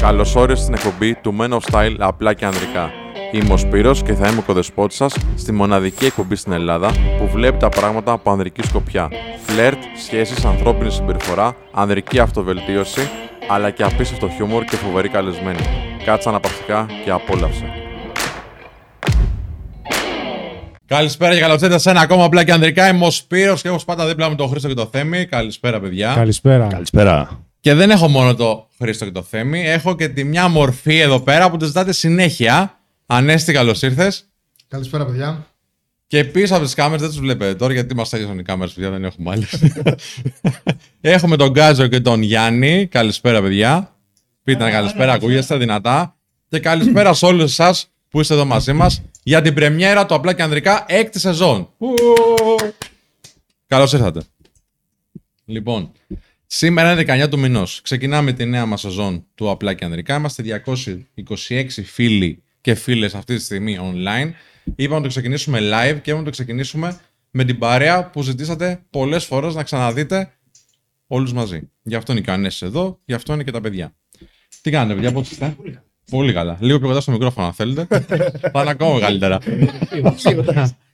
Καλώς όρισες στην εκπομπή του Men of Style απλά και ανδρικά. Είμαι ο Σπύρος και θα είμαι ο κοδεσπότης σας στη μοναδική εκπομπή στην Ελλάδα που βλέπει τα πράγματα από ανδρική σκοπιά. Φλερτ, σχέσεις, ανθρώπινη συμπεριφορά, ανδρική αυτοβελτίωση, αλλά και απίστευτο χιούμορ και φοβερή καλεσμένη. Κάτσε αναπαυτικά και απόλαυσε. Καλησπέρα και καλώ ήρθατε σε ένα ακόμα απλά και ανδρικά. Είμαι ο Σπύρος και έχω πάντα δίπλα μου τον Χρήστο και το Θέμη. Καλησπέρα, παιδιά. Καλησπέρα. Καλησπέρα. Και δεν έχω μόνο το Χρήστο και το Θέμη, έχω και τη μια μορφή εδώ πέρα που τη ζητάτε συνέχεια. Ανέστη, καλώς ήρθες. Καλησπέρα, παιδιά. Και πίσω από τις κάμερες δεν τους βλέπετε τώρα γιατί μας τέλειωσαν οι κάμερες, παιδιά, δεν έχουμε άλλες. έχουμε τον Γκάζο και τον Γιάννη. Καλησπέρα, παιδιά. Πείτε ένα καλησπέρα, ακούγεστε δυνατά. Και καλησπέρα σε όλους εσάς που είστε εδώ μαζί μας για την πρεμιέρα του Απλά και Ανδρικά έκτη σεζόν. Καλώς ήρθατε. Λοιπόν, σήμερα είναι 19 του μηνός. Ξεκινάμε τη νέα μας σεζόν του Απλά και Ανδρικά. Είμαστε 226 φίλοι και φίλες αυτή τη στιγμή online. Είπαμε να το ξεκινήσουμε live και είπαμε να το ξεκινήσουμε με την παρέα που ζητήσατε πολλές φορές να ξαναδείτε όλους μαζί. Γι' αυτό είναι και ο Ανέσης εδώ, γι' αυτό είναι και τα παιδιά. Τι κάνετε, παιδιά, πώς είστε; Πολύ καλά. Λίγο πιο κοντά στο μικρόφωνο, αν θέλετε. Θα είναι ακόμα καλύτερα.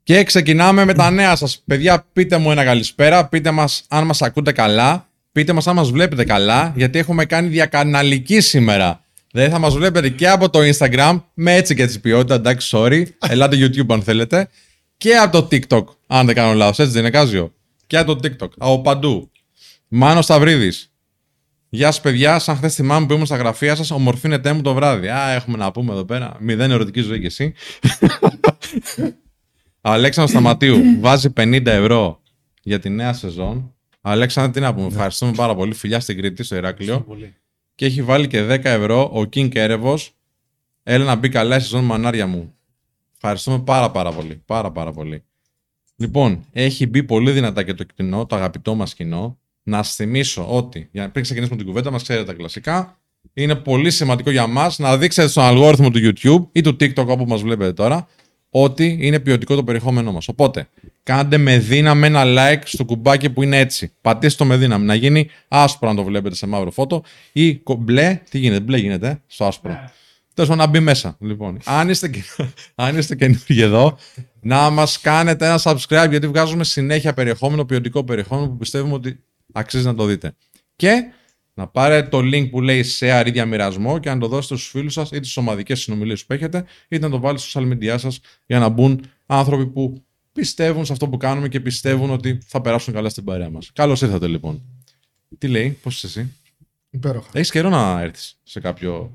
και ξεκινάμε με τα νέα σας. Παιδιά, πείτε μου ένα καλησπέρα. Πείτε μας αν μας ακούτε καλά. Πείτε μας αν μας βλέπετε καλά. Γιατί έχουμε κάνει διακαναλική σήμερα. Δεν θα μας βλέπετε και από το Instagram με έτσι και έτσι ποιότητα. Εντάξει, sorry. Ελάτε YouTube αν θέλετε. Και από το TikTok, αν δεν κάνω λάθος. Έτσι δεν είναι Κάζιο; Και από το TikTok. Από παντού. Μάνος Σταυρίδης. Γεια σας, παιδιά. Σαν χθες θυμάμαι που ήμουν στα γραφεία σας, ομορφύνετε μου το βράδυ. Α, έχουμε να πούμε εδώ πέρα. Μηδέν ερωτική ζωή κι εσύ. Αλέξανδρος Σταματίου βάζει 50 ευρώ για τη νέα σεζόν. Αλέξανδρο, τι να πούμε. Ευχαριστούμε πάρα πολύ. Φιλιά στην Κρήτη, στο Ηράκλειο. Και έχει βάλει και 10 ευρώ ο King Κέρεβο. Έλα να μπει καλά η σεζόν μανάρια μου. Ευχαριστούμε πάρα πάρα πολύ. Πάρα πάρα πολύ. Λοιπόν, έχει μπει πολύ δυνατά και το κοινό, το αγαπητό μας κοινό. Να σας θυμίσω ότι, για πριν ξεκινήσουμε την κουβέντα μας, ξέρετε τα κλασικά, είναι πολύ σημαντικό για μας να δείξετε στον αλγόριθμο του YouTube ή του TikTok όπου μας βλέπετε τώρα, ότι είναι ποιοτικό το περιεχόμενό μας. Οπότε, κάντε με δύναμη ένα like στο κουμπάκι που είναι έτσι. Πατήστε το με δύναμη. Να γίνει άσπρο αν το βλέπετε σε μαύρο φώτο ή κο- μπλε. Τι γίνεται, μπλε γίνεται στο άσπρο. Τέλος πάντων, να μπει μέσα. Λοιπόν, αν είστε, και- αν είστε καινούργιοι εδώ, να μας κάνετε ένα subscribe γιατί βγάζουμε συνέχεια περιεχόμενο, ποιοτικό περιεχόμενο που πιστεύουμε ότι αξίζει να το δείτε. Και να πάρετε το link που λέει share ή διαμοιρασμό και να το δώσετε στους φίλους σας είτε στις ομαδικές συνομιλίες που έχετε είτε να το βάλετε στο social media σας για να μπουν άνθρωποι που πιστεύουν σε αυτό που κάνουμε και πιστεύουν ότι θα περάσουν καλά στην παρέα μας. Καλώς ήρθατε λοιπόν. Τι λέει, πώς είσαι εσύ; Υπέροχα. Έχεις καιρό να έρθεις σε κάποιο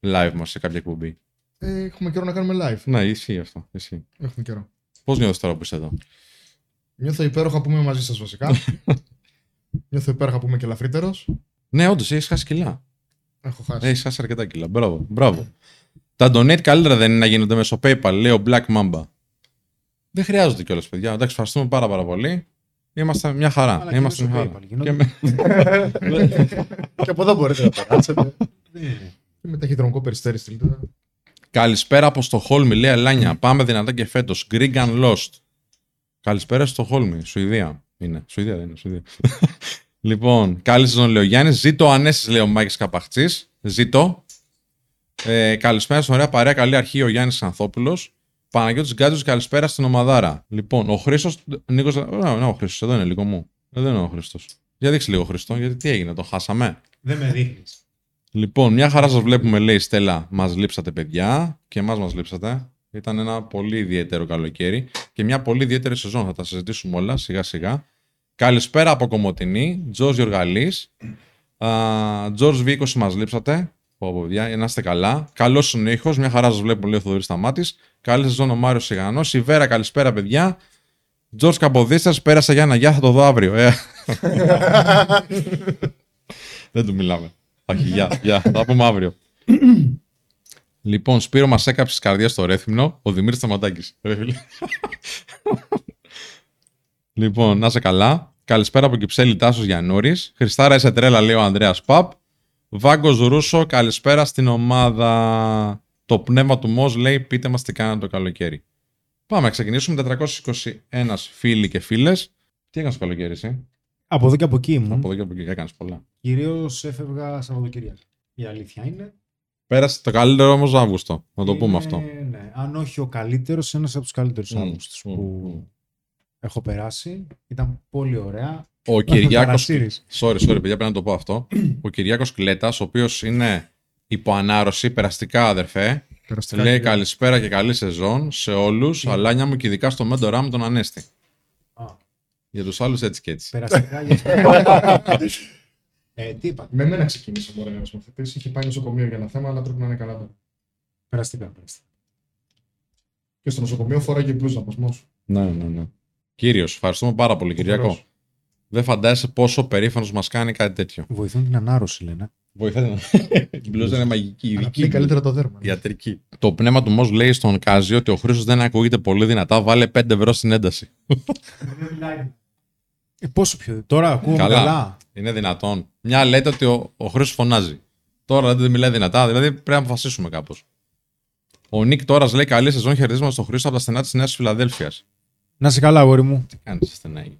live μας, σε κάποια εκπομπή; Ε, έχουμε καιρό να κάνουμε live. Ναι, ισχύει αυτό. Ισχύει. Έχουμε καιρό. Πώς νιώθεις τώρα που είσαι εδώ; Νιώθω υπέροχα που είμαι μαζί σας βασικά. Νιώθω υπέροχα που είμαι και ελαφρύτερος. Ναι, όντως, έχεις χάσει κιλά. Έχω χάσει. Έχεις χάσει αρκετά κιλά. Μπράβο. Μπράβο. Τα donate καλύτερα δεν είναι να γίνονται μέσω PayPal, λέει ο Black Mamba. Δεν χρειάζονται κιόλας, παιδιά. Εντάξει, ευχαριστούμε πάρα, πάρα πολύ. Είμαστε μια χαρά. Αλλά και Είμαστε μέσω μια χαρά. PayPal γίνονται. Και με- και από εδώ μπορείτε να περάσετε. και με ταχυδρομικό περιστέρι στείλτε. τα. Καλησπέρα από στο Χόλμη, λέει Ελάνια. Πάμε δυνατά και φέτος. Greek and Lost. Καλησπέρα στο Χόλμη, Σουηδία. Είναι. Σουηδία δεν είναι. Σουηδία. λοιπόν, καλή σεζόν, λέει ο Γιάννης. Ζήτω ο Ανέσης, λέει ο Μάκη Καπαχτσής. Ζήτω. Ε, καλησπέρα στην ωραία παρέα. Καλή αρχή ο Γιάννης Ανθόπουλος. Παναγιώτης Γκάτζο, καλησπέρα στην ομαδάρα. Λοιπόν, ο Χρήστος. Νίκος. Ναι, ναι, ο Χρήστος, εδώ είναι λίγο μου. Εδώ είναι ο Χρήστος. Για δείξει λίγο Χρήστο, γιατί τι έγινε, το χάσαμε. Δεν με δείχνεις. Λοιπόν, μια χαρά σας βλέπουμε, λέει η Στέλλα. Μας λείψατε, παιδιά. Και εμάς μας λείψατε. Ήταν ένα πολύ ιδιαίτερο καλοκαίρι και μια πολύ ιδιαίτερη σεζόν. Θα τα συζητήσουμε όλα σιγά σιγά. Καλησπέρα από Κομωτινή, Τζορτζ Γιοργαλής. Τζορτζ V20 μας λείψατε. Πω, πω, παιδιά, να είστε καλά. Καλός είναι ο ήχο. Μια χαρά σας βλέπουμε, λέει ο Θοδωρής Σταμάτη. Καλή σεζόν ο Μάριος Σιγανός. Η Βέρα, καλησπέρα, παιδιά. Τζορτζ Καποδίστα, πέρασα για ένα γεια, θα το δω αύριο. Ε. Δεν του μιλάμε. Όχι, γεια, γεια. Θα πούμε αύριο. λοιπόν, Σπύρο μας έκαψε τη καρδιά στο ρέθυμνο ο Δημήτρης Σταματάκης. Λοιπόν, να είσαι καλά. Καλησπέρα από Κυψέλη Τάσος Γιαννούρης. Χριστάρα είσαι τρέλα, λέει ο Ανδρέας Παπ. Βάγκος Ρούσο, καλησπέρα στην ομάδα. Το πνεύμα του Μος λέει: Πείτε μας τι κάνατε το καλοκαίρι. Πάμε να ξεκινήσουμε. 421 φίλοι και φίλες. Τι έκανες το καλοκαίρι, εσύ; Από εδώ και από εκεί ήμουν. Από εδώ και από εκεί έκανες πολλά. Κυρίως έφευγα Σαββατοκύριακο. Η αλήθεια είναι. Πέρασε το καλύτερο όμως Αύγουστο. Να το πούμε είναι, αυτό. Ναι. Αν όχι ο καλύτερος, ένας από τους καλύτερους Μμ, Αύγουστους μμ, που μμ. Έχω περάσει. Ήταν πολύ ωραία. Ο Κυριάκο. Παρασύρεις. Sorry, sorry, παιδιά, πρέπει να το πω αυτό. Ο Κυριάκος Κλέτας, ο οποίος είναι υπό ανάρρωση, περαστικά αδερφέ, Περαστικά λέει και- καλησπέρα και καλή σεζόν σε όλους, αλλά μου και ειδικά στο μέντορά μου τον Ανέστη. Α, Για τους άλλους έτσι και έτσι. περαστικά για ε, τι είπα. Με μένα ξεκίνησε ο Μωρένιο μαθητή. Είχε πάει νοσοκομείο για ένα θέμα, αλλά πρέπει να είναι καλά τώρα. Περαστικά. περαστικά. Και στο νοσοκομείο φόραγε μπλούζα πασμό. Ναι, ναι, ναι. Κύριος, ευχαριστούμε πάρα πολύ, Κυριακό. Δεν φαντάζεσαι πόσο περήφανος μας κάνει κάτι τέτοιο. Βοηθούν την ανάρρωση, λένε. Βοηθάτε να. Η μπλούζα είναι μαγική, ειδική. Αναπλύει καλύτερα το δέρμα. Ιατρική. Το πνεύμα του Μος λέει στον Κάζι ότι ο Χρήστος δεν ακούγεται πολύ δυνατά. Βάλε 5 ευρώ στην ένταση. Ε, πόσο πιο. Τώρα ακούω καλά. Καλά. καλά. Είναι δυνατόν. Μια λέτε ότι ο, ο Χρήστος φωνάζει. Τώρα δεν μιλάει δυνατά, δηλαδή πρέπει να αποφασίσουμε κάπως. Ο Νίκ τώρα λέει καλή σεζόν χαιρετίσματα στον Χρήστο από τα στενά της Νέας Φιλαδέλφιας. Να είσαι καλά, αγόρι μου. Τι κάνεις στενά εκεί.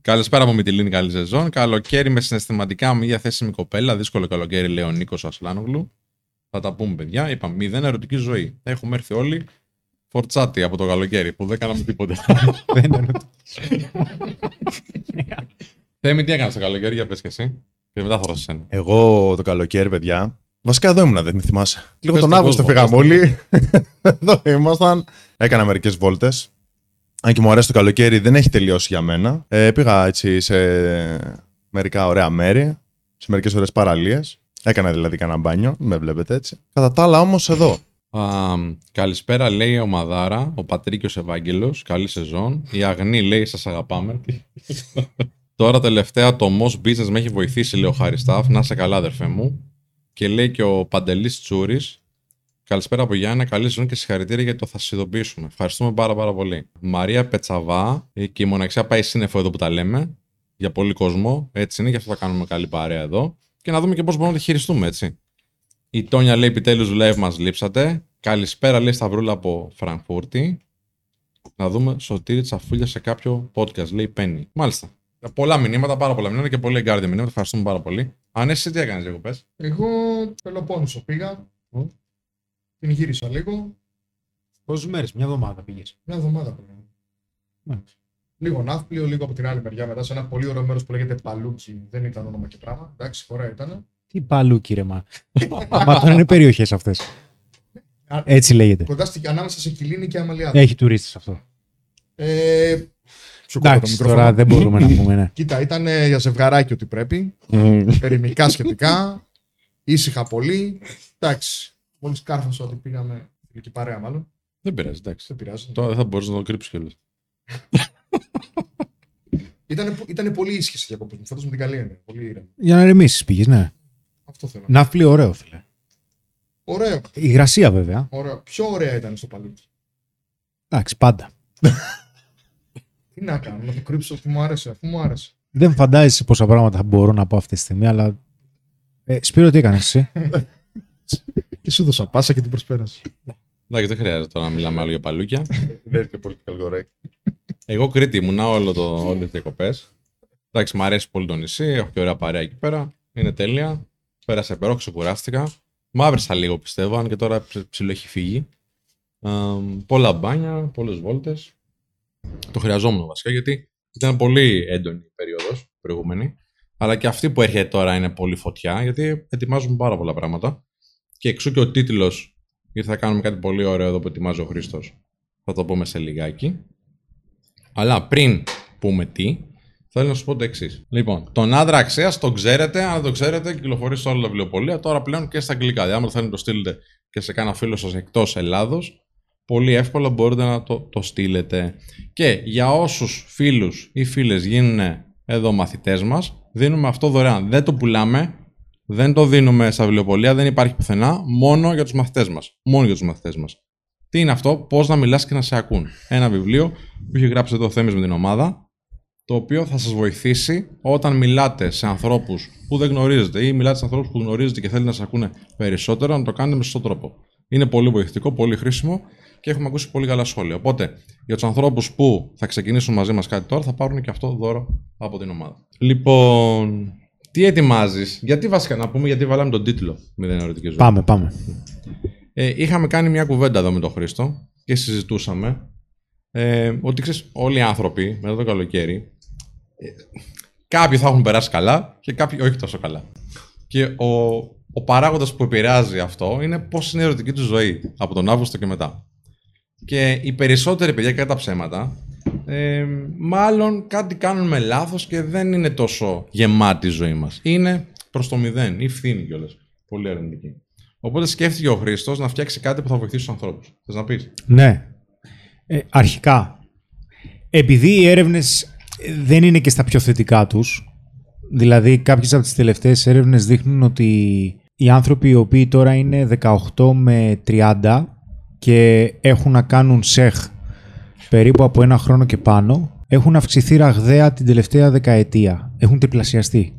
Καλησπέρα από Μιτιλίνη, καλή σεζόν. Καλοκαίρι με συναισθηματικά μη διαθέσιμη κοπέλα. Δύσκολο καλοκαίρι, λέει ο Νίκος Ασλάνογλου. Θα τα πούμε, παιδιά. Είπαμε, μηδέν ερωτική ζωή. Έχουμε έρθει όλοι φορτσάτι από το καλοκαίρι που δεν κάναμε τίποτα. Δεν είναι ερωτική. Θέμη, τι έκανες το καλοκαίρι, για πες και εσύ. Και μετά θα ρωτήσω εσένα. Εγώ το καλοκαίρι, παιδιά. Βασικά εδώ ήμουν, δεν με θυμάσαι. Λίγο Πες τον τον Αύγουστο κόσμο, φύγαμε πες όλοι. εδώ ήμασταν. Έκανα μερικές βόλτες. Αν και μου αρέσει το καλοκαίρι, δεν έχει τελειώσει για μένα. Ε, πήγα έτσι σε μερικά ωραία μέρη, σε μερικές ωραίες παραλίες. Έκανα δηλαδή κανένα μπάνιο, με βλέπετε έτσι. Κατά τα άλλα όμως εδώ. Α, καλησπέρα, λέει ο Μαδάρα, ο Πατρίκιος Ευάγγελος, καλή σεζόν. Η Αγνή λέει, σας αγαπάμε. Τώρα τελευταία το Moss Business με έχει βοηθήσει, λέει ο Χαριστάφ, να είσαι καλά αδερφέ μου. Και λέει και ο Παντελής Τσούρης, καλησπέρα από Γιάννα, καλή σεζόν και συγχαρητήρια γιατί το θα σας ειδοποιήσουμε. Ευχαριστούμε πάρα πάρα πολύ. Μαρία Πετσαβά, ε, και η μοναξιά πάει σύννεφο εδώ που τα λέμε, για πολύ κόσμο, έτσι είναι, γι' αυτό θα κάνουμε καλή παρέα εδώ. Και να δούμε και πώς μπορούμε να τη χειριστούμε, έτσι. Η Τόνια λέει επιτέλους live μας λείψατε. Καλησπέρα λέει Σταυρούλα από Φραγκφούρτη. Να δούμε Σωτήρη Τσαφούλια σε κάποιο podcast, λέει Πέννη. Μάλιστα. Πολλά μηνύματα, πάρα πολλά μηνύματα και πολύ εγκάρδια μηνύματα. Ευχαριστούμε πάρα πολύ. Αν εσύ τι έκανες, εγώ πες. Εγώ Πελοπόννησο πήγα. Την γύρισα λίγο. Πόσες μέρες, μια εβδομάδα πήγες. Μια εβδομάδα πήγα. Εντάξει. Λίγο ναύπλιο, λίγο από την άλλη μεριά μετά σε ένα πολύ ωραίο μέρος που λέγεται Παλούκι. Δεν ήταν όνομα και πράγμα. Εντάξει, ωραία ήταν. Τι παλού, κύριε Μα. Μα τώρα είναι περιοχές αυτές. Έτσι λέγεται. Κοντά στη, ανάμεσα σε Κιλίνη και Αμαλιάδα. Έχει τουρίστες αυτό. Ε, πιο κοντά το Εντάξει, μικρόφωνο. τώρα δεν μπορούμε να πούμε. Ναι. Κοίτα, ήταν ε, για ζευγαράκι ό,τι πρέπει. Ερημικά σχετικά. Ήσυχα πολύ. Εντάξει. Μόλις κάρφωσα ότι πήγαμε. Φιλική παρέα, μάλλον. Δεν πειράζει, εντάξει. Δεν πειράζει. Τώρα δεν θα μπορούσε να το κρύψεις κιόλας. Ήταν, ήταν πολύ ήσυχε οι διακοπές μου. Φέτο με την καλή έννοια. Πολύ ήρεμη. Για να ρεμίσεις πήγες, ναι. Αυτό θέλω. Ναύπλη ωραίο, φίλε. Ωραίο. Η υγρασία βέβαια. ωραίο. Πιο ωραία ήταν στο παλούκι. Εντάξει, πάντα. Τι να κάνω, να το κρύψω αφού μου άρεσε. Αφού μου άρεσε. Δεν φαντάζεσαι πόσα πράγματα μπορώ να πω αυτή τη στιγμή, αλλά. Ε, Σπύρο, τι έκανες εσύ; Και σου δώσα πάσα και την προσπέρασε. Εντάξει, δεν χρειάζεται τώρα να μιλάμε άλλο για παλούκια. Δεν είναι πολύ καλοκαίρι. Εγώ Κρήτη ήμουνα όλο το, όλες τις διακοπές. Εντάξει, μου αρέσει πολύ το νησί, έχω και ωραία παρέα εκεί πέρα. Είναι τέλεια. Πέρασα υπέροχα, ξεκουράστηκα. Μαύρησα λίγο πιστεύω, αν και τώρα ψ- ψηλό έχει φύγει. Ε, πολλά μπάνια, πολλές βόλτες. Το χρειαζόμουν βασικά γιατί ήταν πολύ έντονη η περίοδος προηγούμενη. Αλλά και αυτή που έρχεται τώρα είναι πολύ φωτιά γιατί ετοιμάζουμε πάρα πολλά πράγματα. Και εξού και ο τίτλος, γιατί θα κάνουμε κάτι πολύ ωραίο εδώ που ετοιμάζει ο Χρήστος. Θα το πούμε σε λιγάκι. Αλλά πριν πούμε τι, θέλω να σου πω το εξής. Λοιπόν, τον άντρα αξία τον ξέρετε, αν δεν το ξέρετε, κυκλοφορεί σε όλα τα βιβλιοπολία, τώρα πλέον και στα αγγλικά. Δηλαδή, άμα το θέλετε να το στείλετε και σε κάνα φίλο σας εκτός Ελλάδος, πολύ εύκολα μπορείτε να το, το στείλετε. Και για όσους φίλους ή φίλες γίνουν εδώ μαθητές μας, δίνουμε αυτό δωρεάν. Δεν το πουλάμε, δεν το δίνουμε στα βιβλιοπολία, δεν υπάρχει πουθενά, μόνο για τους μαθητές μας. Μόνο για τους μαθητές μας. Τι είναι αυτό, πώς να μιλάς και να σε ακούν. Ένα βιβλίο που έχει γράψει εδώ ο Θέμης με την ομάδα, το οποίο θα σας βοηθήσει όταν μιλάτε σε ανθρώπους που δεν γνωρίζετε ή μιλάτε σε ανθρώπους που γνωρίζετε και θέλετε να σας ακούνε περισσότερο, να το κάνετε με σωστό τρόπο. Είναι πολύ βοηθητικό, πολύ χρήσιμο και έχουμε ακούσει πολύ καλά σχόλια. Οπότε, για τους ανθρώπους που θα ξεκινήσουν μαζί μας κάτι τώρα, θα πάρουν και αυτό δώρο από την ομάδα. Λοιπόν, τι ετοιμάζεις, γιατί βασικά να πούμε, γιατί βάλαμε τον τίτλο Μηδέν ερωτική ζωή. Πάμε, πάμε. Ε, είχαμε κάνει μια κουβέντα εδώ με τον Χρήστο και συζητούσαμε ε, ότι ξέρεις, όλοι οι άνθρωποι μετά το καλοκαίρι, ε, κάποιοι θα έχουν περάσει καλά και κάποιοι όχι τόσο καλά. Και ο, ο παράγοντας που επηρεάζει αυτό είναι πώς είναι η ερωτική του ζωή από τον Αύγουστο και μετά. Και οι περισσότεροι παιδιά, κατά τα ψέματα, ε, μάλλον κάτι κάνουν με λάθος και δεν είναι τόσο γεμάτη η ζωή μας. Είναι προς το μηδέν ή φθήνει κιόλας. Πολύ αρνητική. Οπότε σκέφτηκε ο Χρήστος να φτιάξει κάτι που θα βοηθήσει τους ανθρώπους. Θες να πεις; Ναι. Ε, αρχικά, επειδή οι έρευνες δεν είναι και στα πιο θετικά τους, δηλαδή κάποιες από τις τελευταίες έρευνες δείχνουν ότι οι άνθρωποι οι οποίοι τώρα είναι 18 με 30 και έχουν να κάνουν σεχ περίπου από ένα χρόνο και πάνω, έχουν αυξηθεί ραγδαία την τελευταία δεκαετία. Έχουν τριπλασιαστεί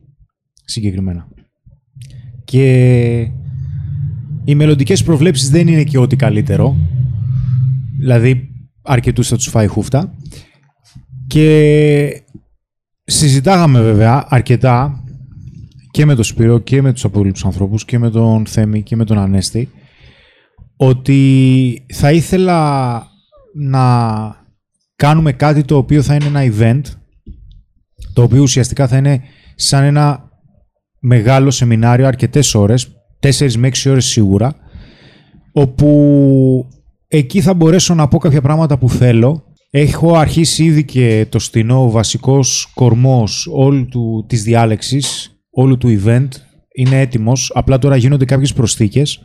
συγκεκριμένα. Και οι μελλοντικές προβλέψεις δεν είναι και ό,τι καλύτερο. Δηλαδή, αρκετούς θα τους φάει χούφτα. Και συζητάγαμε βέβαια αρκετά και με τον Σπύρο και με τους απολύτους ανθρώπους και με τον Θέμη και με τον Ανέστη ότι θα ήθελα να κάνουμε κάτι το οποίο θα είναι ένα event το οποίο ουσιαστικά θα είναι σαν ένα μεγάλο σεμινάριο αρκετές ώρες, 4 με 6 ώρες σίγουρα, όπου εκεί θα μπορέσω να πω κάποια πράγματα που θέλω. Έχω αρχίσει ήδη και το στενό, ο βασικός κορμός όλου του, της διάλεξης, όλου του event, είναι έτοιμος, απλά τώρα γίνονται κάποιες προσθήκες.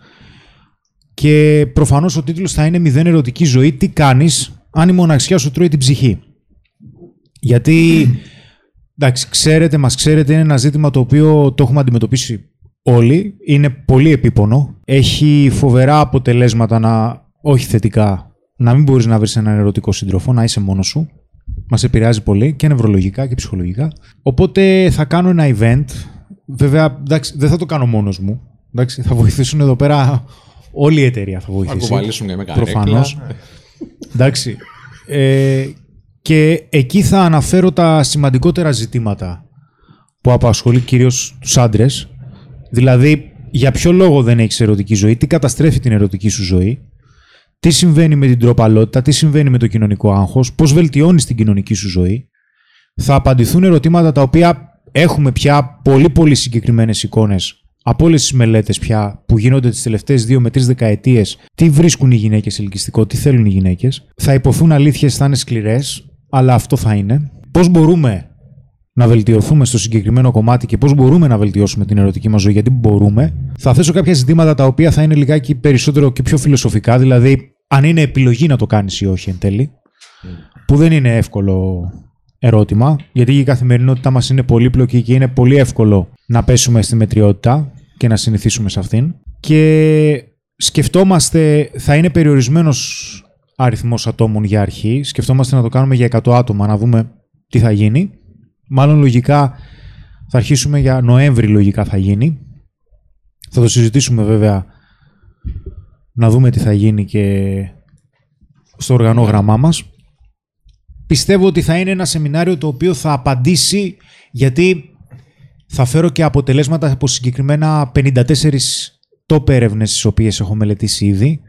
Και προφανώς ο τίτλος θα είναι «Μηδέν ερωτική ζωή, τι κάνεις; Αν η μοναξιά σου τρώει την ψυχή». Γιατί, εντάξει, ξέρετε, μας ξέρετε, είναι ένα ζήτημα το οποίο το έχουμε αντιμετωπίσει όλοι. Είναι πολύ επίπονο. Έχει φοβερά αποτελέσματα να όχι θετικά, να μην μπορείς να βρεις έναν ερωτικό σύντροφο, να είσαι μόνος σου. Μας επηρεάζει πολύ και νευρολογικά και ψυχολογικά. Οπότε θα κάνω ένα event. Βέβαια, εντάξει, δεν θα το κάνω μόνος μου. Εντάξει, θα βοηθήσουν εδώ πέρα όλη η εταιρεία. Θα βοηθήσει. Θα κουβαλήσουν και με Προφανώς. Εντάξει. Ε, και εκεί θα αναφέρω τα σημαντικότερα ζητήματα που απασχολεί κυρίως τους άντρες. Δηλαδή, για ποιο λόγο δεν έχεις ερωτική ζωή, τι καταστρέφει την ερωτική σου ζωή, τι συμβαίνει με την τροπαλότητα, τι συμβαίνει με το κοινωνικό άγχος, πώς βελτιώνεις την κοινωνική σου ζωή. Θα απαντηθούν ερωτήματα τα οποία έχουμε πια πολύ πολύ συγκεκριμένες εικόνες από όλες τις μελέτες πια που γίνονται τις τελευταίες δύο με τρεις δεκαετίες. Τι βρίσκουν οι γυναίκες ελκυστικό, τι θέλουν οι γυναίκες. Θα υποθούν αλήθειες, θα είναι σκληρές, αλλά αυτό θα είναι. Πώς μπορούμε να βελτιωθούμε στο συγκεκριμένο κομμάτι και πώς μπορούμε να βελτιώσουμε την ερωτική μας ζωή, γιατί μπορούμε. Θα θέσω κάποια ζητήματα τα οποία θα είναι λιγάκι περισσότερο και πιο φιλοσοφικά, δηλαδή αν είναι επιλογή να το κάνεις ή όχι εν τέλει. Που δεν είναι εύκολο ερώτημα, γιατί η καθημερινότητά μας είναι πολύπλοκη και είναι πολύ εύκολο να πέσουμε στη μετριότητα και να συνηθίσουμε σε αυτήν. Και σκεφτόμαστε, θα είναι περιορισμένος αριθμός ατόμων για αρχή. Σκεφτόμαστε να το κάνουμε για 100 άτομα, να δούμε τι θα γίνει. Μάλλον λογικά θα αρχίσουμε για Νοέμβρη λογικά θα γίνει. Θα το συζητήσουμε βέβαια να δούμε τι θα γίνει και στο οργανόγραμμά μας. Πιστεύω ότι θα είναι ένα σεμινάριο το οποίο θα απαντήσει γιατί θα φέρω και αποτελέσματα από συγκεκριμένα 54 top έρευνες τις οποίες έχω μελετήσει ήδη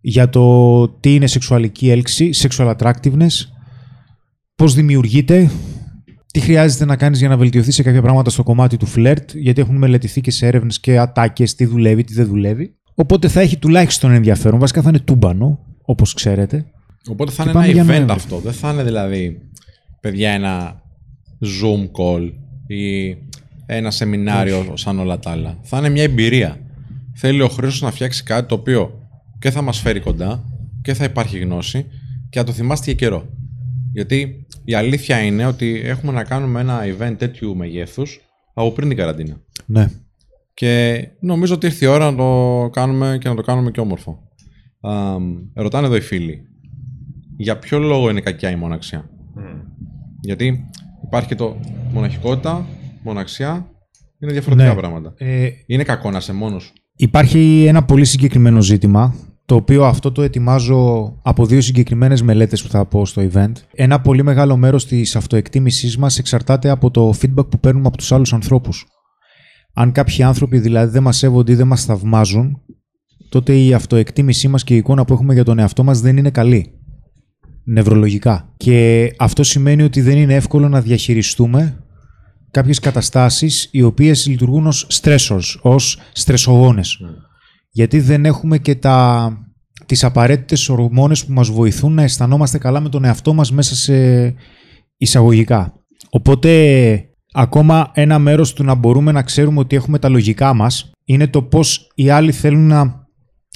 για το τι είναι σεξουαλική έλξη, sexual attractiveness, πώς δημιουργείται, τι χρειάζεται να κάνεις για να βελτιωθείς σε κάποια πράγματα στο κομμάτι του φλερτ, γιατί έχουν μελετηθεί και σε έρευνες και ατάκες, τι δουλεύει, τι δεν δουλεύει. Οπότε θα έχει τουλάχιστον ενδιαφέρον. Βασικά θα είναι τούμπανο, όπως ξέρετε. Οπότε θα Και είναι πάμε για ένα event Νοέμβρη. αυτό. Δεν θα είναι δηλαδή, παιδιά, ένα Zoom call ή ένα σεμινάριο σαν όλα τα άλλα. Θα είναι μια εμπειρία. Θέλει ο Χρήστος να φτιάξει κάτι το οποίο και θα μας φέρει κοντά και θα υπάρχει γνώση και θα το θυμάστε για καιρό. Γιατί η αλήθεια είναι ότι έχουμε να κάνουμε ένα event τέτοιου μεγέθους από πριν την καραντίνα. Ναι. Και νομίζω ότι ήρθε η ώρα να το κάνουμε και να το κάνουμε και όμορφο. Α, ρωτάνε εδώ οι φίλοι. Για ποιο λόγο είναι κακιά η μοναξιά; Γιατί υπάρχει και το μοναχικότητα, μοναξιά. Είναι διαφορετικά Ναι. πράγματα. Ε, Είναι κακό να είσαι μόνος σου. Υπάρχει ένα πολύ συγκεκριμένο ζήτημα το οποίο αυτό το ετοιμάζω από δύο συγκεκριμένες μελέτες που θα πω στο event. Ένα πολύ μεγάλο μέρος της αυτοεκτίμησής μας εξαρτάται από το feedback που παίρνουμε από τους άλλους ανθρώπους. Αν κάποιοι άνθρωποι δηλαδή δεν μας σέβονται ή δεν μας θαυμάζουν, τότε η αυτοεκτίμησή μας και η εικόνα που έχουμε για τον εαυτό μας δεν είναι καλή. Νευρολογικά. Και αυτό σημαίνει ότι δεν είναι εύκολο να διαχειριστούμε κάποιες καταστάσεις οι οποίες λειτουργούν ως stressors, ως στρεσογόνες. Γιατί δεν έχουμε και τα, τις απαραίτητες ορμόνες που μας βοηθούν να αισθανόμαστε καλά με τον εαυτό μας μέσα σε εισαγωγικά. Οπότε ακόμα ένα μέρος του να μπορούμε να ξέρουμε ότι έχουμε τα λογικά μας είναι το πώς οι άλλοι θέλουν να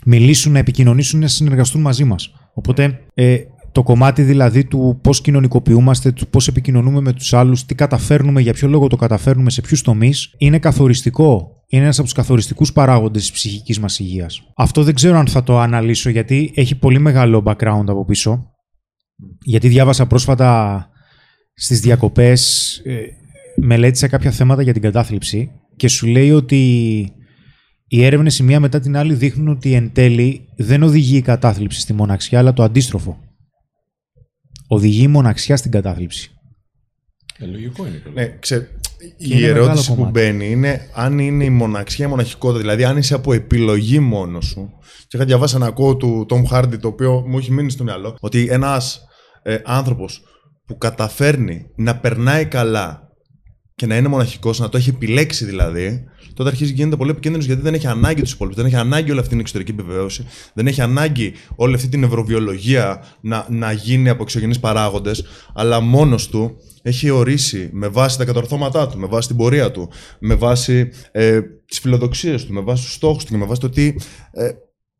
μιλήσουν, να επικοινωνήσουν, να συνεργαστούν μαζί μας. Οπότε ε, το κομμάτι δηλαδή του πώς κοινωνικοποιούμαστε, του πώς επικοινωνούμε με τους άλλους, τι καταφέρνουμε, για ποιο λόγο το καταφέρνουμε, σε ποιους τομείς, είναι καθοριστικό. Είναι ένας από τους καθοριστικούς παράγοντες της ψυχικής μας υγείας. Αυτό δεν ξέρω αν θα το αναλύσω γιατί έχει πολύ μεγάλο background από πίσω. Γιατί διάβασα πρόσφατα στις διακοπές, ε, μελέτησα κάποια θέματα για την κατάθλιψη και σου λέει ότι οι έρευνες η μία μετά την άλλη δείχνουν ότι εν τέλει δεν οδηγεί η κατάθλιψη στη μοναξιά, αλλά το αντίστροφο. Οδηγεί η μοναξιά στην κατάθλιψη. Ε, λογικό είναι. Ναι, ξέ, Και η είναι ερώτηση μεγάλο που κομμάτι. μπαίνει είναι αν είναι η μοναξιά, η μοναχικότητα. Δηλαδή, αν είσαι από επιλογή μόνος σου. Και είχα διαβάσει ένα quote του Tom Hardy, το οποίο μου έχει μείνει στο μυαλό, ότι ένας ε, άνθρωπος που καταφέρνει να περνάει καλά και να είναι μοναχικός, να το έχει επιλέξει δηλαδή, τότε αρχίζει και γίνεται πολύ επικίνδυνος γιατί δεν έχει ανάγκη τους υπόλοιπους, δεν έχει ανάγκη όλη αυτή την εξωτερική επιβεβαίωση, δεν έχει ανάγκη όλη αυτή την νευροβιολογία να, να γίνει από εξωγενείς παράγοντες, αλλά μόνος του έχει ορίσει με βάση τα κατορθώματά του, με βάση την πορεία του, με βάση ε, τις φιλοδοξίες του, με βάση τους στόχους του και με βάση το τι ε,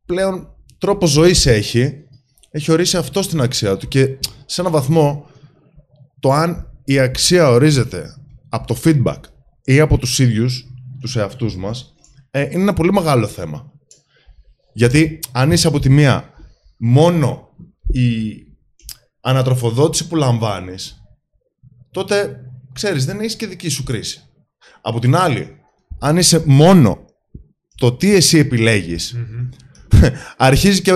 πλέον τρόπο ζωής έχει, έχει ορίσει αυτό στην αξία του. Και σε έναν βαθμό, το αν η αξία ορίζεται από το feedback ή από τους ίδιους, τους εαυτούς μας, ε, είναι ένα πολύ μεγάλο θέμα. Γιατί αν είσαι από τη μία μόνο η ανατροφοδότηση που λαμβάνεις, τότε, ξέρεις, δεν έχεις και δική σου κρίση. Από την άλλη, αν είσαι μόνο το τι εσύ επιλέγεις, αρχίζει και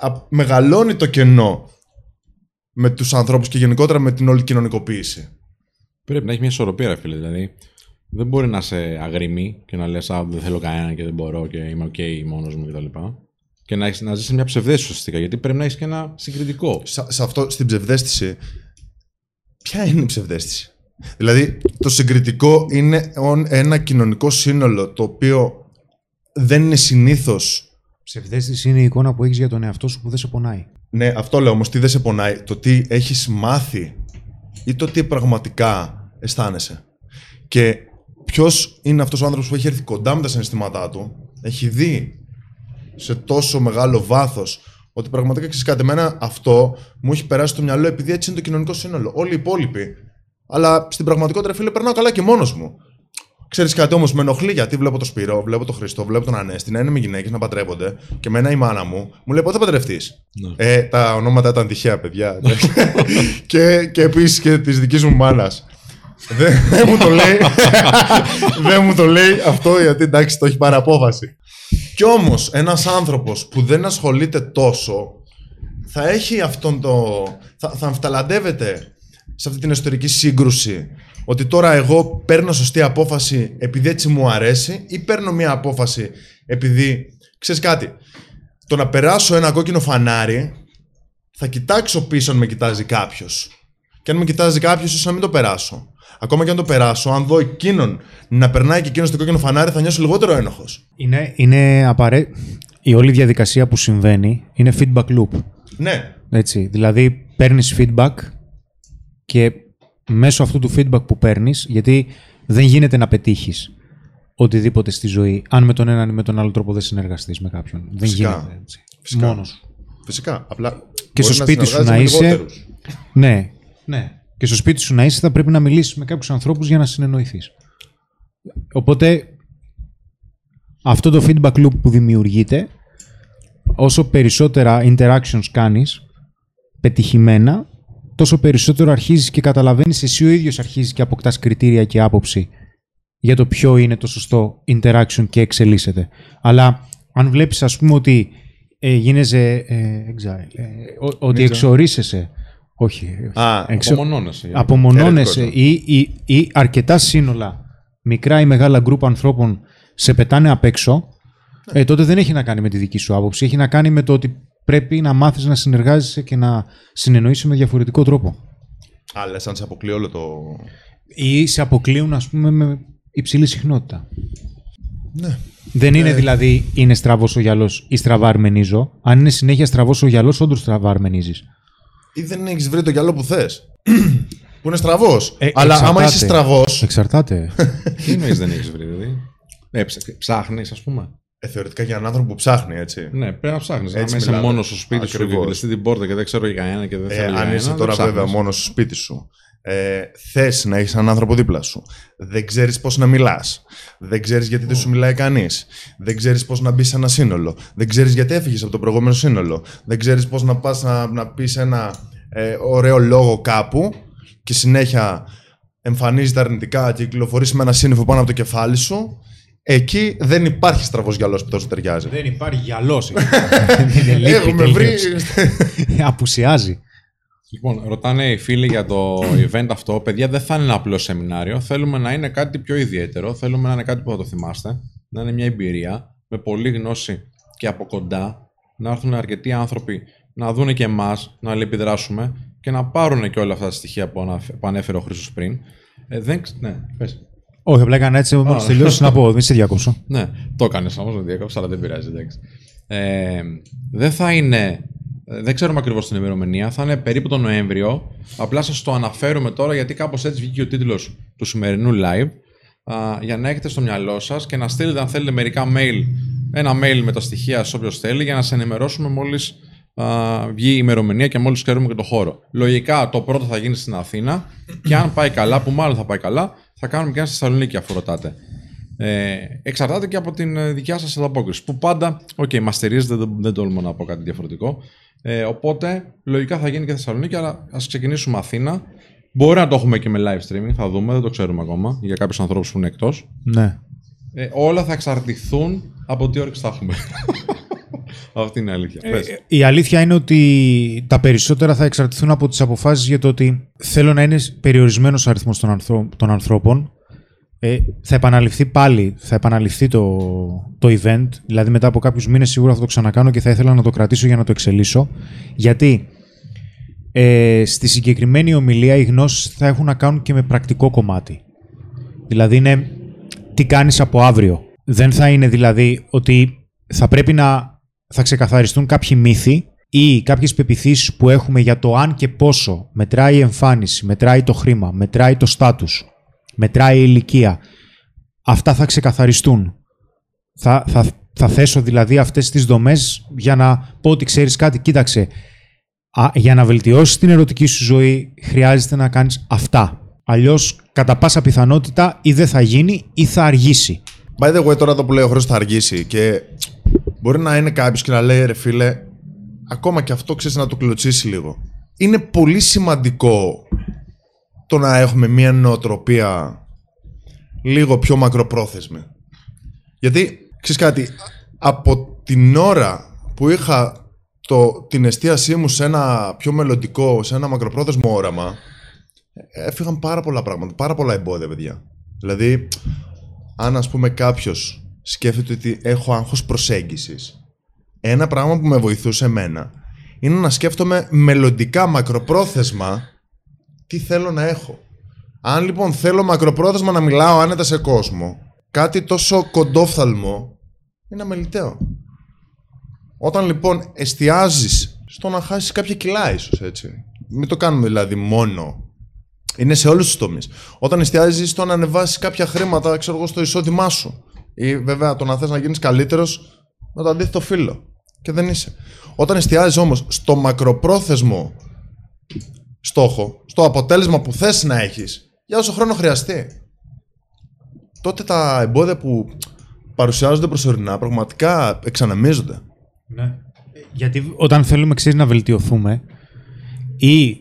α- μεγαλώνει το κενό με τους ανθρώπους και γενικότερα με την όλη κοινωνικοποίηση. Πρέπει να έχει μια ισορροπία, ρε φίλε. Δηλαδή, δεν μπορεί να είσαι αγρίμι και να λες Α, δεν θέλω κανένα και δεν μπορώ και είμαι οκ μόνος μου κτλ. Και να, έχεις, να ζεις σε μια ψευδαίσθηση ουσιαστικά. Γιατί πρέπει να έχεις και ένα συγκριτικό. σε, σε αυτό, στην ψευδαίσθηση, ποια είναι η ψευδέστηση; Δηλαδή, το συγκριτικό είναι ον- ένα κοινωνικό σύνολο το οποίο δεν είναι συνήθως Ψευδέστηση είναι η εικόνα που έχεις για τον εαυτό σου που δεν σε πονάει. Ναι, αυτό λέω όμως. Τι δεν σε πονάει, το τι έχεις μάθει ή το τι πραγματικά αισθάνεσαι. Και ποιος είναι αυτός ο άνθρωπος που έχει έρθει κοντά με τα συναισθήματά του, έχει δει σε τόσο μεγάλο βάθος ότι πραγματικά ξέρεις κάτι. Εμένα αυτό μου έχει περάσει στο μυαλό επειδή έτσι είναι το κοινωνικό σύνολο. Όλοι οι υπόλοιποι. Αλλά στην πραγματικότητα, ρε φίλε, περνάω καλά και μόνος μου. Ξέρεις κάτι όμως, με ενοχλεί γιατί βλέπω το Σπύρο, βλέπω τον Χριστό, βλέπω τον Ανέστη να είναι με γυναίκες να παντρεύονται και εμένα η μάνα μου μου λέει πότε θα παντρευτείς; Ναι. Ε, τα ονόματα ήταν τυχαία, παιδιά. και και επίσης και της δικής μου μάνας. δεν, δεν μου το λέει. δεν μου το λέει αυτό γιατί εντάξει το έχει πάρει απόφαση. Κι όμως ένας άνθρωπος που δεν ασχολείται τόσο θα έχει αυτόν το. θα, θα αμφιταλαντεύεται σε αυτή την εσωτερική σύγκρουση ότι τώρα εγώ παίρνω σωστή απόφαση επειδή έτσι μου αρέσει ή παίρνω μια απόφαση επειδή. ξέρεις κάτι. Το να περάσω ένα κόκκινο φανάρι θα κοιτάξω πίσω αν με κοιτάζει κάποιος. Και αν με κοιτάζει κάποιος, ίσως να μην το περάσω. Ακόμα και αν το περάσω, αν δω εκείνον να περνάει και εκείνος στο κόκκινο φανάρι, θα νιώσω λιγότερο ένοχος. Είναι, είναι απαρέ... Η όλη διαδικασία που συμβαίνει είναι feedback loop. Ναι. Έτσι. Δηλαδή, παίρνεις feedback και μέσω αυτού του feedback που παίρνεις, γιατί δεν γίνεται να πετύχεις οτιδήποτε στη ζωή, αν με τον έναν ή με τον άλλο τρόπο δεν συνεργαστείς με κάποιον. Δεν Φυσικά. γίνεται έτσι. Φυσικά. Μόνος σου. Φυσικά. Απλά. Και μπορείς στο σπίτι σου συνεργάζεσαι να με είσαι- λιγότερους. Ναι, ναι. Και στο σπίτι σου να είσαι θα πρέπει να μιλήσεις με κάποιους ανθρώπους για να συνεννοηθείς. Οπότε αυτό το feedback loop που δημιουργείται, όσο περισσότερα interactions κάνεις πετυχημένα, τόσο περισσότερο αρχίζεις και καταλαβαίνεις εσύ ο ίδιος αρχίζεις και αποκτάς κριτήρια και άποψη για το ποιο είναι το σωστό interaction και εξελίσσεται. Αλλά αν βλέπεις ας πούμε ότι ε, γίνεσαι ε, exile. Ε, ο- ότι Exile. εξορίσεσαι. Όχι. Α, εξο- Απομονώνεσαι. για- απομονώνεσαι Ερετικό ή, ή, ή αρκετά σύνολα, μικρά ή μεγάλα γκρουπ ανθρώπων σε πετάνε απ' έξω, ε, τότε δεν έχει να κάνει με τη δική σου άποψη. Έχει να κάνει με το ότι πρέπει να μάθεις να συνεργάζεσαι και να συνεννοείσαι με διαφορετικό τρόπο. Α, λες αν σε αποκλεί όλο το... Ή σε αποκλείουν, ας πούμε, με υψηλή συχνότητα. Ναι. Δεν είναι δηλαδή είναι στραβός ο γυαλός ή στραβά αρμενίζω. Αν είναι συνέχεια στραβός ο γυαλός, όντως στραβά αρμενίζεις. Ή δεν έχεις βρει το γυαλό που θες. που είναι στραβός. Ε, Αλλά άμα εξαρτάται. είσαι στραβός, Εξαρτάται. Τι εννοείς δεν έχεις βρει, δηλαδή; Ε, ψ- ψάχνεις, ας πούμε. Ε, θεωρητικά για έναν άνθρωπο που ψάχνει, έτσι. Ναι, πρέπει να ψάχνεις. Αν Έτσι είσαι μιλάμε. μόνος στο σπίτι σου και Ακριβώς. κλειστεί την πόρτα και δεν ξέρω για κανένα και δεν Ε, θέλω για αν κανένα, είσαι δεν τώρα ψάχνεις. βέβαια μόνος στο σπίτι σου, ε, θες να έχεις έναν άνθρωπο δίπλα σου. Δεν ξέρεις πώς να μιλάς. Δεν ξέρεις γιατί δεν σου μιλάει κανείς. Δεν ξέρεις πώς να μπεις σε ένα σύνολο. Δεν ξέρεις γιατί έφυγες από το προηγούμενο σύνολο. Δεν ξέρεις πώς να πας να, να πεις ένα ε, ωραίο λόγο κάπου και συνέχεια εμφανίζεται αρνητικά και κυκλοφορείς με ένα σύννεφο πάνω από το κεφάλι σου. Εκεί δεν υπάρχει στραβό γυαλός που τόσο ταιριάζει. Δεν υπάρχει γυαλός. Δεν είναι Έχουμε βρει. Απουσιάζει. Λοιπόν, ρωτάνε οι φίλοι για το event αυτό. Παιδιά, δεν θα είναι ένα απλό σεμινάριο. Θέλουμε να είναι κάτι πιο ιδιαίτερο. Θέλουμε να είναι κάτι που θα το θυμάστε. Να είναι μια εμπειρία με πολλή γνώση και από κοντά. Να έρθουν αρκετοί άνθρωποι να δούνε και εμάς, να αλληλεπιδράσουμε και να πάρουν και όλα αυτά τα στοιχεία που, αναφε- που ανέφερε ο Χρήστος πριν. Ε, δεν... ξ- Ναι, πες. Όχι, απλά έκανα έτσι. Μόλι Α. τελειώσει να πω. Δεν σε διακόψω. Ναι, το έκανες όμως, με διέκοψα, αλλά δεν πειράζει. Εντάξει. Ε, δεν θα είναι. ε, Δεν ξέρουμε ακριβώς την ημερομηνία. Θα είναι περίπου τον Νοέμβριο. Απλά σας το αναφέρουμε τώρα γιατί κάπως έτσι βγήκε ο τίτλος του σημερινού live. Α, για να έχετε στο μυαλό σας και να στείλετε, αν θέλετε, μερικά mail. Ένα mail με τα στοιχεία σε όποιος θέλει για να σε ενημερώσουμε μόλις βγει η ημερομηνία και μόλις ξέρουμε και το χώρο. Λογικά το πρώτο θα γίνει στην Αθήνα και αν πάει καλά, που μάλλον θα πάει καλά, θα κάνουμε και ένα στη Θεσσαλονίκη αφού ρωτάτε. Ε, εξαρτάται και από την ε, δικιά σας ανταπόκριση. Που πάντα, οκ, okay, μας στηρίζετε, δεν, δεν τολμώ να πω κάτι διαφορετικό. Ε, οπότε, λογικά θα γίνει και Θεσσαλονίκη, αλλά ας ξεκινήσουμε Αθήνα. Μπορεί να το έχουμε και με live streaming, θα δούμε, δεν το ξέρουμε ακόμα, για κάποιους ανθρώπους που είναι εκτός. Ναι. Ε, όλα θα εξαρτηθούν από τι όρεξη θα έχουμε. Αυτή είναι η αλήθεια. Πες. Η αλήθεια είναι ότι τα περισσότερα θα εξαρτηθούν από τις αποφάσεις για το ότι θέλω να είναι περιορισμένος ο αριθμός των, ανθρω- των ανθρώπων. Ε, θα επαναληφθεί πάλι, θα επαναληφθεί το, το event, δηλαδή μετά από κάποιους μήνες σίγουρα θα το ξανακάνω και θα ήθελα να το κρατήσω για να το εξελίσω. Γιατί ε, στη συγκεκριμένη ομιλία οι γνώσεις θα έχουν να κάνουν και με πρακτικό κομμάτι. Δηλαδή είναι τι κάνεις από αύριο. Δεν θα είναι δηλαδή ότι θα πρέπει να θα ξεκαθαριστούν κάποιοι μύθοι ή κάποιες πεπιθήσεις που έχουμε για το αν και πόσο μετράει η εμφάνιση, μετράει το χρήμα, μετράει το στάτους, μετράει η ηλικία. Αυτά θα ξεκαθαριστούν. Θα, θα, θα θέσω δηλαδή αυτές τις δομές για να πω ότι ξέρεις κάτι. Κοίταξε, α, για να βελτιώσεις την ερωτική σου ζωή χρειάζεται να κάνεις αυτά. Αλλιώς κατά πάσα πιθανότητα ή δεν θα γίνει ή θα αργήσει. By the way, τώρα εδώ που λέει ο Χρήστος θα αργήσει και μπορεί να είναι κάποιος και να λέει ρε φίλε, ακόμα και αυτό ξέρεις να το κλωτσίσει λίγο. Είναι πολύ σημαντικό το να έχουμε μια νοοτροπία λίγο πιο μακροπρόθεσμη. Γιατί, ξέρεις κάτι, από την ώρα που είχα το, την εστίασή μου σε ένα πιο μελλοντικό, σε ένα μακροπρόθεσμο όραμα, έφυγαν πάρα πολλά πράγματα, πάρα πολλά εμπόδια, παιδιά. Δηλαδή, αν ας πούμε κάποιος σκέφτεται ότι έχω άγχος προσέγγισης, ένα πράγμα που με βοηθούσε εμένα είναι να σκέφτομαι μελλοντικά μακροπρόθεσμα τι θέλω να έχω. Αν λοιπόν θέλω μακροπρόθεσμα να μιλάω άνετα σε κόσμο, κάτι τόσο κοντόφθαλμο είναι αμεληταίο. Όταν λοιπόν εστιάζεις στο να χάσεις κάποια κιλά ίσως έτσι. Μην το κάνουμε δηλαδή μόνο είναι σε όλους τους τομείς. Όταν εστιάζεις στο να ανεβάσεις κάποια χρήματα, ξέρω εγώ, στο εισόδημά σου. Ή βέβαια το να θες να γίνεις καλύτερος με το αντίθετο φύλλο. Και δεν είσαι. Όταν εστιάζεις όμως στο μακροπρόθεσμο στόχο, στο αποτέλεσμα που θες να έχεις, για όσο χρόνο χρειαστεί, τότε τα εμπόδια που παρουσιάζονται προσωρινά πραγματικά εξαναμίζονται. Ναι. Γιατί όταν θέλουμε, ξέρεις, να βελτιωθούμε ή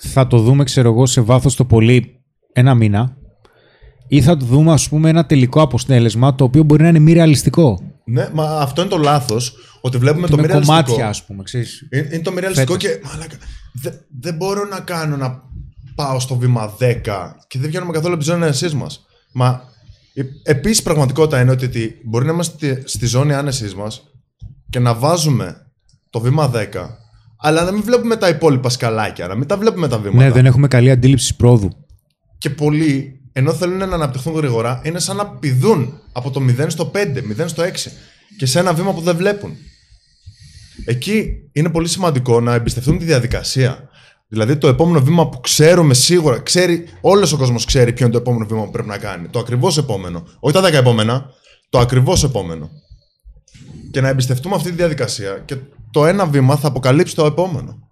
θα το δούμε, ξέρω εγώ, σε βάθος το πολύ ένα μήνα ή θα το δούμε, ας πούμε, ένα τελικό αποτέλεσμα το οποίο μπορεί να είναι μη ρεαλιστικό. Ναι, μα αυτό είναι το λάθος. Ότι βλέπουμε το με μοιραλιστικό. κομμάτια, ας πούμε, ξέρεις. Είναι, είναι το μοιραλιστικό Φέτος. και. Μαλάκα, δεν δεν μπορώ να κάνω να πάω στο βήμα 10 και δεν βγαίνουμε καθόλου από τη ζώνη άνεσή μας. Μα επίσης πραγματικότητα είναι ότι, ότι μπορεί να είμαστε στη ζώνη άνεσή μας και να βάζουμε το βήμα 10, αλλά να μην βλέπουμε τα υπόλοιπα σκαλάκια, να μην τα βλέπουμε τα βήματα. Ναι, δεν έχουμε καλή αντίληψη πρόοδου. Και πολλοί, ενώ θέλουν να αναπτυχθούν γρήγορα, είναι σαν να πηδούν από το 0 στο 5, 0 στο 6 και σε ένα βήμα που δεν βλέπουν. Εκεί είναι πολύ σημαντικό να εμπιστευτούμε τη διαδικασία. Δηλαδή το επόμενο βήμα που ξέρουμε σίγουρα, ξέρει, όλος ο κόσμος ξέρει ποιο είναι το επόμενο βήμα που πρέπει να κάνει. Το ακριβώς επόμενο. Όχι τα 10 επόμενα, το ακριβώς επόμενο. Και να εμπιστευτούμε αυτή τη διαδικασία και το ένα βήμα θα αποκαλύψει το επόμενο.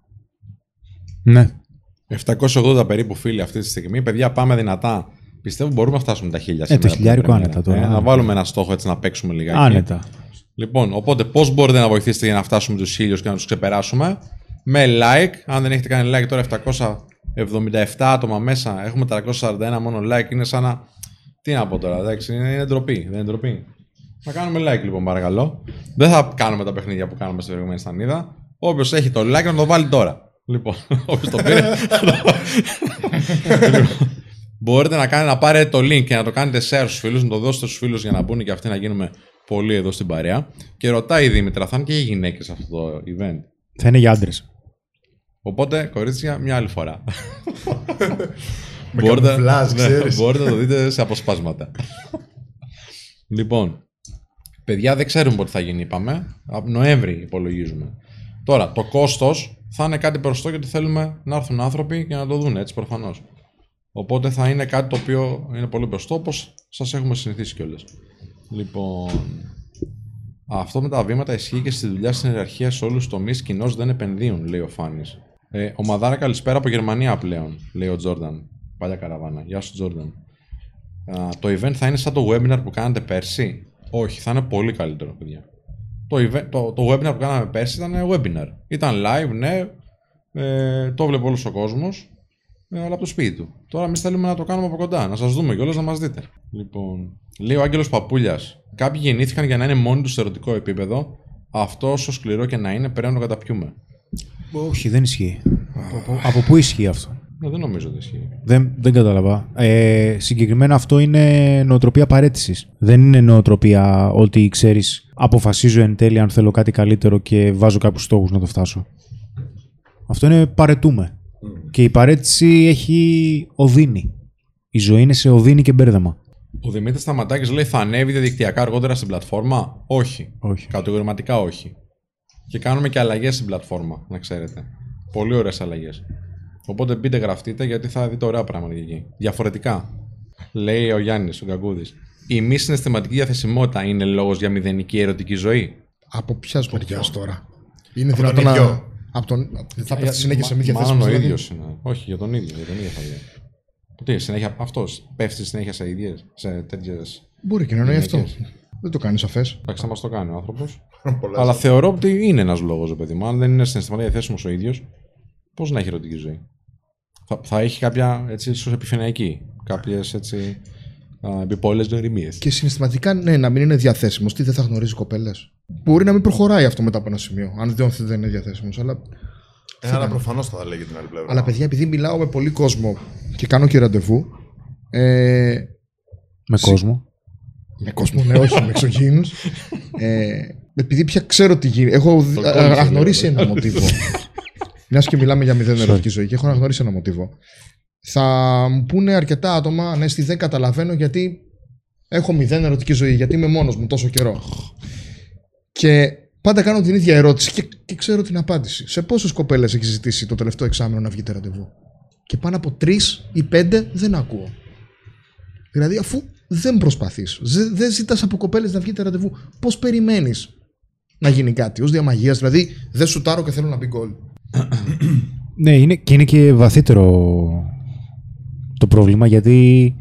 Ναι. 780 περίπου φίλοι αυτή τη στιγμή. Παιδιά, πάμε δυνατά. Πιστεύω μπορούμε να φτάσουμε τα χίλια Ε, σήμερα. το από την χιλιάρικο πρεμιέρα. άνετα τώρα. Ε, να βάλουμε ένα στόχο έτσι να παίξουμε λιγάκι. Άνετα. Λοιπόν, οπότε πώς μπορείτε να βοηθήσετε για να φτάσουμε τους χίλιους και να τους ξεπεράσουμε; Με like. Αν δεν έχετε κάνει like τώρα 777 άτομα μέσα. Έχουμε 341 μόνο like. Είναι σαν να. Τι να πω τώρα, εντάξει, είναι, είναι ντροπή. Δεν είναι ντροπή. Να κάνουμε like λοιπόν, παρακαλώ. Δεν θα κάνουμε τα παιχνίδια που κάνουμε στην προηγούμενη στανίδα. Όποιος έχει το like να το βάλει τώρα. Λοιπόν, όποιος το πήρε. Λοιπόν, Μπορείτε να, κάνετε, να πάρετε το link και να το κάνετε share στους φίλους, να το δώσετε στους φίλους για να μπουν και αυτοί να γίνουμε πολλοί εδώ στην παρέα. Και ρωτάει η Δήμητρα, θα είναι και οι γυναίκες σε αυτό το event; Θα είναι για άντρες. Οπότε, κορίτσια, μια άλλη φορά. Με καμουφλάζ, ξέρεις. ναι, μπορείτε να το δείτε σε αποσπάσματα. λοιπόν, παιδιά δεν ξέρουμε πότε θα γίνει, είπαμε. Από Νοέμβρη υπολογίζουμε. Τώρα, το κόστος θα είναι κάτι μπροστά γιατί θέλουμε να έρθουν άνθρωποι και να το δουν, έτσι προφανώς. Οπότε θα είναι κάτι το οποίο είναι πολύ μπροστά, όπως σας έχουμε συνηθίσει κιόλας. Λοιπόν, αυτό με τα βήματα ισχύει και στη δουλειά στην ιεραρχία σε όλους τους τομείς. Κοινώς δεν επενδύουν, λέει ο Φάνης. Ε, ο Μαδάρα, καλησπέρα από Γερμανία πλέον, λέει ο Τζόρνταν. Παλιά καραβάνα. Γεια σου, Τζόρνταν. Α, το event θα είναι σαν το webinar που κάνατε πέρσι; Όχι, θα είναι πολύ καλύτερο, παιδιά. Το, event, το, το webinar που κάναμε πέρσι ήταν webinar. Ήταν live, ναι. Ε, το βλέπει όλος ο κόσμος. Ε, αλλά από το σπίτι του. Τώρα εμείς θέλουμε να το κάνουμε από κοντά, να σας δούμε κιόλας να μας δείτε. Λοιπόν, λέει ο Άγγελος Παπούλια. Κάποιοι γεννήθηκαν για να είναι μόνοι τους σε ερωτικό επίπεδο. Αυτό όσο σκληρό και να είναι, πρέπει να το καταπιούμε. Όχι, δεν ισχύει. από, από πού ισχύει αυτό; Ναι, δεν νομίζω ότι ισχύει. Δεν, δεν κατάλαβα. Ε, συγκεκριμένα αυτό είναι νοοτροπία παρέτησης. Δεν είναι νοοτροπία ότι ξέρεις, αποφασίζω εν τέλει αν θέλω κάτι καλύτερο και βάζω κάποιους στόχους να το φτάσω. Αυτό είναι παρετούμε. Και η παρέτηση έχει οδύνη. Η ζωή είναι σε οδύνη και μπέρδεμα. Ο Δημήτρης Σταματάκης λέει: Θα ανέβει διαδικτυακά αργότερα στην πλατφόρμα; Όχι. Όχι. Κατηγορηματικά όχι. Και κάνουμε και αλλαγές στην πλατφόρμα, να ξέρετε. Πολύ ωραίες αλλαγές. Οπότε μπείτε, γραφτείτε γιατί θα δείτε ωραία πράγματα εκεί. Διαφορετικά. Λέει ο Γιάννης, ο Γκαγκούδης. Η μη συναισθηματική διαθεσιμότητα είναι λόγος για μηδενική ερωτική ζωή; Από ποιας μεριάς τώρα; Είναι Από τον δυνατόν να. Ίδιο. Από τον... Θα πέφτει συνέχεια σε μη Μάλλον διαθέσιμο. ο δηλαδή. ίδιος είναι. Όχι, για τον ίδιο. Για τον ίδιο θα βγει. Τι, συνέχεια αυτός. Πέφτει συνέχεια σε ίδιες. Σε τέτοιες. Μπορεί και να εννοεί αυτό. Γυναίκες. Δεν το κάνει σαφές. Εντάξει, θα μας το κάνει ο άνθρωπος. Πολλές. Αλλά θεωρώ ότι είναι ένας λόγος, παιδί μου. Αν δεν είναι συναισθηματικά διαθέσιμο ο ίδιος, πώς να έχει ερωτική ζωή; Θα, θα έχει κάποια έτσι, ίσως επιφανειακή. Κάποιες έτσι. Επιπόλαιες νοημίε. Και συναισθηματικά, ναι, να μην είναι διαθέσιμος. Τι δεν θα γνωρίζει κοπέλες; Μπορεί να μην προχωράει αυτό μετά από ένα σημείο. Αν δεν, δεν είναι διαθέσιμος. Αλλά, Ε, αλλά προφανώς θα λέγει την άλλη πλευρά. αλλά παιδιά, επειδή μιλάω με πολύ κόσμο και κάνω και ραντεβού. Ε, Με κόσμο. με κόσμο, ναι, όχι με εξωγήινους. Ε, επειδή πια ξέρω τι γίνεται. Έχω δει- κόλλησε, αναγνωρίσει λέει, ένα μοτίβο. Μιας και μιλάμε για μηδέν ερωτική ζωή και έχω αναγνωρίσει ένα μοτίβο. Θα μου πούνε αρκετά άτομα, ναι, στη δεν καταλαβαίνω γιατί έχω μηδέν ερωτική ζωή, γιατί είμαι μόνος μου τόσο καιρό. Και πάντα κάνω την ίδια ερώτηση και, και ξέρω την απάντηση. Σε πόσες κοπέλες έχεις ζητήσει το τελευταίο εξάμεινο να βγείτε ραντεβού, Και πάνω από τρεις ή πέντε δεν ακούω. Δηλαδή, αφού δεν προσπαθείς, δεν ζητάς από κοπέλες να βγείτε ραντεβού, πώς περιμένεις να γίνει κάτι ως διαμαγείας. Δηλαδή, δεν σουτάρω και θέλω να μπει γκολ. Ναι, είναι, και είναι και βαθύτερο το πρόβλημα γιατί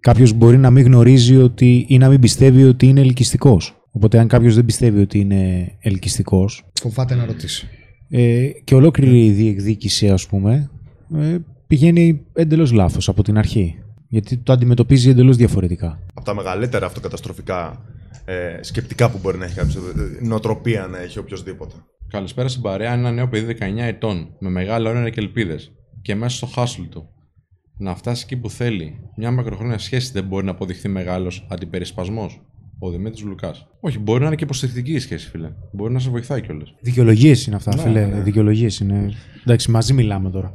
κάποιος μπορεί να μην γνωρίζει ότι ή να μην πιστεύει ότι είναι ελκυστικός. Οπότε, αν κάποιος δεν πιστεύει ότι είναι ελκυστικός Φοβάται να ρωτήσει. ε, και ολόκληρη η διεκδίκηση, ας πούμε, ε, πηγαίνει εντελώς λάθος από την αρχή. Γιατί το αντιμετωπίζει εντελώς διαφορετικά. Από τα μεγαλύτερα αυτοκαταστροφικά ε, σκεπτικά που μπορεί να έχει κάποιος, νοοτροπία να έχει οποιοδήποτε. Καλησπέρα στην παρέα. Είναι ένα νέο παιδί 19 ετών, με μεγάλα όνειρα και ελπίδες. Και μέσα στο χάσουλ του. Να φτάσει εκεί που θέλει. Μια μακροχρόνια σχέση δεν μπορεί να αποδειχθεί μεγάλος αντιπερισπασμός. Ο Δημήτρης Λουκάς. Όχι, μπορεί να είναι και υποστηρικτική η σχέση, φίλε. Μπορεί να σε βοηθάει κιόλας. Δικαιολογίες είναι αυτά, Ναι, φίλε. ναι. Δικαιολογίες είναι. Εντάξει, μαζί μιλάμε τώρα.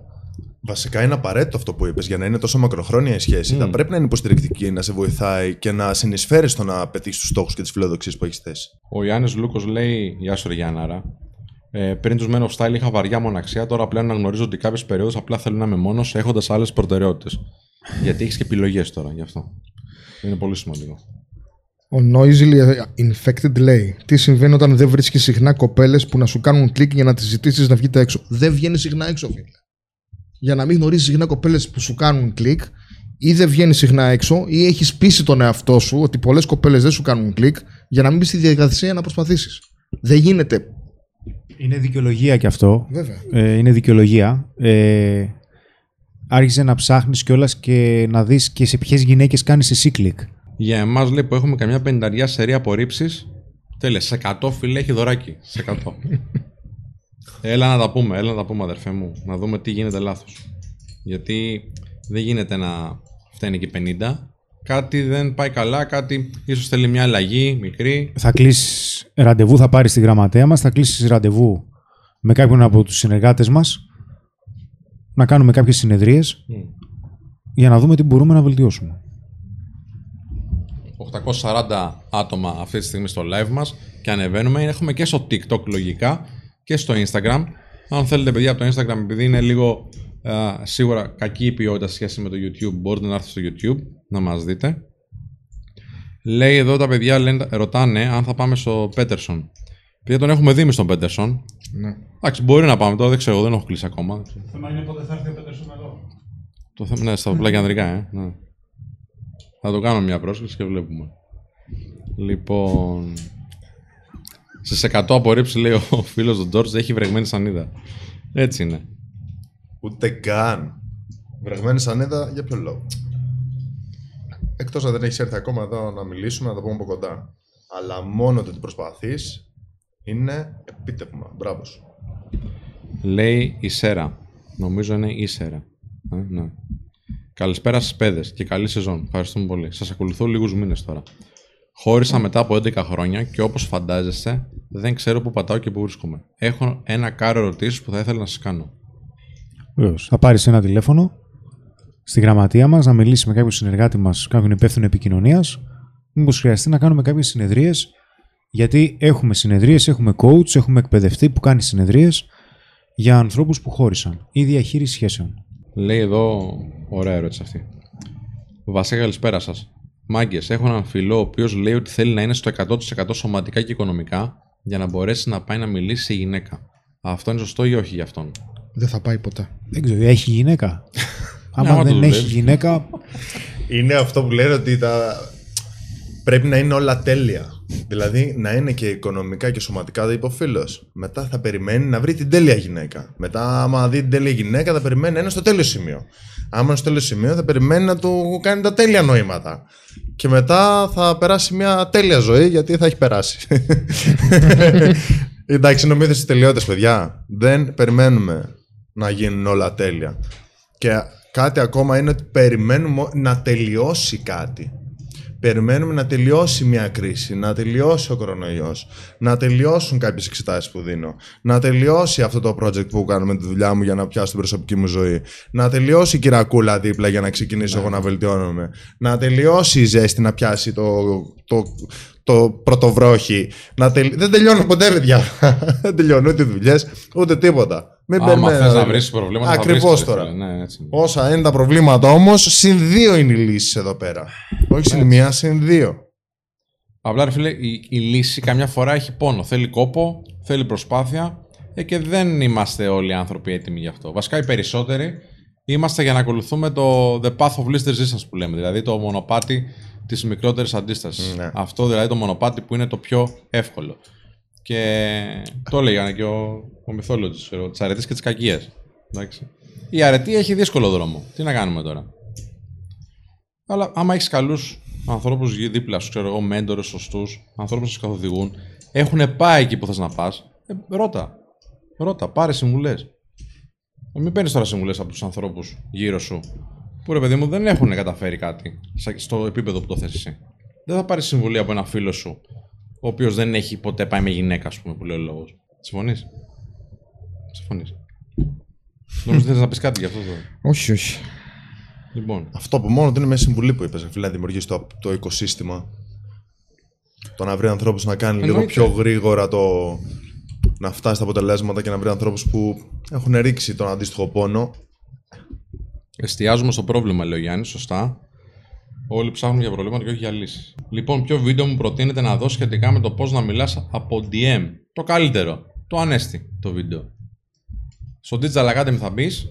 Βασικά είναι απαραίτητο αυτό που είπες. Για να είναι τόσο μακροχρόνια η σχέση, Μμ. θα πρέπει να είναι υποστηρικτική, να σε βοηθάει και να συνεισφέρει στο να πετύχεις τους στόχους και τις φιλοδοξίες που έχεις θέσει. Ο Ιάννη Λούκος λέει: Γεια σου, ρε Γιάνναρα. Ε, πριν τους Men of Style είχα βαριά μοναξιά. Τώρα πλέον αναγνωρίζω ότι κάποιες περιόδους απλά θέλω να είμαι μόνος έχοντας άλλες προτεραιότητες. Γιατί έχεις και επιλογές τώρα γι' αυτό. Είναι πολύ σημαντικό. Ο Noisily Infected λέει: Τι συμβαίνει όταν δεν βρίσκεις συχνά κοπέλες που να σου κάνουν κλικ για να τους ζητήσεις να βγείτε έξω. Δεν βγαίνεις συχνά έξω, φίλε. Για να μην γνωρίζεις συχνά κοπέλες που σου κάνουν κλικ, ή δεν βγαίνεις συχνά έξω, ή έχεις πείσει τον εαυτό σου ότι πολλές κοπέλες δεν σου κάνουν κλικ, για να μην μπεις στη διαδικασία να προσπαθήσεις. Δεν γίνεται. Είναι δικαιολογία κι αυτό. Βέβαια. Ε, είναι δικαιολογία. Ε, άρχισε να ψάχνεις κιόλας και να δεις και σε ποιες γυναίκες κάνεις εσύ κλικ. Για εμάς λέει που έχουμε καμιά πενταριά σερή απορρίψεις. Τέλεια. Σε 100 φίλε έχει δωράκι. Σε 100. έλα να τα πούμε, έλα να τα πούμε, αδερφέ μου. Να δούμε τι γίνεται λάθος. Γιατί δεν γίνεται να φταίνει και 50. Κάτι δεν πάει καλά, κάτι ίσως θέλει μια αλλαγή μικρή. Θα κλείσεις ραντεβού, θα πάρεις τη γραμματέα μας, θα κλείσεις ραντεβού με κάποιον από τους συνεργάτες μας, να κάνουμε κάποιες συνεδρίες για να δούμε τι μπορούμε να βελτιώσουμε. 840 άτομα αυτή τη στιγμή στο live μας και ανεβαίνουμε. Έχουμε και στο TikTok λογικά και στο Instagram. Αν θέλετε παιδιά από το Instagram, επειδή είναι λίγο α, σίγουρα κακή η ποιότητα σε σχέση με το YouTube, μπορείτε να έρθετε στο YouTube να μας δείτε. Λέει εδώ τα παιδιά λένε, ρωτάνε αν θα πάμε στο Πέτερσον. Παιδιά τον έχουμε δει εμείς τον Πέτερσον. Ναι. Εντάξει, μπορεί να πάμε τώρα, δεν ξέρω, δεν έχω κλείσει ακόμα. Το θέμα είναι πότε θα έρθει ο Πέτερσον εδώ. Το θέμα ναι, στα πλάγια ανδρικά, ε. Ναι. Θα το κάνω μια πρόσκληση και βλέπουμε. Λοιπόν. Στι 100 απορρίψει, λέει ο φίλος του Τζόρτζ, έχει βρεγμένη σανίδα. Έτσι είναι. Ούτε καν. Βρεγμένη σανίδα για ποιο λόγο; Εκτός αν δεν έχεις έρθει ακόμα εδώ να μιλήσουμε, να το πούμε από κοντά. Αλλά μόνο το ότι προσπαθείς είναι επίτευγμα. Μπράβο σου. Λέει η Σέρα. Νομίζω είναι η Σέρα. Ε, ναι. Καλησπέρα στις παιδες και καλή σεζόν. Ευχαριστούμε πολύ. Σας ακολουθώ λίγους μήνες τώρα. Χώρισα μετά από 11 χρόνια και όπως φαντάζεστε, δεν ξέρω πού πατάω και πού βρίσκομαι. Έχω ένα κάρο ερωτήσεις που θα ήθελα να σας κάνω. Βεβαίως. Θα πάρεις ένα τηλέφωνο στη γραμματεία μας, να μιλήσεις με κάποιον συνεργάτη μας, κάποιον υπεύθυνο επικοινωνίας, μήπως χρειαστεί να κάνουμε κάποιες συνεδρίες, γιατί έχουμε συνεδρίες, έχουμε coach, έχουμε εκπαιδευτή που κάνει συνεδρίες για ανθρώπους που χώρισαν ή διαχείριση σχέσεων. Λέει εδώ, ωραία ερώτηση αυτή. Βασικά, καλησπέρα σας. Μάγκες, έχω έναν φιλό ο οποίος λέει ότι θέλει να είναι στο 100% σωματικά και οικονομικά για να μπορέσει να πάει να μιλήσει σε γυναίκα. Αυτό είναι σωστό ή όχι για αυτόν; Δεν θα πάει ποτέ. Δεν ξέρω, έχει γυναίκα; άμα Άμα το δεν έχει δουλεύεις. γυναίκα, Είναι αυτό που λένε ότι τα... πρέπει να είναι όλα τέλεια. Δηλαδή να είναι και οικονομικά και σωματικά υποφίλο. Μετά θα περιμένει να βρει την τέλεια γυναίκα. Μετά, άμα δει την τέλεια γυναίκα, θα περιμένει να είναι στο τέλειο σημείο. Άμα είναι στο τέλειο σημείο, θα περιμένει να του κάνει τα τέλεια νοήματα. Και μετά θα περάσει μια τέλεια ζωή γιατί θα έχει περάσει. Εντάξει, νομίζω στι τελειότητε, παιδιά. Δεν περιμένουμε να γίνουν όλα τέλεια. Και κάτι ακόμα είναι ότι περιμένουμε να τελειώσει κάτι. Περιμένουμε να τελειώσει μια κρίση, να τελειώσει ο κορονοϊός, να τελειώσουν κάποιες εξετάσεις που δίνω, να τελειώσει αυτό το project που κάνουμε τη δουλειά μου για να πιάσω την προσωπική μου ζωή, να τελειώσει η κυρακούλα δίπλα για να ξεκινήσω εγώ να βελτιώνομαι, να τελειώσει η ζέστη να πιάσει το, το, το πρωτοβρόχι. Να τελ... Δεν τελειώνω ποτέ, παιδιά. Δεν τελειώνω ούτε δουλειές, ούτε τίποτα. Μην Άμα περιμένετε. θες να βρεις προβλήματα, θα Ακριβώς βρίσκεις, ρε τώρα. φίλε. Ναι, έτσι είναι. Όσα είναι τα προβλήματα όμως, συν δύο είναι οι λύσεις εδώ πέρα. Όχι συν μία, συν δύο. Απλά, ρε φίλε, η, η λύση καμιά φορά έχει πόνο. Θέλει κόπο, θέλει προσπάθεια ε, και δεν είμαστε όλοι οι άνθρωποι έτοιμοι γι' αυτό. Βασικά, οι περισσότεροι είμαστε για να ακολουθούμε το the path of least resistance που λέμε. Δηλαδή το μονοπάτι της μικρότερης αντίστασης. Ναι. Αυτό δηλαδή το μονοπάτι που είναι το πιο εύκολο. Και το έλεγαν και ο, ο mythologist, τι αρετέ και τι κακίε. Η αρετή έχει δύσκολο δρόμο. Τι να κάνουμε τώρα; Αλλά άμα έχεις καλούς ανθρώπους δίπλα σου, ξέρω εγώ, μέντορες σωστούς, ανθρώπους που σα καθοδηγούν, έχουν πάει εκεί που θες να πας. Ε, ρώτα. Ρώτα, πάρε συμβουλές. Μην παίρνεις τώρα συμβουλές από τους ανθρώπους γύρω σου που ρε παιδί μου δεν έχουν καταφέρει κάτι στο επίπεδο που το θες εσύ. Δεν θα πάρεις συμβουλή από ένα φίλο σου, ο οποίος δεν έχει ποτέ πάει με γυναίκα, ας πούμε, που λέει ο λόγος. Συμφωνείς; Συμφωνείς. Νομίζω θέλει να πεις κάτι γι' αυτό. Τώρα. Όχι, όχι. Λοιπόν. Αυτό από μόνο του είναι μια συμβουλή που είπες, φίλε, να δημιουργήσεις το, το οικοσύστημα. Το να βρει ανθρώπους να κάνει λίγο Εννοείται. πιο γρήγορα το. να φτάσει στα αποτελέσματα και να βρει ανθρώπους που έχουν ρίξει τον αντίστοιχο πόνο. Εστιάζουμε στο πρόβλημα, λέει ο Γιάννης, σωστά. Όλοι ψάχνουν για προβλήματα και όχι για λύσεις. Λοιπόν, ποιο βίντεο μου προτείνετε να δω σχετικά με το πώς να μιλάς από DM. Το καλύτερο. Το ανέστη το βίντεο. Στο Digital Academy θα μπεις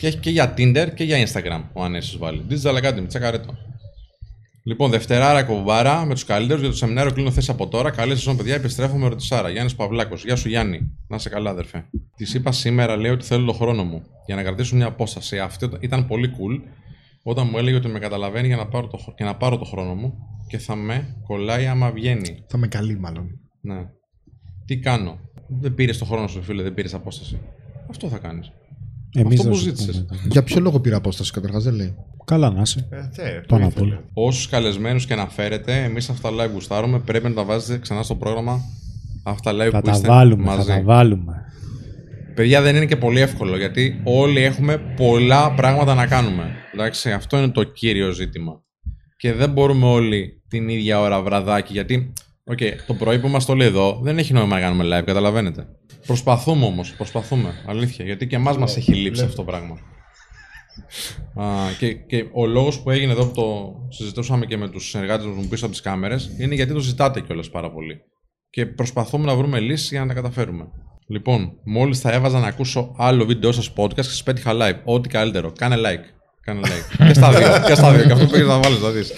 και έχει και για Tinder και για Instagram ο Ανέστη βάλει. Digital Academy, τσεκάρε το. Λοιπόν, Δευτεράρα κοβάρα με τους καλύτερους για το σεμινάριο κλείνω θέση από τώρα. Καλή σεζόν, παιδιά. Επιστρέφω με ρωτησάρα. Γιάννης Παυλάκος. Γεια σου, Γιάννη. Να σε καλά, αδερφέ. Της είπα σήμερα, λέει ότι θέλω το χρόνο μου για να κρατήσω μια απόσταση. Αυτή ήταν πολύ cool όταν μου έλεγε ότι με καταλαβαίνει για να πάρω το, για να πάρω το χρόνο μου και θα με κολλάει άμα βγαίνει. Θα με καλεί, μάλλον. Ναι. Τι κάνω; Δεν πήρες το χρόνο σου, φίλε, δεν πήρες απόσταση. Αυτό θα κάνεις. Εμείς Αυτό θα που σου ζήτησες. πούμε. Για ποιο λόγο πήρα απόσταση, καταρχάς δεν λέει. Καλά να είσαι. Ε, θε, Πάνω ήθελε. απ' όλα. Όσους καλεσμένους και να φέρετε, εμείς αυτά live γουστάρουμε. Πρέπει να τα βάζετε ξανά στο πρόγραμμα. Αυτά live Θα που τα είστε βάλουμε, θα μαζί. τα βάλουμε. Παιδιά δεν είναι και πολύ εύκολο γιατί όλοι έχουμε πολλά πράγματα να κάνουμε. Εντάξει, αυτό είναι το κύριο ζήτημα. Και δεν μπορούμε όλοι την ίδια ώρα βραδάκι γιατί οκ, το πρωί που είμαστε όλοι εδώ δεν έχει νόημα να κάνουμε live, καταλαβαίνετε. Προσπαθούμε όμως, προσπαθούμε. Αλήθεια. Γιατί και εμάς μας έχει λείψει αυτό το πράγμα. Α, και, και ο λόγος που έγινε εδώ που το συζητούσαμε και με τους συνεργάτες μου πίσω από τις κάμερες είναι γιατί το ζητάτε κιόλας πάρα πολύ. Και προσπαθούμε να βρούμε λύσει για να τα καταφέρουμε. Λοιπόν, μόλις θα έβαζα να ακούσω άλλο βίντεο σας podcast και σας πέτυχα live. Ό,τι καλύτερο. Κάνε like. Κάνε like. και στα δύο. και στα δύο. Και αυτό πήγε να βάλεις, θα δεις.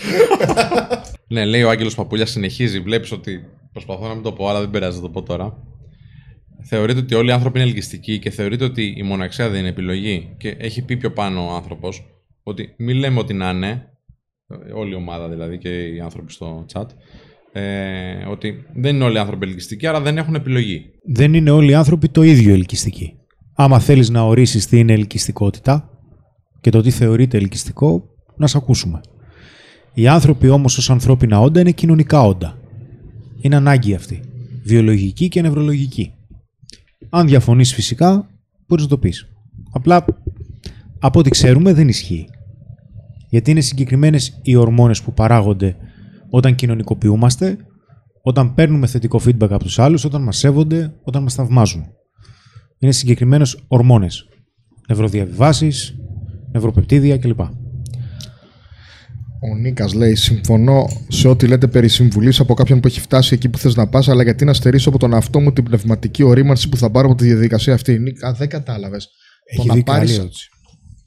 ναι, λέει ο Άγγελος Παπούλια, συνεχίζει. Βλέπεις ότι προσπαθώ να μην το πω, αλλά δεν πειράζει να το πω τώρα. Θεωρείτε ότι όλοι οι άνθρωποι είναι ελκυστικοί και θεωρείτε ότι η μοναξιά δεν είναι επιλογή; Και έχει πει πιο πάνω ο άνθρωπος ότι μην λέμε ότι να είναι, όλη η ομάδα δηλαδή και οι άνθρωποι στο chat, ε, ότι δεν είναι όλοι οι άνθρωποι ελκυστικοί, άρα δεν έχουν επιλογή. Δεν είναι όλοι οι άνθρωποι το ίδιο ελκυστικοί. Άμα θέλεις να ορίσεις τι είναι ελκυστικότητα και το τι θεωρείται ελκυστικό, να σε ακούσουμε. Οι άνθρωποι όμως ως ανθρώπινα όντα είναι κοινωνικά όντα. Είναι ανάγκη αυτή. Βιολογική και νευρολογική. Αν διαφωνείς φυσικά, μπορείς να το πεις. Απλά, από ό,τι ξέρουμε, δεν ισχύει. Γιατί είναι συγκεκριμένες οι ορμόνες που παράγονται όταν κοινωνικοποιούμαστε, όταν παίρνουμε θετικό feedback από τους άλλους, όταν μας σέβονται, όταν μας θαυμάζουν. Είναι συγκεκριμένες ορμόνες. Νευροδιαβιβάσεις, νευροπεπτίδια κλπ. Ο Νίκας λέει: Συμφωνώ σε ό,τι λέτε περί συμβουλής από κάποιον που έχει φτάσει εκεί που θες να πας, αλλά γιατί να στερήσω από τον εαυτό μου την πνευματική ορίμανση που θα πάρω από τη διαδικασία αυτή; Νίκα, δεν κατάλαβες. Έχει δει καλή ερώτηση.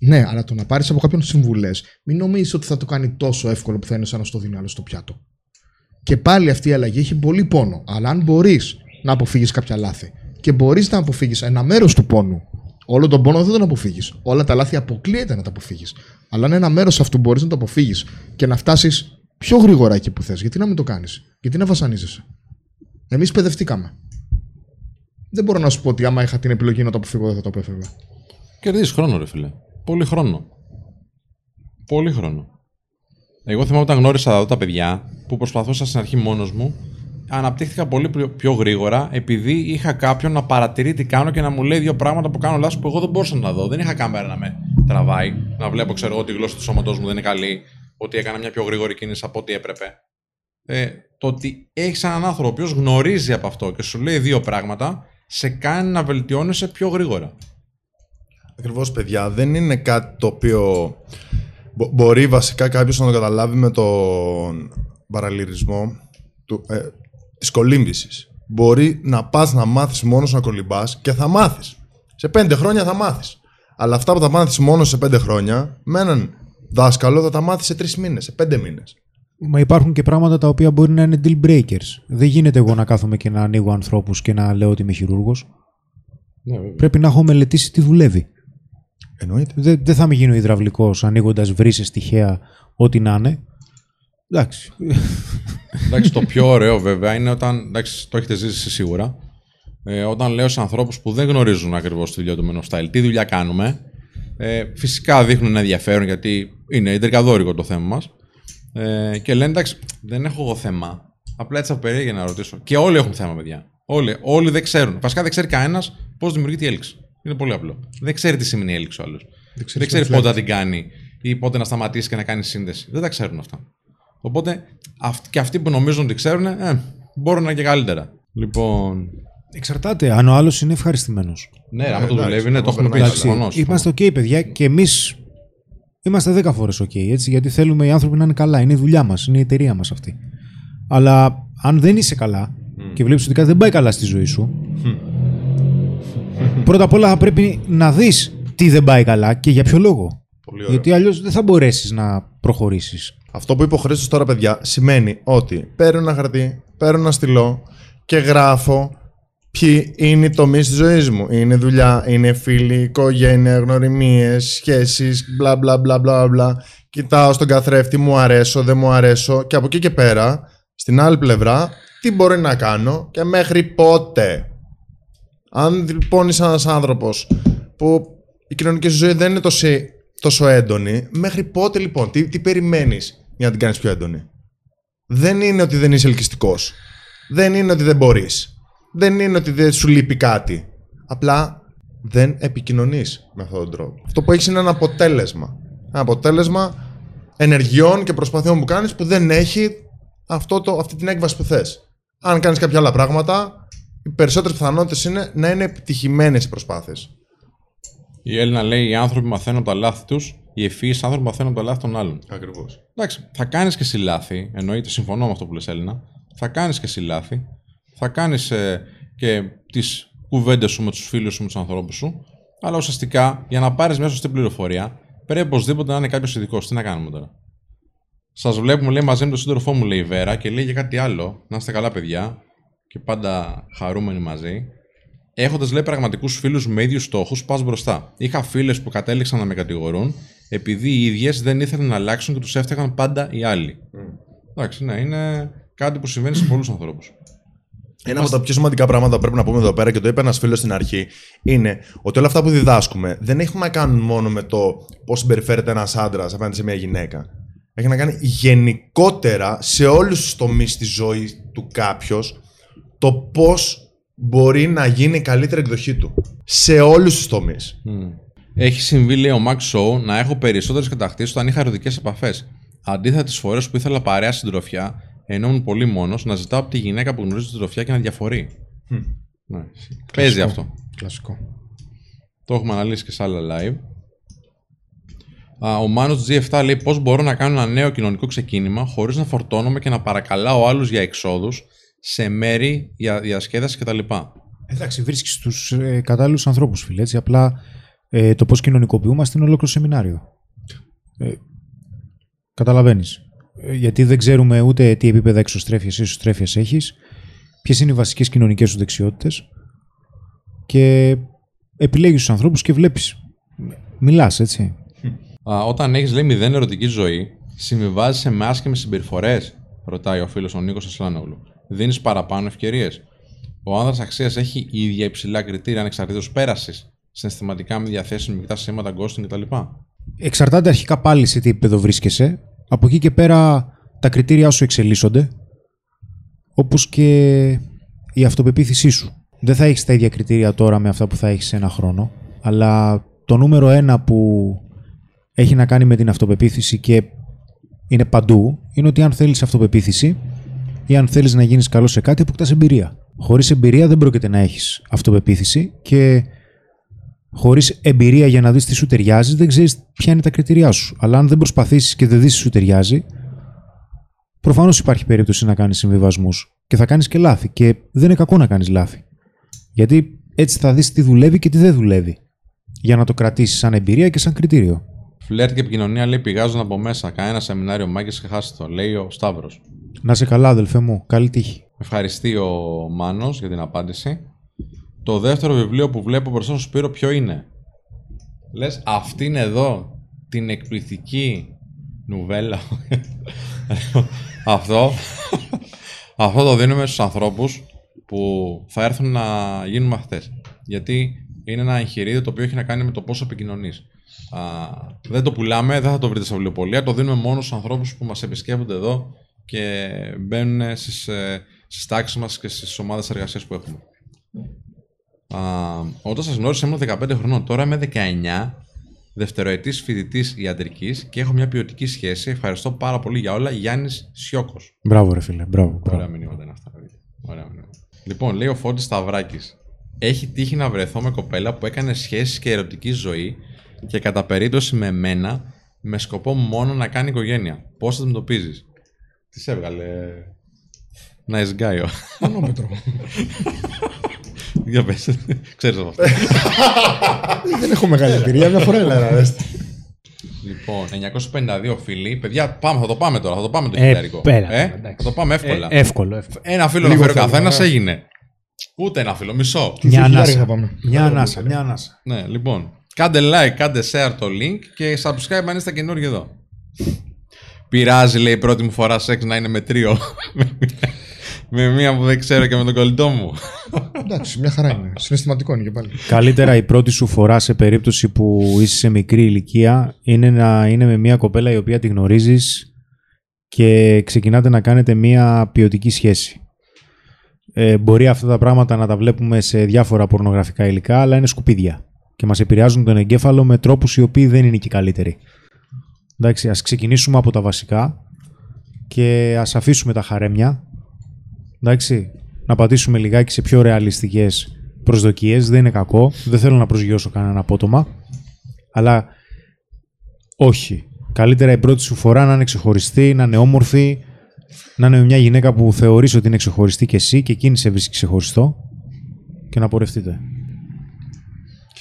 Ναι, αλλά το να πάρεις από κάποιον συμβουλές, μην νομίζεις ότι θα το κάνει τόσο εύκολο που θα είναι σαν να στο δίνει άλλο στο πιάτο. Και πάλι αυτή η αλλαγή έχει πολύ πόνο. Αλλά αν μπορείς να αποφύγεις κάποια λάθη και μπορείς να αποφύγεις ένα μέρος του πόνου, όλο τον πόνο δεν τον αποφύγεις. Όλα τα λάθη αποκλείεται να τα αποφύγεις. Αλλά αν ένα μέρος αυτού μπορείς να το αποφύγεις και να φτάσεις πιο γρήγορα εκεί που θες, γιατί να μην το κάνεις, γιατί να βασανίζεσαι; Εμείς παιδευτήκαμε. Δεν μπορώ να σου πω ότι άμα είχα την επιλογή να το αποφύγω, δεν θα το απέφευγα. Κερδίζεις χρόνο, ρε φίλε. Πολύ χρόνο. Πολύ χρόνο. Εγώ θυμάμαι όταν γνώρισα εδώ τα παιδιά που προσπαθούσα στην αρχή μόνος μου, αναπτύχθηκα πολύ πιο- πιο γρήγορα επειδή είχα κάποιον να παρατηρεί τι κάνω και να μου λέει δύο πράγματα που κάνω λάθος που εγώ δεν μπορούσα να τα δω. Δεν είχα κάμερα να με τραβάει, να βλέπω, ξέρω εγώ, ότι η γλώσσα του σώματός μου δεν είναι καλή, ότι έκανα μια πιο γρήγορη κίνηση από ό,τι έπρεπε. Ε, το ότι έχεις έναν άνθρωπο ο οποίος γνωρίζει από αυτό και σου λέει δύο πράγματα, σε κάνει να βελτιώνεσαι πιο γρήγορα. Ακριβώς παιδιά, δεν είναι κάτι το οποίο μπο- μπορεί βασικά κάποιος να το καταλάβει με τον παραλυρισμό του, ε, της κολύμβησης. Μπορεί να πας να μάθεις μόνος να κολυμπάς και θα μάθεις. Σε πέντε χρόνια θα μάθεις. Αλλά αυτά που θα μάθεις μόνος σε πέντε χρόνια, με έναν δάσκαλο θα τα μάθεις σε τρεις μήνες, σε πέντε μήνες. Μα υπάρχουν και πράγματα τα οποία μπορεί να είναι deal breakers. Δεν γίνεται εγώ να κάθομαι και να ανοίγω ανθρώπους και να λέω ότι είμαι χειρούργος. Ναι, βέβαια. Πρέπει να έχω μελετήσει τι δουλεύει. Εννοείται. Δεν, δεν θα με γίνω υδραυλικός ανοίγοντας βρύσες τυχαία, ό,τι να είναι. Εντάξει. Εντάξει, το πιο ωραίο βέβαια είναι όταν. Εντάξει, το έχετε ζήσει σίγουρα. Ε, όταν λέω σε ανθρώπους που δεν γνωρίζουν ακριβώς τη δουλειά του Men of Style, τι δουλειά κάνουμε. Ε, φυσικά δείχνουν ένα ενδιαφέρον γιατί είναι ιντρικαδόρικο το θέμα μας. Ε, και λένε εντάξει, δεν έχω εγώ θέμα. Απλά έτσι από περίεργα να ρωτήσω. Και όλοι έχουν θέμα, παιδιά. Όλοι, όλοι δεν ξέρουν. Βασικά δεν ξέρει κανένας πώς δημιουργείται η έλξη. Είναι πολύ απλό. Δεν ξέρει τι σημαίνει η έλξη ο άλλος. Δεν ξέρεις, ξέρεις πότε το θα την κάνει ή πότε να σταματήσει και να κάνει σύνδεση. Δεν τα ξέρουν αυτά. Οπότε αυτ- και αυτοί που νομίζουν ότι ξέρουν, ε, μπορούν να είναι και καλύτερα. Λοιπόν. Εξαρτάται αν ο άλλος είναι ευχαριστημένος. Ναι, άμα το εντάξει, δουλεύει, ναι, το εγώ έχουμε πει. περνάει συμφωνώ, Εντάξει, συμφωνώ. είμαστε OK, παιδιά, και εμείς είμαστε 10 φορές OK, έτσι, γιατί θέλουμε οι άνθρωποι να είναι καλά. Είναι η δουλειά μας, είναι η εταιρεία μας αυτή. Αλλά αν δεν είσαι καλά και βλέπεις ότι κάτι δεν πάει καλά στη ζωή σου, πρώτα απ' όλα θα πρέπει να δεις τι δεν πάει καλά και για ποιο λόγο. Πολύ ωραίο. Γιατί αλλιώς δεν θα μπορέσεις να προχωρήσεις. Αυτό που είπε ο Χρήστος τώρα, παιδιά, σημαίνει ότι παίρνω ένα χαρτί, παίρνω ένα στυλό και γράφω ποιοι είναι οι τομείς της ζωής μου. Είναι δουλειά, είναι φίλοι, οικογένεια, γνωριμίες, σχέσεις, μπλα μπλα μπλα μπλα μπλα. Κοιτάω στον καθρέφτη, μου αρέσω, δεν μου αρέσω. Και από εκεί και πέρα, στην άλλη πλευρά, τι μπορεί να κάνω και μέχρι πότε. Αν λοιπόν είσαι ένας άνθρωπος που η κοινωνική σου ζωή δεν είναι τόσο, τόσο έντονη, μέχρι πότε λοιπόν, τι, τι περιμένεις για να την κάνεις πιο έντονη; Δεν είναι ότι δεν είσαι ελκυστικός. Δεν είναι ότι δεν μπορείς. Δεν είναι ότι δεν σου λείπει κάτι. Απλά δεν επικοινωνείς με αυτόν τον τρόπο. Αυτό που έχεις είναι ένα αποτέλεσμα. Ένα αποτέλεσμα ενεργειών και προσπαθειών που κάνεις που δεν έχει αυτό το, αυτή την έκβαση που θες. Αν κάνεις κάποια άλλα πράγματα, οι περισσότερες πιθανότητες είναι να είναι επιτυχημένες οι προσπάθειες. Η Έλληνα λέει: Οι άνθρωποι μαθαίνουν από τα λάθη τους, οι ευφυείς άνθρωποι μαθαίνουν από τα λάθη των άλλων. Ακριβώς. Εντάξει, θα κάνεις και εσύ λάθη. Εννοείται, συμφωνώ με αυτό που λες Έλληνα. Θα κάνεις και εσύ λάθη. Θα κάνεις και τις κουβέντες σου με τους φίλους σου, με τους ανθρώπους σου. Αλλά ουσιαστικά για να πάρεις μια σωστή πληροφορία, πρέπει οπωσδήποτε να είναι κάποιος ειδικός. Τι να κάνουμε τώρα; Σας βλέπουμε, λέει μαζί με τον σύντροφό μου, λέει η Βέρα, και λέει για κάτι άλλο. Να είστε καλά, παιδιά. Και πάντα χαρούμενοι μαζί. Έχοντας λέει πραγματικούς φίλους με ίδιους στόχους, πας μπροστά. Είχα φίλες που κατέληξαν να με κατηγορούν επειδή οι ίδιες δεν ήθελαν να αλλάξουν και τους έφτιαγαν πάντα οι άλλοι. Εντάξει, ναι, είναι κάτι που συμβαίνει σε πολλούς ανθρώπους. Ένα από τα πιο σημαντικά πράγματα που πρέπει να πούμε εδώ πέρα και το είπε ένας φίλος στην αρχή είναι ότι όλα αυτά που διδάσκουμε δεν έχουν να κάνουν μόνο με το πώς συμπεριφέρεται ένας άντρας απέναντι σε μια γυναίκα. Έχει να κάνει γενικότερα σε όλους τους τομείς της ζωής του κάποιος το πώς μπορεί να γίνει η καλύτερη εκδοχή του. Σε όλους τους τομείς. Έχει συμβεί, λέει ο Max Show, να έχω περισσότερες κατακτήσεις όταν είχα ερωτικές επαφές. Αντίθετα τις φορές που ήθελα παρέα συντροφιά, ενώ ήμουν πολύ μόνος, να ζητάω από τη γυναίκα που γνωρίζει τη συντροφιά και να διαφορεί. Ναι. Παίζει αυτό. Κλασικό. Το έχουμε αναλύσει και σε άλλα live. Α, ο Μάνος G7 λέει πώς μπορώ να κάνω ένα νέο κοινωνικό ξεκίνημα χωρίς να φορτώνομαι και να παρακαλάω άλλους για εξόδους σε μέρη για διασκέδαση κτλ. Εντάξει, βρίσκεις τους ε, κατάλληλους ανθρώπους, φίλε. Έτσι, απλά ε, το πώς κοινωνικοποιούμαστε είναι ολόκληρο σεμινάριο. Ε, Καταλαβαίνεις. γιατί δεν ξέρουμε ούτε τι επίπεδα εξωστρέφειας ή ισοστρέφειας έχεις, ποιες είναι οι βασικές κοινωνικές σου δεξιότητες και επιλέγεις τους ανθρώπους και βλέπεις. Μιλάς, έτσι. Α, όταν έχεις λέει μηδέν ερωτική ζωή, συμβιβάζεσαι με άσχημες συμπεριφορές, ρωτάει ο φίλος ο Νίκος Ασλάνογλου. Δίνεις παραπάνω ευκαιρίες. Ο άνδρας αξίας έχει ίδια υψηλά κριτήρια ανεξαρτήτως πέρασης, συναισθηματικά με διαθέσιμη μεικτά σήματα, ghosting κτλ. Εξαρτάται αρχικά πάλι σε τι επίπεδο βρίσκεσαι. Από εκεί και πέρα τα κριτήριά σου εξελίσσονται. Όπως και η αυτοπεποίθησή σου. Δεν θα έχεις τα ίδια κριτήρια τώρα με αυτά που θα έχεις σε ένα χρόνο. Αλλά το νούμερο ένα που έχει να κάνει με την αυτοπεποίθηση και είναι παντού, είναι ότι αν θέλεις αυτοπεποίθηση ή αν θέλεις να γίνεις καλός σε κάτι, αποκτάς εμπειρία. Χωρίς εμπειρία δεν πρόκειται να έχεις αυτοπεποίθηση και χωρίς εμπειρία για να δεις τι σου ταιριάζει, δεν ξέρεις ποια είναι τα κριτήριά σου. Αλλά αν δεν προσπαθήσεις και δεν δεις τι σου ταιριάζει, προφανώς υπάρχει περίπτωση να κάνεις συμβιβασμούς και θα κάνεις και λάθη. Και δεν είναι κακό να κάνεις λάθη. Γιατί έτσι θα δεις τι δουλεύει και τι δεν δουλεύει. Για να το κρατήσεις σαν εμπειρία και σαν κριτήριο. Φλερτ και επικοινωνία λέει πηγάζουν από μέσα. Κανένα σεμινάριο μάγκες και χάσει το, λέει ο Σταύρος. Να σε καλά, αδελφέ μου. Καλή τύχη. Ευχαριστεί ο Μάνος για την απάντηση. Το δεύτερο βιβλίο που βλέπω μπροστά σου Σπύρο ποιο είναι; Λες αυτήν εδώ την εκπληκτική νουβέλα. αυτό, αυτό το δίνουμε στους ανθρώπους που θα έρθουν να γίνουν μαθητές. Γιατί είναι ένα εγχειρίδιο το οποίο έχει να κάνει με το πόσο επικοινωνείς. Α, δεν το πουλάμε, δεν θα το βρείτε στα βιβλιοπολία, το δίνουμε μόνο στους ανθρώπους που μας επισκέπτονται εδώ και μπαίνουν στις, ε, στις τάξεις μας και στις ομάδες εργασίας που έχουμε. Α, όταν σας γνώρισα ήμουν 15 χρονών, τώρα είμαι 19, δευτεροετής φοιτητής ιατρικής και έχω μια ποιοτική σχέση. Ευχαριστώ πάρα πολύ για όλα. Γιάννης Σιώκος. Μπράβο, ρε φίλε. Μπράβο. μπράβο. Ωραία μηνύματα είναι αυτά. παιδιά. Ωραία μηνύματα. Λοιπόν, λέει ο Φώτης Σταυράκης. Έχει τύχει να βρεθώ με κοπέλα που έκανε σχέσεις και ερωτική ζωή και κατά περίπτωση με μένα με σκοπό μόνο να κάνει οικογένεια. Πώς θα αντιμετωπίζεις; Τις έβγαλε. Nice guy. ο. Μανόμετρο. Για πες. Ξέρεις από αυτό. Δεν έχω μεγάλη εμπειρία, μια φορά έλα ρε. Λοιπόν, 952 φίλοι. Παιδιά, πάμε, θα το πάμε τώρα. Θα το πάμε το Ε, χιλιάρικο. πέρα, Ε, εντάξει. θα το πάμε εύκολα. Ε, εύκολο, εύκολο. Ένα φίλο Λίγο να φέρει ο θέλουμε, καθένας ναι. έγινε. Ούτε ένα φίλο, μισό. Τι Μια χιλιάρικα ανάσα. θα πάμε. Μια ανάσα, μια ανάσα. Ναι, λοιπόν. Κάντε like, κάντε share το link και subscribe αν είστε καινούργιοι εδώ. Πειράζει, λέει, η πρώτη μου φορά σεξ να είναι με τρίο. με μία που δεν ξέρω και με τον κολλητό μου. Εντάξει, μια χαρά είναι. Συναισθηματικό είναι και πάλι. Καλύτερα η πρώτη σου φορά σε περίπτωση που είσαι σε μικρή ηλικία είναι να είναι με μια κοπέλα η οποία τη γνωρίζεις και ξεκινάτε να κάνετε μια ποιοτική σχέση. Ε, μπορεί αυτά τα πράγματα να τα βλέπουμε σε διάφορα πορνογραφικά υλικά, αλλά είναι σκουπίδια και μας επηρεάζουν τον εγκέφαλο με τρόπους οι οποίοι δεν είναι και οι καλύτεροι. Εντάξει, ας ξεκινήσουμε από τα βασικά και ας αφήσουμε τα χαρέμια. Εντάξει, να πατήσουμε λιγάκι σε πιο ρεαλιστικές προσδοκίες, δεν είναι κακό, δεν θέλω να προσγειώσω κανένα απότομα, αλλά όχι. Καλύτερα η πρώτη σου φορά να είναι ξεχωριστή, να είναι όμορφη, να είναι μια γυναίκα που θεωρείς ότι είναι ξεχωριστή και εσύ και εκείνη σε βρίσκει ξεχωριστό και να πορευτείτε.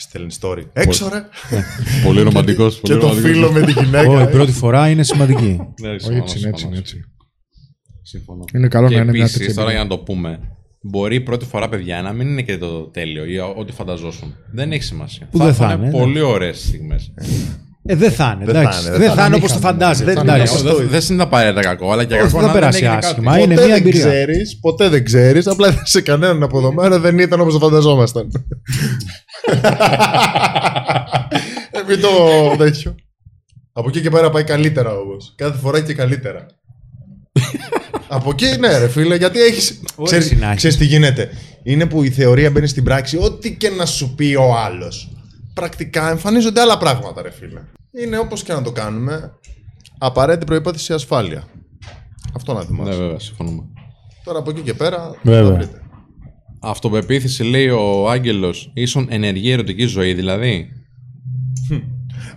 Και στέλνει story. Έξω ρε! πολύ ρομαντικός. και το φίλο με τη γυναίκα. Ω, η πρώτη φορά είναι σημαντική. Ναι, Όχι, έτσι είναι, έτσι είναι. Έτσι. Συμφωνώ. Είναι καλό και να είναι μια επίσης, τέτοια τώρα για εμπειρία. να το πούμε, μπορεί η πρώτη φορά, παιδιά, να μην είναι και το τέλειο ή ό,τι φανταζόσουν. Δεν έχει σημασία. Που δεν θα είναι, ναι. πολύ ωραίες στιγμές. Ε, δεν θα είναι, Δεν εντάξει. θα είναι, Δεν δεν θα είναι είναι. όπως το Είχαμε, φαντάζεσαι. δεν Δεν θα είναι. εντάξει. αυτό Δεν είναι απαραίτητα κακό, αλλά και Όχι, κακό δεν να θα δεν περάσει έγινε άσχημα. κάτι. είναι ποτέ μια δεν εμπειρία. ξέρεις, ποτέ δεν ξέρεις, απλά σε κανέναν από εδώ μέρα δεν ήταν όπως το φανταζόμασταν. ε, μην το τέτοιο. Από εκεί και πέρα πάει καλύτερα όμως. Κάθε φορά και καλύτερα. από εκεί ναι ρε φίλε, γιατί έχεις... Ξέρεις, συνάχη. ξέρεις τι γίνεται. Είναι που η θεωρία μπαίνει στην πράξη, ό,τι και να σου πει ο άλλος. Πρακτικά εμφανίζονται άλλα πράγματα ρε φίλε. Είναι όπως και να το κάνουμε. Απαραίτητη προϋπόθεση ασφάλεια. Αυτό να θυμάσαι. Ναι, βέβαια, συμφωνούμε. Τώρα από εκεί και πέρα Βέβαια. θα βρείτε. Αυτοπεποίθηση λέει ο Άγγελος, ίσον ενεργή ερωτική ζωή, δηλαδή.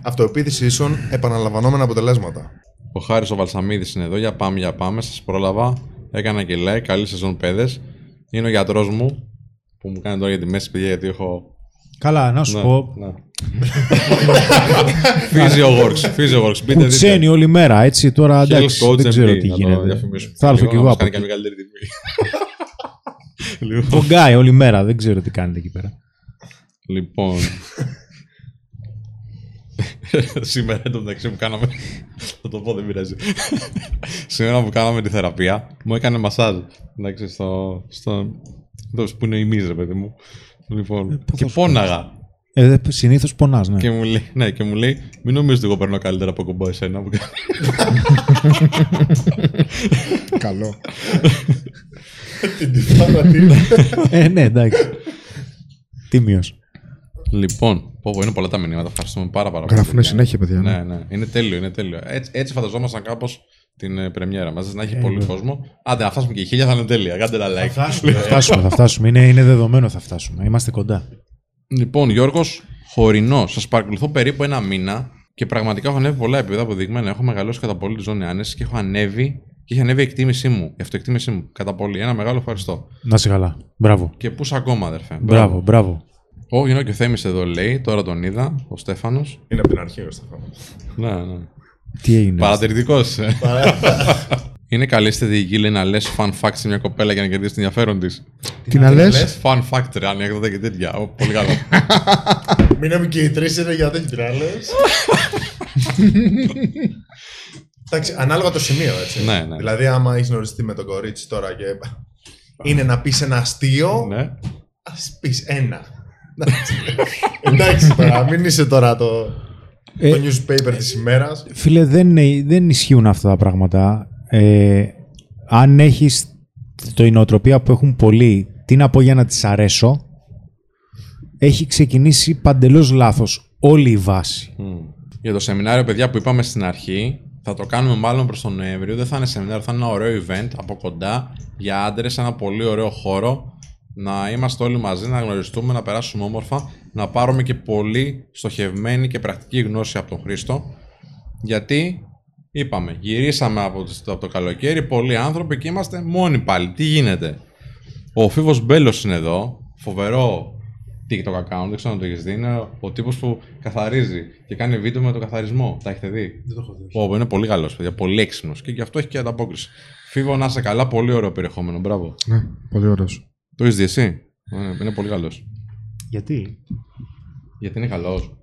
Αυτοεπίθεση ίσον επαναλαμβανόμενα αποτελέσματα. Ο Χάρης ο Βαλσαμίδης είναι εδώ. Για πάμε, για πάμε. Σας πρόλαβα. Έκανα και like. Καλή σεζόν, παιδες. Είναι ο γιατρός μου που μου κάνει τώρα για τη μέση, παιδιά, γιατί έχω. Καλά, να σου Ναι, πω. ναι. Physio Works. Physio Works. Μπείτε, δείτε. Κουτσένει όλη μέρα, έτσι. Τώρα Health εντάξει, Coach δεν ξέρω MD, τι να το γίνεται. διαφημίσουμε. Θα έρθω Λίγο, κι να εγώ μας από κάνει και εκεί. μεγαλύτερη τιμή. Λοιπόν, Πογκάει όλη μέρα, δεν ξέρω τι κάνετε εκεί πέρα. Λοιπόν. Σήμερα εντωμεταξύ που κάναμε. Θα το πω, δεν πειράζει. Σήμερα που κάναμε τη θεραπεία, μου έκανε μασάζ. Εντάξει, στο. στο εδώ που είναι η μίζα, παιδί μου. Λοιπόν, και πόναγα. Ε, Συνήθως πονάς, ναι. Και μου λέει, ναι, και μου λέει, μην νομίζεις ότι εγώ παίρνω καλύτερα από κομπό εσένα. που κάνω». Καλό. Την τυφάνα την. ε, ναι, εντάξει. Τίμιος. λοιπόν, πω, πω, είναι πολλά τα μηνύματα. Ευχαριστούμε πάρα, πάρα πολύ. Γράφουνε παιδιά. συνέχεια, παιδιά. ναι. Ναι, ναι. Είναι τέλειο, είναι τέλειο. Έτσι, έτσι φανταζόμασταν κάπως την ε, πρεμιέρα μα. Να Ε, έχει πολύ κόσμο. Άντε, να φτάσουμε και η χίλια θα είναι τέλεια. Κάντε ένα like. Θα φτάσουμε, θα φτάσουμε. Είναι, είναι δεδομένο θα φτάσουμε. Είμαστε κοντά. Λοιπόν, Γιώργος Χωρινό, σας παρακολουθώ περίπου ένα μήνα και πραγματικά έχω ανέβει πολλά επίπεδα αποδειγμένα. Έχω μεγαλώσει κατά πολύ τη ζώνη άνεση και έχω ανέβει και έχει ανέβει η εκτίμησή μου, η αυτοεκτίμησή μου κατά πολύ. Ένα μεγάλο ευχαριστώ. Να είσαι καλά. Μπράβο. Και πού ακόμα, αδερφέ; Μπράβο, μπράβο. Ο Γινό και ο Θέμης εδώ λέει, τώρα τον είδα, ο Στέφανος. Είναι από την αρχή ο Στεφάνος. Ναι, ναι. Τι έγινε. Παρατηρητικός. Είναι καλή στρατηγική, λέει, να λες fun fact σε μια κοπέλα για να κερδίσεις το ενδιαφέρον της. Τι να λες; Fun fact, ρε, ανέκδοτα και τέτοια. Ω, Πολύ καλό. Μείναμε και οι τρεις είναι για τέτοιο τράλε. Εντάξει, ανάλογα το σημείο, έτσι. Ναι, ναι. Δηλαδή, άμα έχεις γνωριστεί με τον κορίτσι τώρα και. Είναι να πεις ένα αστείο, Ναι. ας πεις ένα. Εντάξει. Εντάξει τώρα, μην είσαι τώρα το, Ε, το newspaper της ημέρας. Φίλε, δεν, δεν ισχύουν αυτά τα πράγματα. Ε, αν έχεις το η νοοτροπία που έχουν πολλοί, τι να πω για να τις αρέσω, έχει ξεκινήσει παντελώς λάθος όλη η βάση. Μμ. Για το σεμινάριο, παιδιά, που είπαμε στην αρχή, θα το κάνουμε μάλλον προς τον Νοέμβριο. Δεν θα είναι σεμινάριο, θα είναι ένα ωραίο event από κοντά για άντρες, ένα πολύ ωραίο χώρο. Να είμαστε όλοι μαζί, να γνωριστούμε, να περάσουμε όμορφα, να πάρουμε και πολύ στοχευμένη και πρακτική γνώση από τον Χρήστο. Γιατί, είπαμε, γυρίσαμε από το, από το καλοκαίρι, πολλοί άνθρωποι και είμαστε μόνοι πάλι. Τι γίνεται; Ο Φίβος Μπέλος είναι εδώ, φοβερό TikTok account, δεν ξέρω αν το έχεις δει. Είναι ο τύπος που καθαρίζει και κάνει βίντεο με το καθαρισμό. Τα έχετε δει; Δεν το έχω δει. Ω, είναι πολύ καλός, παιδιά. Πολύ έξυπνος. Και γι' αυτό έχει και ανταπόκριση. Φίβο, να είσαι καλά. Πολύ ωραίο περιεχόμενο. Μπράβο. Ναι, πολύ ωραίος. Το έχεις δει εσύ; Ε, Είναι πολύ καλός. Γιατί; Γιατί είναι καλός.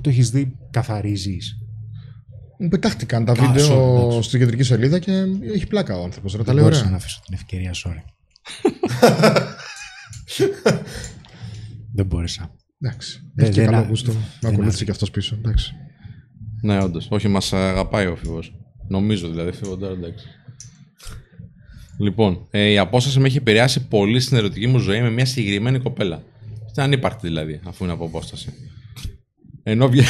Το έχεις δει, καθαρίζεις. Μου πετάχτηκαν τα Α, sorry, βίντεο εντάξει. στην κεντρική σελίδα και έχει πλάκα ο άνθρωπος. Τα Δεν λέει μπόρεσα να ωραία. αφήσω την ευκαιρία, sorry. Δεν μπόρεσα. Εντάξει. Δεν- Έχει και δεν καλό α- γούστο. Με δεν ακολούθησε α- και αυτός πίσω. Εντάξει. Ναι, όντως. Όχι, μας αγαπάει ο Φίβο. Νομίζω δηλαδή. Φίβο τώρα εντάξει. Λοιπόν, ε, η απόσταση με έχει επηρεάσει πολύ στην ερωτική μου ζωή με μια συγκεκριμένη κοπέλα. Στην ανύπαρκτη δηλαδή, αφού είναι από απόσταση. Ενώ, βγα...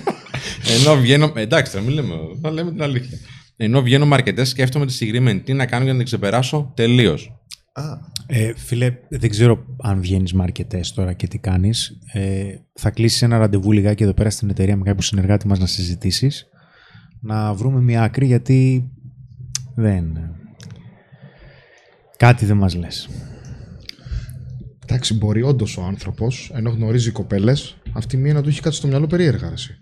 Ενώ βγαίνω. Εντάξει, τώρα μην λέμε, θα λέμε την αλήθεια. Ενώ βγαίνω με αρκετέ, σκέφτομαι τη συγκεκριμένη τι να κάνω για να την ξεπεράσω; Τελείως. Α, Ε, φίλε, δεν ξέρω αν βγαίνεις με αρκετέ τώρα και τι κάνεις. Ε, θα κλείσεις ένα ραντεβού λιγάκι εδώ πέρα στην εταιρεία με κάποιο συνεργάτη μας να συζητήσεις. Να βρούμε μια άκρη γιατί δεν. Κάτι δεν μας λες. Εντάξει, μπορεί όντως ο άνθρωπος, ενώ γνωρίζει κοπέλες, αυτή μία να του έχει κάτι στο μυαλό περίεργα. ρε εσύ.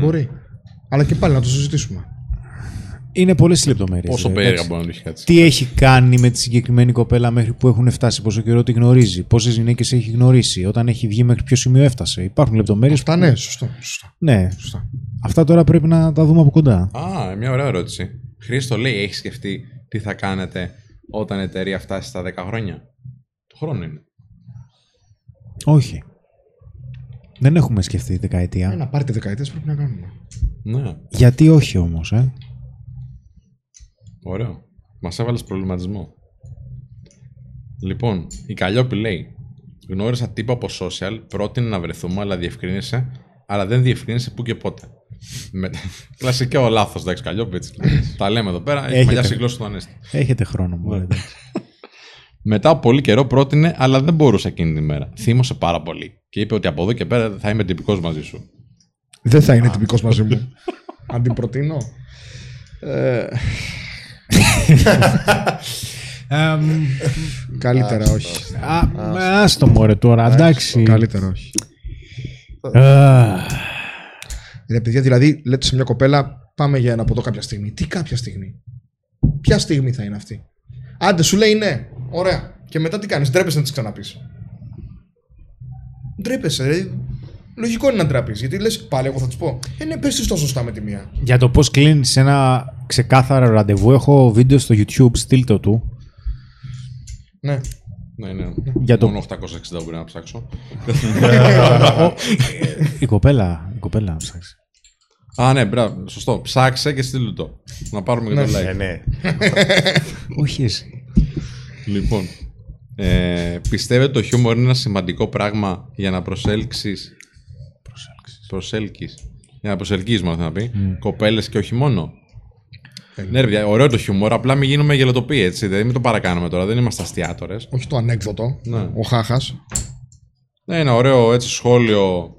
Μπορεί. Αλλά και πάλι να το συζητήσουμε. Είναι πολλές οι λεπτομέρειες. Πόσο ρε, περίεργα εντάξει. μπορεί να το έχει κάτσει. Τι έχει κάνει με τη συγκεκριμένη κοπέλα μέχρι που έχουν φτάσει, πόσο καιρό τη γνωρίζει, πόσες γυναίκες έχει γνωρίσει, όταν έχει βγει μέχρι ποιο σημείο έφτασε. Υπάρχουν λεπτομέρειες. Αυτά ναι, σωστό. σωστό, ναι. σωστά. Αυτά τώρα πρέπει να τα δούμε από κοντά. Α, μια ωραία ερώτηση. Χρήστο λέει, έχεις σκεφτεί τι θα κάνετε όταν η εταιρεία φτάσει στα 10 χρόνια; Το χρόνο είναι. Όχι. Δεν έχουμε σκεφτεί δεκαετία. Ένα πάρτι δεκαετίες πρέπει να κάνουμε. Ναι, Γιατί όχι όμως, ε; ωραίο. Μας έβαλες προβληματισμό. Λοιπόν, η Καλλιόπη λέει: Γνώρισα τύπο από social, πρότεινε να βρεθούμε, αλλά διευκρίνησε, αλλά δεν διευκρίνησε πού και πότε. Με... Κλασικό λάθος, εντάξει, Καλλιόπη έτσι. Τα λέμε εδώ πέρα, έχει Έχετε. μαλλιάσει η γλώσσα του Ανέστη. Έχετε χρόνο μου. Ναι. Μετά από πολύ καιρό πρότεινε, αλλά δεν μπορούσε εκείνη τη μέρα. Θύμωσε πάρα πολύ. Και είπε ότι από εδώ και πέρα θα είμαι τυπικός μαζί σου. Δεν θα είναι τυπικός μαζί μου. Αν την προτείνω. Ε, καλύτερα όχι. Α, άστο μωρέ τώρα, εντάξει. Καλύτερα όχι. Α, Ρε παιδιά, δηλαδή λέτε σε μια κοπέλα πάμε για ένα ποτό κάποια στιγμή. Τι κάποια στιγμή; Ποια στιγμή θα είναι αυτή; Άντε, σου λέει ναι. Ωραία. Και μετά τι κάνεις, ντρέπεσαι να τη ξαναπείς. Ντρέπεσαι, ρε. Λογικό είναι να ντραπεί. Γιατί λες, πάλι εγώ θα τη πω. Ε, ναι, πες της το σωστά με τη μία. Για το πώς κλείνεις ένα ξεκάθαρο ραντεβού, έχω βίντεο στο YouTube, στείλτε το του. Ναι. Ναι, ναι. Για το- Μόνο 860 μπορεί να ψάξω. Η κοπέλα, η κοπέλα, ψάξει. Α, ναι, μπράβο. Σωστό. Ψάξε και στείλου το. Να πάρουμε και το like. ε, ναι. Όχι εσύ. Λοιπόν, ε, πιστεύετε το χιούμορ είναι ένα σημαντικό πράγμα για να προσέλξεις προσέλκεις για να προσελκύεις μόνο θέλω να πει κοπέλες και όχι μόνο ναι ρε παιδιά, ωραίο το χιούμορ, απλά μην γίνουμε γελοτοποί έτσι, δηλαδή μην το παρακάνουμε τώρα, δεν είμαστε αστιάτορες Όχι το ανέκδοτο. Ναι. Ο Χάχας. Ναι, ένα ωραίο έτσι σχόλιο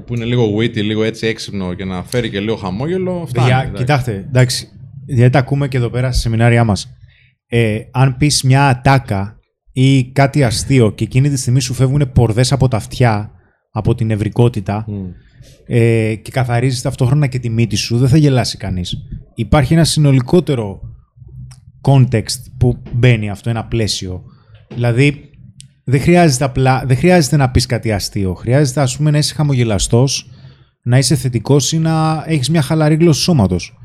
που είναι λίγο witty, λίγο έτσι έξυπνο και να φέρει και λίγο χαμόγελο, φτάνει. Για, εντάξει. κοιτάξτε, εντάξει, γιατί τα ακούμε και εδώ πέρα στα σεμινάρια μας. Ε, αν πεις μια ατάκα ή κάτι αστείο και εκείνη τη στιγμή σου φεύγουν πορδές από τα αυτιά, από την ευρικότητα Μμ. ε, και καθαρίζεις ταυτόχρονα και τη μύτη σου, δεν θα γελάσει κανείς. Υπάρχει ένα συνολικότερο context που μπαίνει αυτό, ένα πλαίσιο. Δηλαδή, δεν χρειάζεται, απλά, δεν χρειάζεται να πεις κάτι αστείο. Χρειάζεται, ας πούμε, να είσαι χαμογελαστός, να είσαι θετικός ή να έχεις μια χαλαρή γλώσσα σώματος.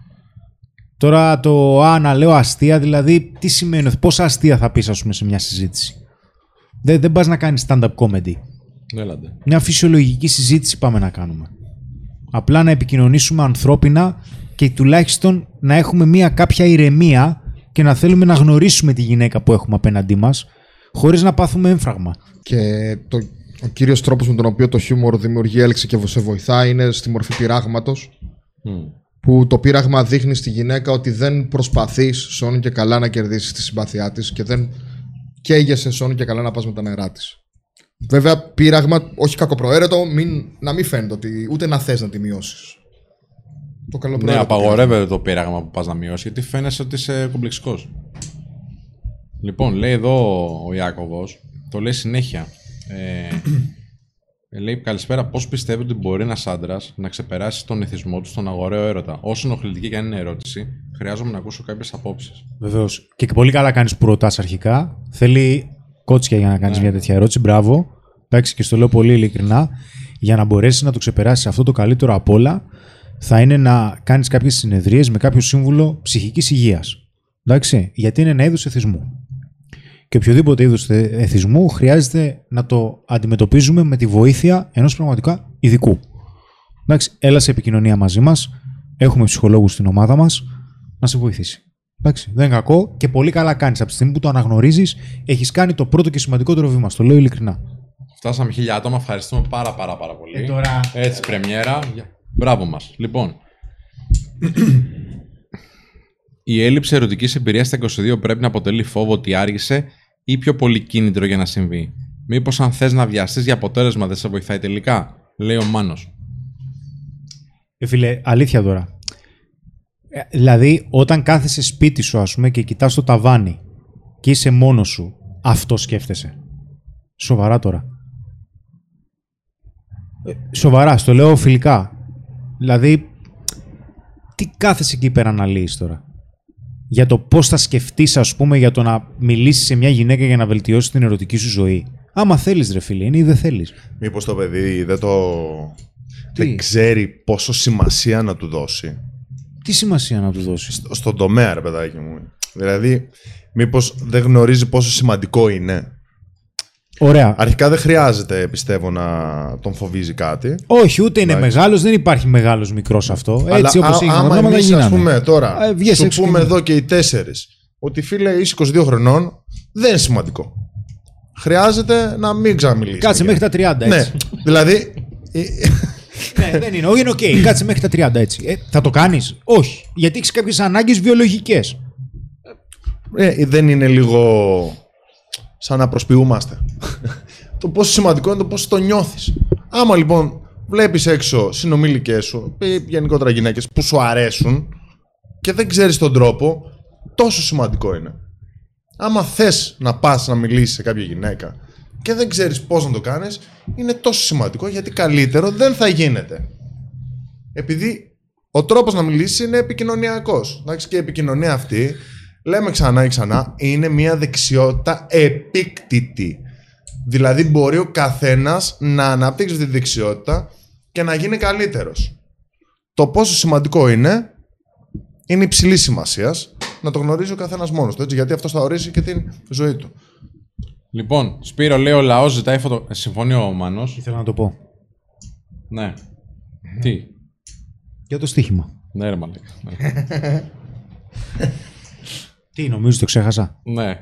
Τώρα το α, να λέω αστεία, δηλαδή τι σημαίνει, πόσα αστεία θα πεις ας πούμε σε μια συζήτηση. Δεν, δεν πας να κάνεις stand-up comedy. Έλατε. Μια φυσιολογική συζήτηση πάμε να κάνουμε. Απλά να επικοινωνήσουμε ανθρώπινα και τουλάχιστον να έχουμε μια κάποια ηρεμία και να θέλουμε να γνωρίσουμε τη γυναίκα που έχουμε απέναντί μας χωρίς να πάθουμε έμφραγμα. Και το, ο κύριος τρόπος με τον οποίο το χιούμορ δημιουργεί έλξη και σε βοηθά είναι στη μορφή πειράγματος που το πείραγμα δείχνει στη γυναίκα ότι δεν προσπαθείς σώνει και καλά να κερδίσεις τη συμπάθειά της και δεν καίγεσαι σώνει και καλά να πας με τα νερά της. Βέβαια, πείραγμα, όχι κακοπροαίρετο, μην, να μην φαίνεται ότι ούτε να θες να τη μειώσεις. Το Ναι, καλοπροαίρετο απαγορεύεται το πείραγμα που πας να μειώσεις γιατί φαίνεσαι ότι είσαι κομπλεξικός. Λοιπόν, λέει εδώ ο Ιάκωβος, το λέει συνέχεια. Ε, λέει καλησπέρα, πώς πιστεύετε ότι μπορεί ένας άντρας να ξεπεράσει τον εθισμό του στον αγοραίο έρωτα; Όσο ενοχλητική και αν είναι ερώτηση, χρειάζομαι να ακούσω κάποιες απόψεις. Βεβαίως. Και πολύ καλά κάνεις που ρωτάς αρχικά. Θέλει κότσια για να κάνεις μια τέτοια ερώτηση. Μπράβο. Εντάξει, και στο λέω πολύ ειλικρινά. Για να μπορέσεις να το ξεπεράσεις αυτό το καλύτερο απ' όλα, θα είναι να κάνεις κάποιες συνεδρίες με κάποιο σύμβουλο ψυχικής υγείας. Εντάξει, γιατί είναι ένα είδος εθισμού. Και οποιοδήποτε είδο εθισμού χρειάζεται να το αντιμετωπίζουμε με τη βοήθεια ενός πραγματικά ειδικού. Εντάξει, έλα σε επικοινωνία μαζί μας. Έχουμε ψυχολόγους στην ομάδα μας να σε βοηθήσει. Εντάξει, δεν είναι κακό και πολύ καλά κάνεις. Από τη στιγμή που το αναγνωρίζεις, έχεις κάνει το πρώτο και σημαντικότερο βήμα. Στο λέω ειλικρινά. Φτάσαμε χίλια άτομα, ευχαριστούμε πάρα πάρα πάρα πολύ. Ε, τώρα- Έτσι, πρεμιέρα. Μπράβο μας. Λοιπόν, η έλλειψη ερωτικής εμπειρίας στα 22 πρέπει να αποτελεί φόβο ότι άργησε ή πιο πολύ κίνητρο για να συμβεί. Μήπως αν θες να βιαστείς για αποτέλεσμα δεν σε βοηθάει τελικά, λέει ο Μάνος. Ε, φίλε, αλήθεια τώρα. Ε, δηλαδή, όταν κάθεσαι σπίτι σου, ας πούμε, και κοιτάς το ταβάνι και είσαι μόνος σου, αυτό σκέφτεσαι. Σοβαρά τώρα. Ε, σοβαρά, στο λέω φιλικά. Δηλαδή, τι κάθεσαι εκεί πέρα να λύεις τώρα; Για το πώς θα σκεφτείς, ας πούμε, για το να μιλήσεις σε μια γυναίκα για να βελτιώσεις την ερωτική σου ζωή. Άμα θέλεις, ρε φίλε, είναι ή δεν θέλεις. Μήπως το παιδί δεν το... Τι; Δεν ξέρει πόσο σημασία να του δώσει. Τι σημασία να του δώσεις; Στο- Στον τομέα, ρε παιδάκι μου. Δηλαδή, μήπως δεν γνωρίζει πόσο σημαντικό είναι. Ωραία. Αρχικά δεν χρειάζεται, πιστεύω, να τον φοβίζει κάτι. Όχι, ούτε είναι Εντάξει. μεγάλος, δεν υπάρχει μεγάλος μικρός αυτό. Έτσι Αλλά όπως α- έχει τα άμα πράγματα εμείς, γίνανε. ας πούμε τώρα, Ε, βγες σου έξω πούμε και- εδώ και οι τέσσερις, ότι φίλε είσαι 22 χρονών, δεν είναι σημαντικό. Χρειάζεται να μην ξαναμιλήσεις. Κάτσε μέχρι τα 30 Ναι, έτσι. δηλαδή. ε, ναι, δεν είναι. Όχι, είναι οκ. Κάτσε μέχρι τα 30 έτσι. Ε, θα το κάνεις; Όχι. Γιατί έχεις κάποιες ανάγκες βιολογικές. ε, δεν είναι λίγο σαν να προσποιούμαστε. το πόσο σημαντικό είναι το πόσο το νιώθεις. Άμα λοιπόν βλέπεις έξω συνομήλικες σου ή γενικότερα γυναίκες που σου αρέσουν και δεν ξέρεις τον τρόπο, τόσο σημαντικό είναι. Άμα θες να πας να μιλήσεις σε κάποια γυναίκα και δεν ξέρεις πώς να το κάνεις, είναι τόσο σημαντικό γιατί καλύτερο δεν θα γίνεται. Επειδή ο τρόπος να μιλήσεις είναι επικοινωνιακός. Εντάξει, και η επικοινωνία αυτή, λέμε ξανά και ξανά, είναι μια δεξιότητα επίκτητη. Δηλαδή μπορεί ο καθένας να αναπτύξει αυτή τη δεξιότητα και να γίνει καλύτερος. Το πόσο σημαντικό είναι, είναι υψηλή σημασίας να το γνωρίζει ο καθένας μόνος του, έτσι, γιατί αυτός θα ορίσει και την ζωή του. Λοιπόν, Σπύρο λέει ο λαός ζητάει φωτο... Ε, συμφωνεί ο Μάνος. Ήθελα να το πω. Ναι. Τι; Για το στοίχημα. Ναι ρε μαλάκα. Ναι. Τι, νομίζω το ξέχασα; ναι.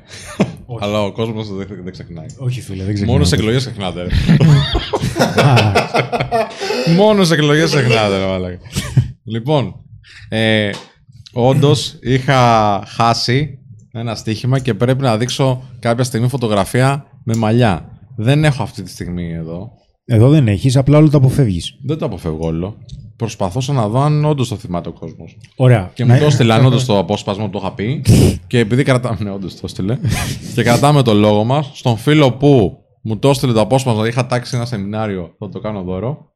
Αλλά ο κόσμος δεν, δεν ξεχνάει. Όχι, φίλε, δεν ξέρω. Μόνος σε εκλογές ξεχνάτε ρε. Μόνος σε εκλογές ξεχνάτε, ρε μαλάκα. λοιπόν, ε, όντως είχα χάσει ένα στοίχημα και πρέπει να δείξω κάποια στιγμή φωτογραφία με μαλλιά. Δεν έχω αυτή τη στιγμή εδώ. Εδώ δεν έχεις, απλά όλο το αποφεύγεις. Δεν το αποφεύγω όλο. Προσπαθούσα να δω αν όντως το θυμάται ο κόσμος. Ωραία. Και Ναι. μου το έστειλαν όντως το απόσπασμα που το είχα πει. και επειδή κρατάμε. Ναι, όντως το έστειλε. και κρατάμε το λόγο μας. Στον φίλο που μου το έστειλε το απόσπασμα, είχα τάξει ένα σεμινάριο, θα το κάνω δώρο.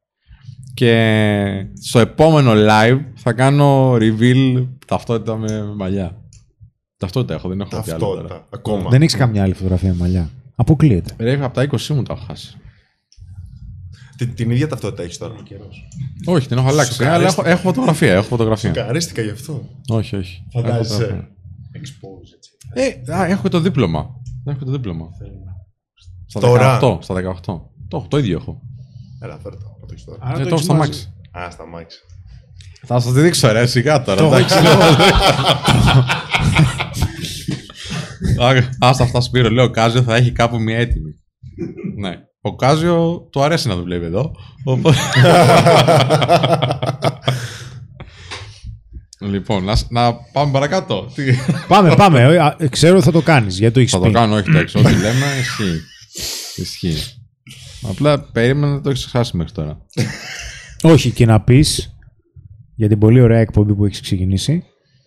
Και στο επόμενο live θα κάνω reveal ταυτότητα με μαλλιά. Ταυτότητα έχω, δεν έχω κάτι άλλο. τώρα. Ταυτότητα. Ακόμα. Δεν έχεις καμιά άλλη φωτογραφία με μαλλιά. Αποκλείεται. Ρε, από τα 20 μου τα έχω χάσει. Την, την ίδια ταυτότητα έχεις τώρα. Όχι, την έχω αλλάξει. Σοκαρίστηκα. Αλλά έχω, έχω φωτογραφία. Έχω φωτογραφία. Καρίστηκα γι' αυτό. όχι, όχι. Έχω Φαντάζεσαι. φωτογραφία. Expose, έτσι. Ε, α, έχω και το δίπλωμα. Έχω το δίπλωμα. Στα Τώρα. 18. Στα 18. Το, έχω, το ίδιο έχω. Έλα, φέρ το. να το έχεις τώρα. Άρα Ε, το το έχω έχεις στο μαζί. μάξι. Α, στα μάξι. Θα σας τη δείξω, ρε, σιγά τώρα. Το έχω εντάξει. Α, Άστα αυτά Σπύρο, λέω ο Κάζιο θα έχει κάπου μια έτοιμη. ναι. Ο Κάζιο του αρέσει να το βλέπει εδώ. Οπότε... λοιπόν, να, να πάμε παρακάτω. Τι... Πάμε, πάμε. Ε, α, Ξέρω ότι θα το κάνεις γιατί το έχεις θα το πει. κάνω, όχι εντάξει. Ό,τι λέμε, ισχύει. Ισχύει. Απλά περίμενα να το έχεις χάσει μέχρι τώρα. Όχι, και να πεις για την πολύ ωραία εκπομπή που έχεις ξεκινήσει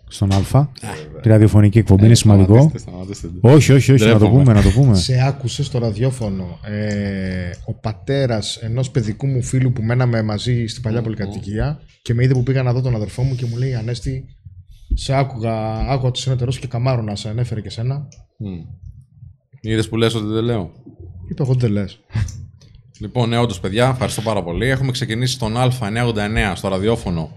στον Α. Τη ραδιοφωνική εκπομπή είναι σημαντικό. Σταματήστε, σταματήστε. Όχι, όχι, όχι, να το Ντρέπομαι. πούμε, να το πούμε. Σε άκουσε στο ραδιόφωνο ε, ο πατέρας ενός παιδικού μου φίλου που μέναμε μαζί στην παλιά πολυκατοικία και με είδε που πήγα να δω τον αδερφό μου και μου λέει Ανέστη, σε άκουγα, άκουγα του συνεταιρό και καμάρωνα, σε ανέφερε και σένα. Είδες που λες ότι δεν λέω; Είπε εγώ δεν λες. Λοιπόν, ναι, όντως, παιδιά, ευχαριστώ πάρα πολύ. Έχουμε ξεκινήσει τον Α989 στο ραδιόφωνο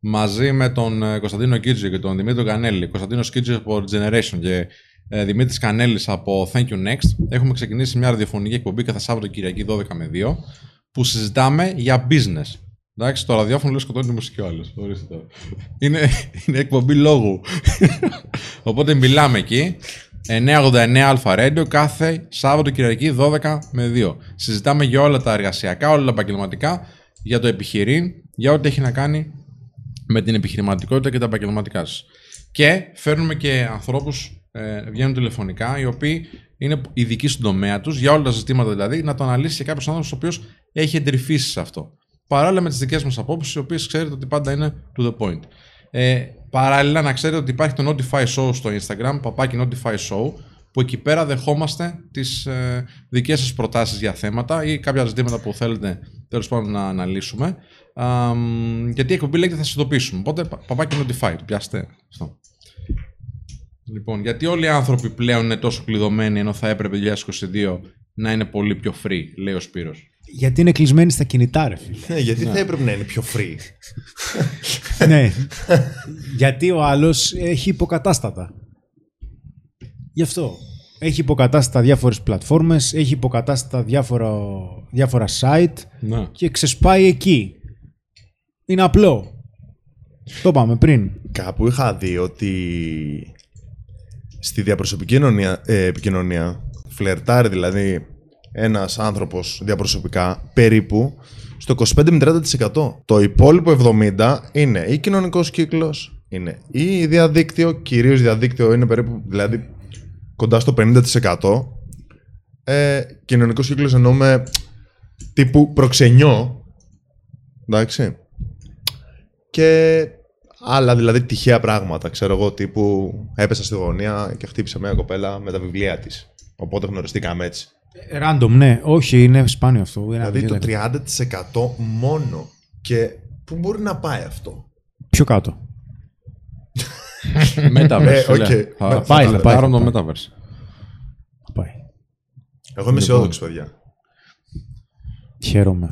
μαζί με τον ε, Κωνσταντίνο Κίτζιο και τον Δημήτρη Κανέλη. Κωνσταντίνο Κίτζιο από Generation και ε, Δημήτρης Κανέλης από Thank You Next. Έχουμε ξεκινήσει μια ραδιοφωνική εκπομπή κάθε Σάββατο Κυριακή 12 με 2 που συζητάμε για business. Εντάξει, το ραδιόφωνο λέει σκοτώνει τη μουσική ο άλλος. Ορίστε τώρα. Είναι, είναι εκπομπή λόγου. Οπότε μιλάμε εκεί. 989 Αλφα Radio κάθε Σάββατο Κυριακή 12 με 2. Συζητάμε για όλα τα εργασιακά, όλα τα επαγγελματικά, για το επιχειρήν, για ό,τι έχει να κάνει με την επιχειρηματικότητα και τα επαγγελματικά σας. Και φέρνουμε και ανθρώπους, ε, βγαίνουν τηλεφωνικά, οι οποίοι είναι ειδικοί στον τομέα τους, για όλα τα ζητήματα δηλαδή, να το αναλύσει και κάποιος άνθρωπος ο οποίος έχει εντρυφήσει σε αυτό. Παράλληλα με τις δικές μας απόψεις, οι οποίες ξέρετε ότι πάντα είναι to the point. Ε, παράλληλα, να ξέρετε ότι υπάρχει το Notify Show στο Instagram, παπάκι Notify Show, που εκεί πέρα δεχόμαστε τις ε, δικές σας προτάσεις για θέματα ή κάποια ζητήματα που θέλετε τέλος πάντων να αναλύσουμε. Α, μ, γιατί η εκπομπή λέγεται θα σα ειδοποιήσουμε. Οπότε πα- παπάκι Notify, το πιάστε αυτό. Λοιπόν, γιατί όλοι οι άνθρωποι πλέον είναι τόσο κλειδωμένοι ενώ θα έπρεπε το 2022 να είναι πολύ πιο free, λέει ο Σπύρος. Γιατί είναι κλεισμένοι στα κινητά, ρε φίλε. Ναι, γιατί θα έπρεπε να είναι πιο free. ναι. Γιατί ο άλλος έχει υποκατάστατα. Γι' αυτό. Έχει υποκατάστατα διάφορες πλατφόρμες, έχει υποκατάστατα διάφορα, διάφορα site Ναι. και ξεσπάει εκεί. Είναι απλό. Το είπαμε πριν. Κάπου είχα δει ότι στη διαπροσωπική ενωνία- ε, επικοινωνία, φλερτάρει δηλαδή ένας άνθρωπος διαπροσωπικά περίπου στο 25 με 30%. Το υπόλοιπο 70% είναι ή κοινωνικός κύκλος, είναι ή διαδίκτυο, κυρίως διαδίκτυο είναι περίπου δηλαδή κοντά στο 50%. Ε, κοινωνικός κύκλος εννοούμε τύπου προξενιό, εντάξει, και άλλα δηλαδή τυχαία πράγματα. Ξέρω εγώ, τύπου έπεσα στη γωνία και χτύπησα μια κοπέλα με τα βιβλία της. Οπότε γνωριστήκαμε έτσι. Random, ναι. Όχι, είναι σπάνιο αυτό. Είναι Δηλαδή το απαιτείται. 30% μόνο. Και πού μπορεί να πάει αυτό; Πιο κάτω. Metaverse. Ε, φίλε. οκ. Θα- Θα πάει, θα θα πάει, πάρω θα το Metaverse. Πάει. Εγώ είμαι αισιόδοξος, παιδιά. Χαίρομαι.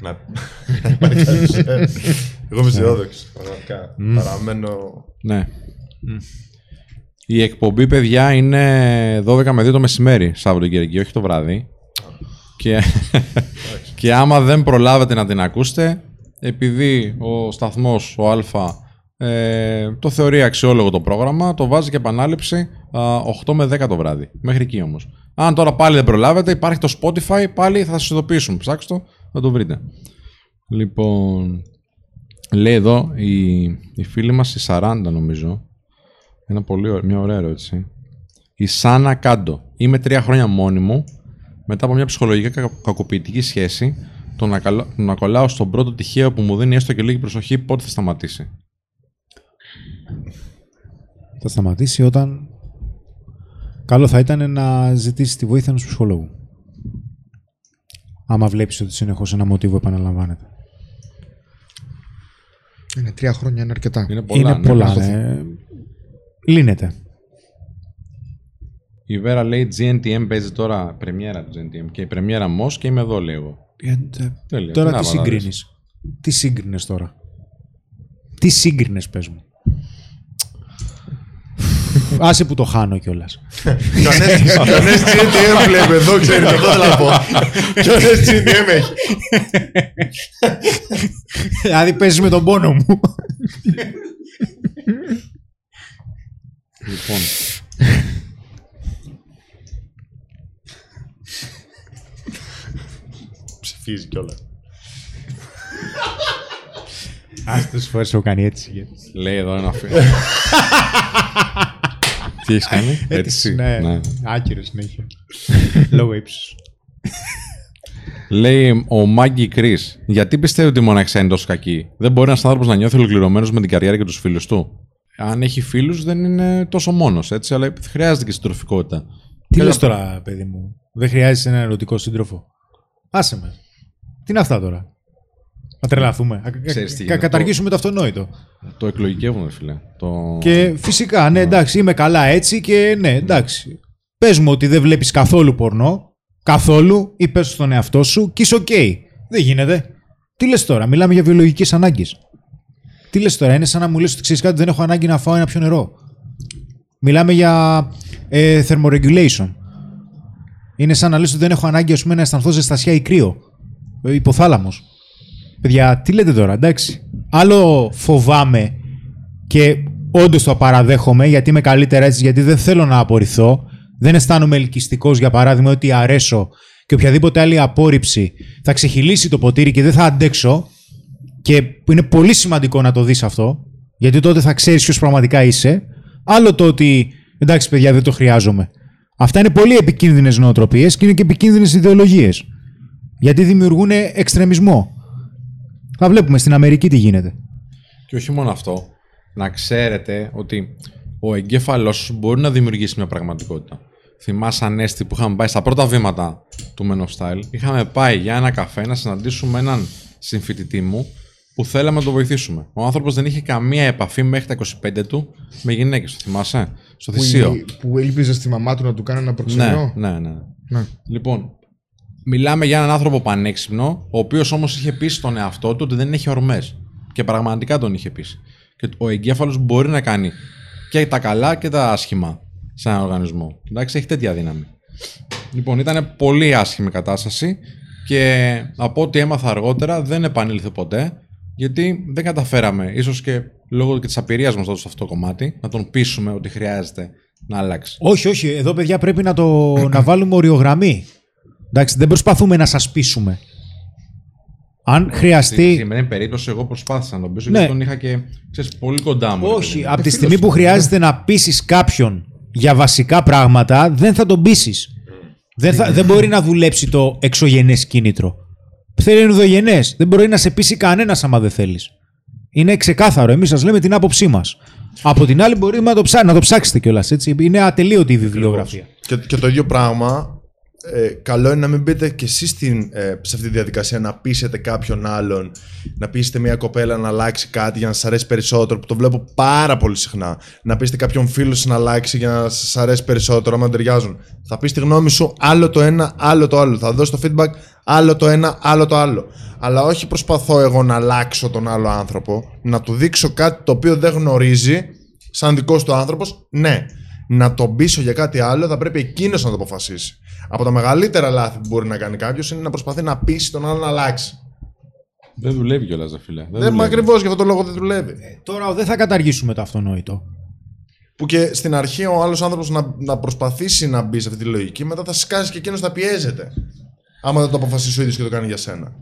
Να... να υπάρχει κάποιος, ε. Εγώ είμαι αισιόδοξος. Πραγματικά. Παραμένω. Ναι. Η εκπομπή, παιδιά, είναι 12 με 2 το μεσημέρι, Σάββατο Κυριακή, όχι το βράδυ. και, και άμα δεν προλάβετε να την ακούσετε, επειδή ο σταθμός, ο Α, ε, το θεωρεί αξιόλογο το πρόγραμμα, το βάζει και επανάληψη α, 8 με 10 το βράδυ. Μέχρι εκεί όμως. Αν τώρα πάλι δεν προλάβετε, υπάρχει το Spotify, πάλι θα σας ειδοποιήσουν. Ψάξτε το, θα το βρείτε. Λοιπόν, λέει εδώ η, η φίλη μας η 40 νομίζω, ένα πολύ, ωραίο- μια ωραία ερώτηση. Η Σάνα Κάντο. Είμαι τρία χρόνια μόνη μου. Μετά από μια ψυχολογικά κακο- κακοποιητική σχέση, το να, καλώ- να κολλάω στον πρώτο τυχαίο που μου δίνει έστω και λίγη προσοχή, πότε θα σταματήσει. Θα σταματήσει όταν. Καλό θα ήταν να ζητήσει τη βοήθεια ενός ψυχολόγου. Άμα βλέπεις ότι συνεχώς ένα μοτίβο επαναλαμβάνεται. Είναι τρία χρόνια, είναι αρκετά. Είναι πολλά. Είναι ναι, πολλά, να το ναι. Λύνεται. Η Βέρα λέει GNTM παίζει τώρα πρεμιέρα του GNTM και η πρεμιέρα MOS και είμαι εδώ λέει εγώ. Τέλεια. Τώρα Να τι βάλω, συγκρίνεις; Τι σύγκρινες τώρα; Τι σύγκρινες, πες μου; Άσε που το χάνω κιόλας. Κανένας GTM βλέπει εδώ, ξέρετε, αυτό θέλω να πω. Κανένας GTM έχει. δηλαδή παίζεις με τον πόνο μου. Λοιπόν, Ψηφίζει κιόλας. Άστο φορέ έχω κάνει έτσι. λέει εδώ ένα φίλο. Τι έχεις κάνει, έτσι. ναι. ναι. Άκυρο συνέχεια. Λόγω ύψους. Λέει ο Μάγκη Κρι, γιατί πιστεύει ότι η μοναξιά είναι τόσο κακή; Δεν μπορεί ένας άνθρωπος να νιώθει ολοκληρωμένος με την καριέρα και τους φίλους του; Αν έχει φίλους, δεν είναι τόσο μόνος, έτσι, αλλά χρειάζεται και συντροφικότητα. Τι Καλά, λες τώρα, παιδί μου; Δεν χρειάζεσαι ένα ερωτικό σύντροφο; Άσε με. Τι είναι αυτά τώρα; Να τρελαθούμε. Να κα- Ξέρεις τι κα- γίνεται, καταργήσουμε το αυτονόητο. Το εκλογικεύουμε, φίλε. Το... Και φυσικά, ναι, εντάξει, είμαι καλά έτσι και ναι, εντάξει. Πες μου ότι δεν βλέπεις καθόλου πορνό, καθόλου, ή πες στον εαυτό σου και είσαι οκ. Δεν γίνεται. Τι λες τώρα, μιλάμε για βιολογικές ανάγκες. Τι λες τώρα, είναι σαν να μου λες ότι ξέρεις κάτι, δεν έχω ανάγκη να φάω να πιω νερό. Μιλάμε για ε, thermoregulation. Είναι σαν να λες ότι δεν έχω ανάγκη ας πούμε, να αισθανθώ ζεστασιά ή κρύο. Ε, υποθάλαμος. Παιδιά, τι λέτε τώρα, εντάξει. Άλλο φοβάμαι και όντως το παραδέχομαι γιατί είμαι καλύτερα έτσι, γιατί δεν θέλω να απορριθώ. Δεν αισθάνομαι ελκυστικός, για παράδειγμα, ότι αρέσω και οποιαδήποτε άλλη απόρριψη θα ξεχυλήσει το ποτήρι και δεν θα αντέξω. Και είναι πολύ σημαντικό να το δεις αυτό, γιατί τότε θα ξέρεις ποιος πραγματικά είσαι. Άλλο το ότι, εντάξει παιδιά δεν το χρειάζομαι. Αυτά είναι πολύ επικίνδυνες νοοτροπίες και είναι και επικίνδυνες ιδεολογίες. Γιατί δημιουργούν εξτρεμισμό. Θα βλέπουμε στην Αμερική τι γίνεται. Και όχι μόνο αυτό. Να ξέρετε ότι ο εγκέφαλός σου μπορεί να δημιουργήσει μια πραγματικότητα. Θυμάσαι Ανέστη που είχαμε πάει στα πρώτα βήματα του Men of Style. Είχαμε πάει για ένα καφέ να συναντήσουμε έναν συμφοιτητή μου που θέλαμε να το βοηθήσουμε. Ο άνθρωπος δεν είχε καμία επαφή μέχρι τα 25 του με γυναίκες. Το θυμάσαι; Στο Που, θυσίο. που έλπιζε στη μαμά του να του κάνει ένα Ναι, προξενιό. ναι, ναι. Ναι. Λοιπόν, μιλάμε για έναν άνθρωπο πανέξυπνο, ο οποίος όμως είχε πείσει τον εαυτό του ότι δεν έχει ορμές. Και πραγματικά τον είχε πείσει. Και ο εγκέφαλος μπορεί να κάνει και τα καλά και τα άσχημα σε έναν οργανισμό. Εντάξει, έχει τέτοια δύναμη. Λοιπόν, ήταν πολύ άσχημη κατάσταση και από ό,τι έμαθα αργότερα δεν επανήλθε ποτέ γιατί δεν καταφέραμε, ίσως και λόγω και της απειρίας μας τότε σε αυτό το κομμάτι, να τον πείσουμε ότι χρειάζεται να αλλάξει. Όχι, όχι. Εδώ, παιδιά, πρέπει να, το, να βάλουμε οριογραμμή. Εντάξει, δεν προσπαθούμε να σας πείσουμε. Αν Στη χρειαστεί... συγκεκριμένη περίπτωση, εγώ προσπάθησα να τον πείσω Ναι. γιατί τον είχα και ξέρεις, πολύ κοντά μου. ρε παιδί Όχι, μου. από τη στιγμή που χρειάζεται να πείσεις κάποιον για βασικά πράγματα, δεν θα τον πείσεις. Δεν, θα, δεν μπορεί να δουλέψει το εξωγενές κίνητρο. Θέλει ενδογενές. Δεν μπορεί να σε πείσει κανένας άμα δεν θέλεις. Είναι ξεκάθαρο. Εμείς σας λέμε την άποψή μας. Από την άλλη, μπορεί να το, ψά, να το ψάξετε κιόλας. Είναι ατελείωτη η βιβλιογραφία. Και, και το ίδιο πράγμα, ε, καλό είναι να μην μπείτε κι εσείς στην, ε, σε αυτή τη διαδικασία να πείσετε κάποιον άλλον, να πείσετε μια κοπέλα να αλλάξει κάτι για να σας αρέσει περισσότερο, που το βλέπω πάρα πολύ συχνά. Να πείσετε κάποιον φίλο σου να αλλάξει για να σας αρέσει περισσότερο, άμα ταιριάζουν. Θα πεις τη γνώμη σου άλλο το ένα, άλλο το άλλο. Θα δώσει το feedback άλλο το ένα, άλλο το άλλο. Αλλά όχι προσπαθώ εγώ να αλλάξω τον άλλο άνθρωπο, να του δείξω κάτι το οποίο δεν γνωρίζει, σαν δικός του άνθρωπος, ναι. Να τον πείσω για κάτι άλλο, θα πρέπει εκείνος να το αποφασίσει. Από τα μεγαλύτερα λάθη που μπορεί να κάνει κάποιος είναι να προσπαθεί να πείσει τον άλλο να αλλάξει. Δεν δουλεύει κιόλας, δε φίλε. Δεν Δεν, δουλεύει. μα ακριβώς για αυτόν τον λόγο δεν δουλεύει. Τώρα δεν θα καταργήσουμε το αυτονόητο. Που και στην αρχή ο άλλος άνθρωπος να, να προσπαθήσει να μπει σε αυτή τη λογική, μετά θα σκάσει και εκείνος θα πιέζεται. Άμα δεν το αποφασίσει ο ίδιος και το κάνει για σένα.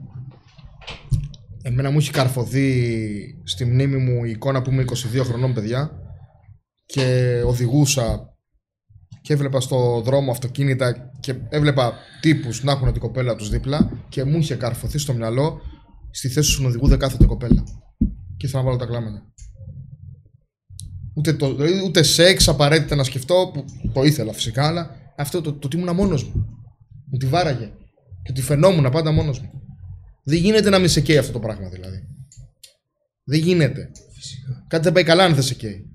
Εμένα μου έχει καρφωθεί στη μνήμη μου η εικόνα που είμαι 22 χρονών παιδιά και οδηγούσα και έβλεπα στο δρόμο αυτοκίνητα και έβλεπα τύπους να έχουν την κοπέλα τους δίπλα και μου είχε καρφωθεί στο μυαλό στη θέση του οδηγού δεν κάθεται κοπέλα. Και ήθελα να βάλω τα κλάματα. Ούτε, το, δηλαδή ούτε σεξ απαραίτητα να σκεφτώ, που το ήθελα φυσικά, αλλά αυτό το, το, ότι ήμουν μόνος μου. Μου τη βάραγε. Και ότι φαινόμουν πάντα μόνος μου. Δεν γίνεται να μην σε καίει αυτό το πράγμα δηλαδή. Δεν γίνεται. Κάτι δεν πάει καλά αν δεν σε καίει.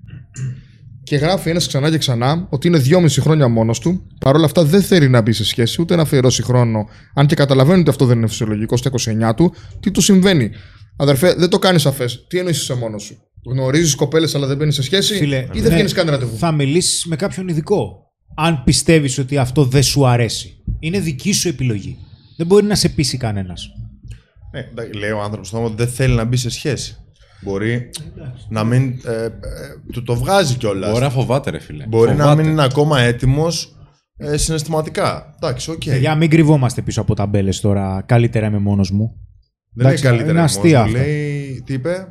Και γράφει ένας ξανά και ξανά ότι είναι δυόμιση χρόνια μόνος του. Παρ' όλα αυτά δεν θέλει να μπει σε σχέση ούτε να αφιερώσει χρόνο. Αν και καταλαβαίνει ότι αυτό δεν είναι φυσιολογικό στα 29 του, τι του συμβαίνει. Αδερφέ, δεν το κάνεις σαφέ. Τι εννοείς είσαι μόνος σου; Γνωρίζεις κοπέλες αλλά δεν μπαίνεις σε σχέση; Φίλε, ή δεν ναι, βγαίνεις καν ραντεβού; Θα μιλήσεις με κάποιον ειδικό. Αν πιστεύεις ότι αυτό δεν σου αρέσει. Είναι δική σου επιλογή. Δεν μπορεί να σε πείσει κανένας. Ε, εντάξει, λέει ο άνθρωπος ότι δεν θέλει να μπει σε σχέση. Μπορεί να μην. Ε, ε, του το βγάζει κιόλας. Μπορεί να φοβάται, ρε φίλε. Μπορεί να Φοβάται. μην είναι ακόμα έτοιμος ε, συναισθηματικά. Εντάξει, οκ. Για μην κρυβόμαστε πίσω από ταμπέλες τώρα. Καλύτερα είμαι μόνος μου. Δεν εντάξει, λέει καλύτερα. είναι μόνος αστεία του. αυτά. Λέει, τι είπε;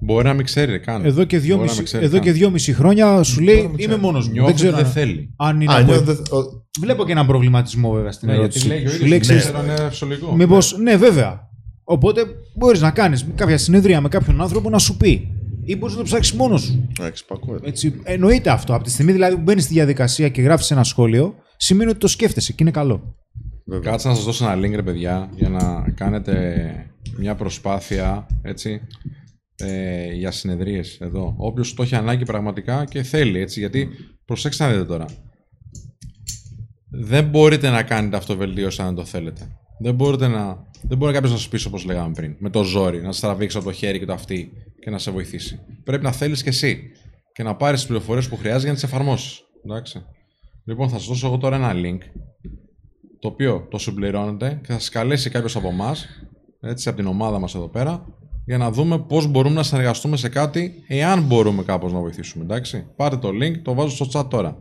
Μπορεί να μην ξέρει, ρε, καν. Εδώ και Μπορεί να μην δυόμιση, ξέρει εδώ καν. και δυόμιση χρόνια σου λέει να μην είμαι ξέρει. μόνος μου. Νιώθει Δεν ξέρω ότι δεν αν- θέλει. αν είναι Α, από- νιώθω, δε- ο- Βλέπω και έναν προβληματισμό βέβαια στην Ναι, γιατί ερώτηση. λέει ο Σου ίδιος λέει, ότι ξέρεις, ξέρω, είναι φυσιολογικό. Μήπως, ναι, βέβαια. Οπότε μπορείς να κάνεις κάποια συνεδρία με κάποιον άνθρωπο να σου πει. Ή μπορείς να το ψάξεις μόνος σου. Εντάξει, πακούεται. Έτσι, εννοείται αυτό. Από τη στιγμή δηλαδή που μπαίνεις στη διαδικασία και γράφεις ένα σχόλιο, σημαίνει ότι το σκέφτεσαι και είναι καλό. Κάτσε να σας δώσω ένα link, ρε παιδιά, για να κάνετε μια προσπάθεια, έτσι, ε, για συνεδρίες εδώ. Όποιος το έχει ανάγκη πραγματικά και θέλει, έτσι, γιατί προσέξτε να δείτε τώρα. Δεν μπορείτε να κάνετε αυτοβελτίωση αν δεν το θέλετε. Δεν, μπορείτε να, δεν μπορεί κάποιος να σα πει όπως λέγαμε πριν, με το ζόρι, να σα τραβήξει από το χέρι και το αυτί και να σε βοηθήσει. Πρέπει να θέλεις και εσύ και να πάρεις τις πληροφορίες που χρειάζεται για να τις εφαρμόσεις. Εντάξει. Λοιπόν, θα σας δώσω εγώ τώρα ένα link το οποίο το συμπληρώνετε και θα σας καλέσει κάποιος από εμάς, έτσι, από την ομάδα μας εδώ πέρα, για να δούμε πώς μπορούμε να συνεργαστούμε σε κάτι, εάν μπορούμε κάπως να βοηθήσουμε, εντάξει. Πάρτε το link, το βάζω στο chat τώρα.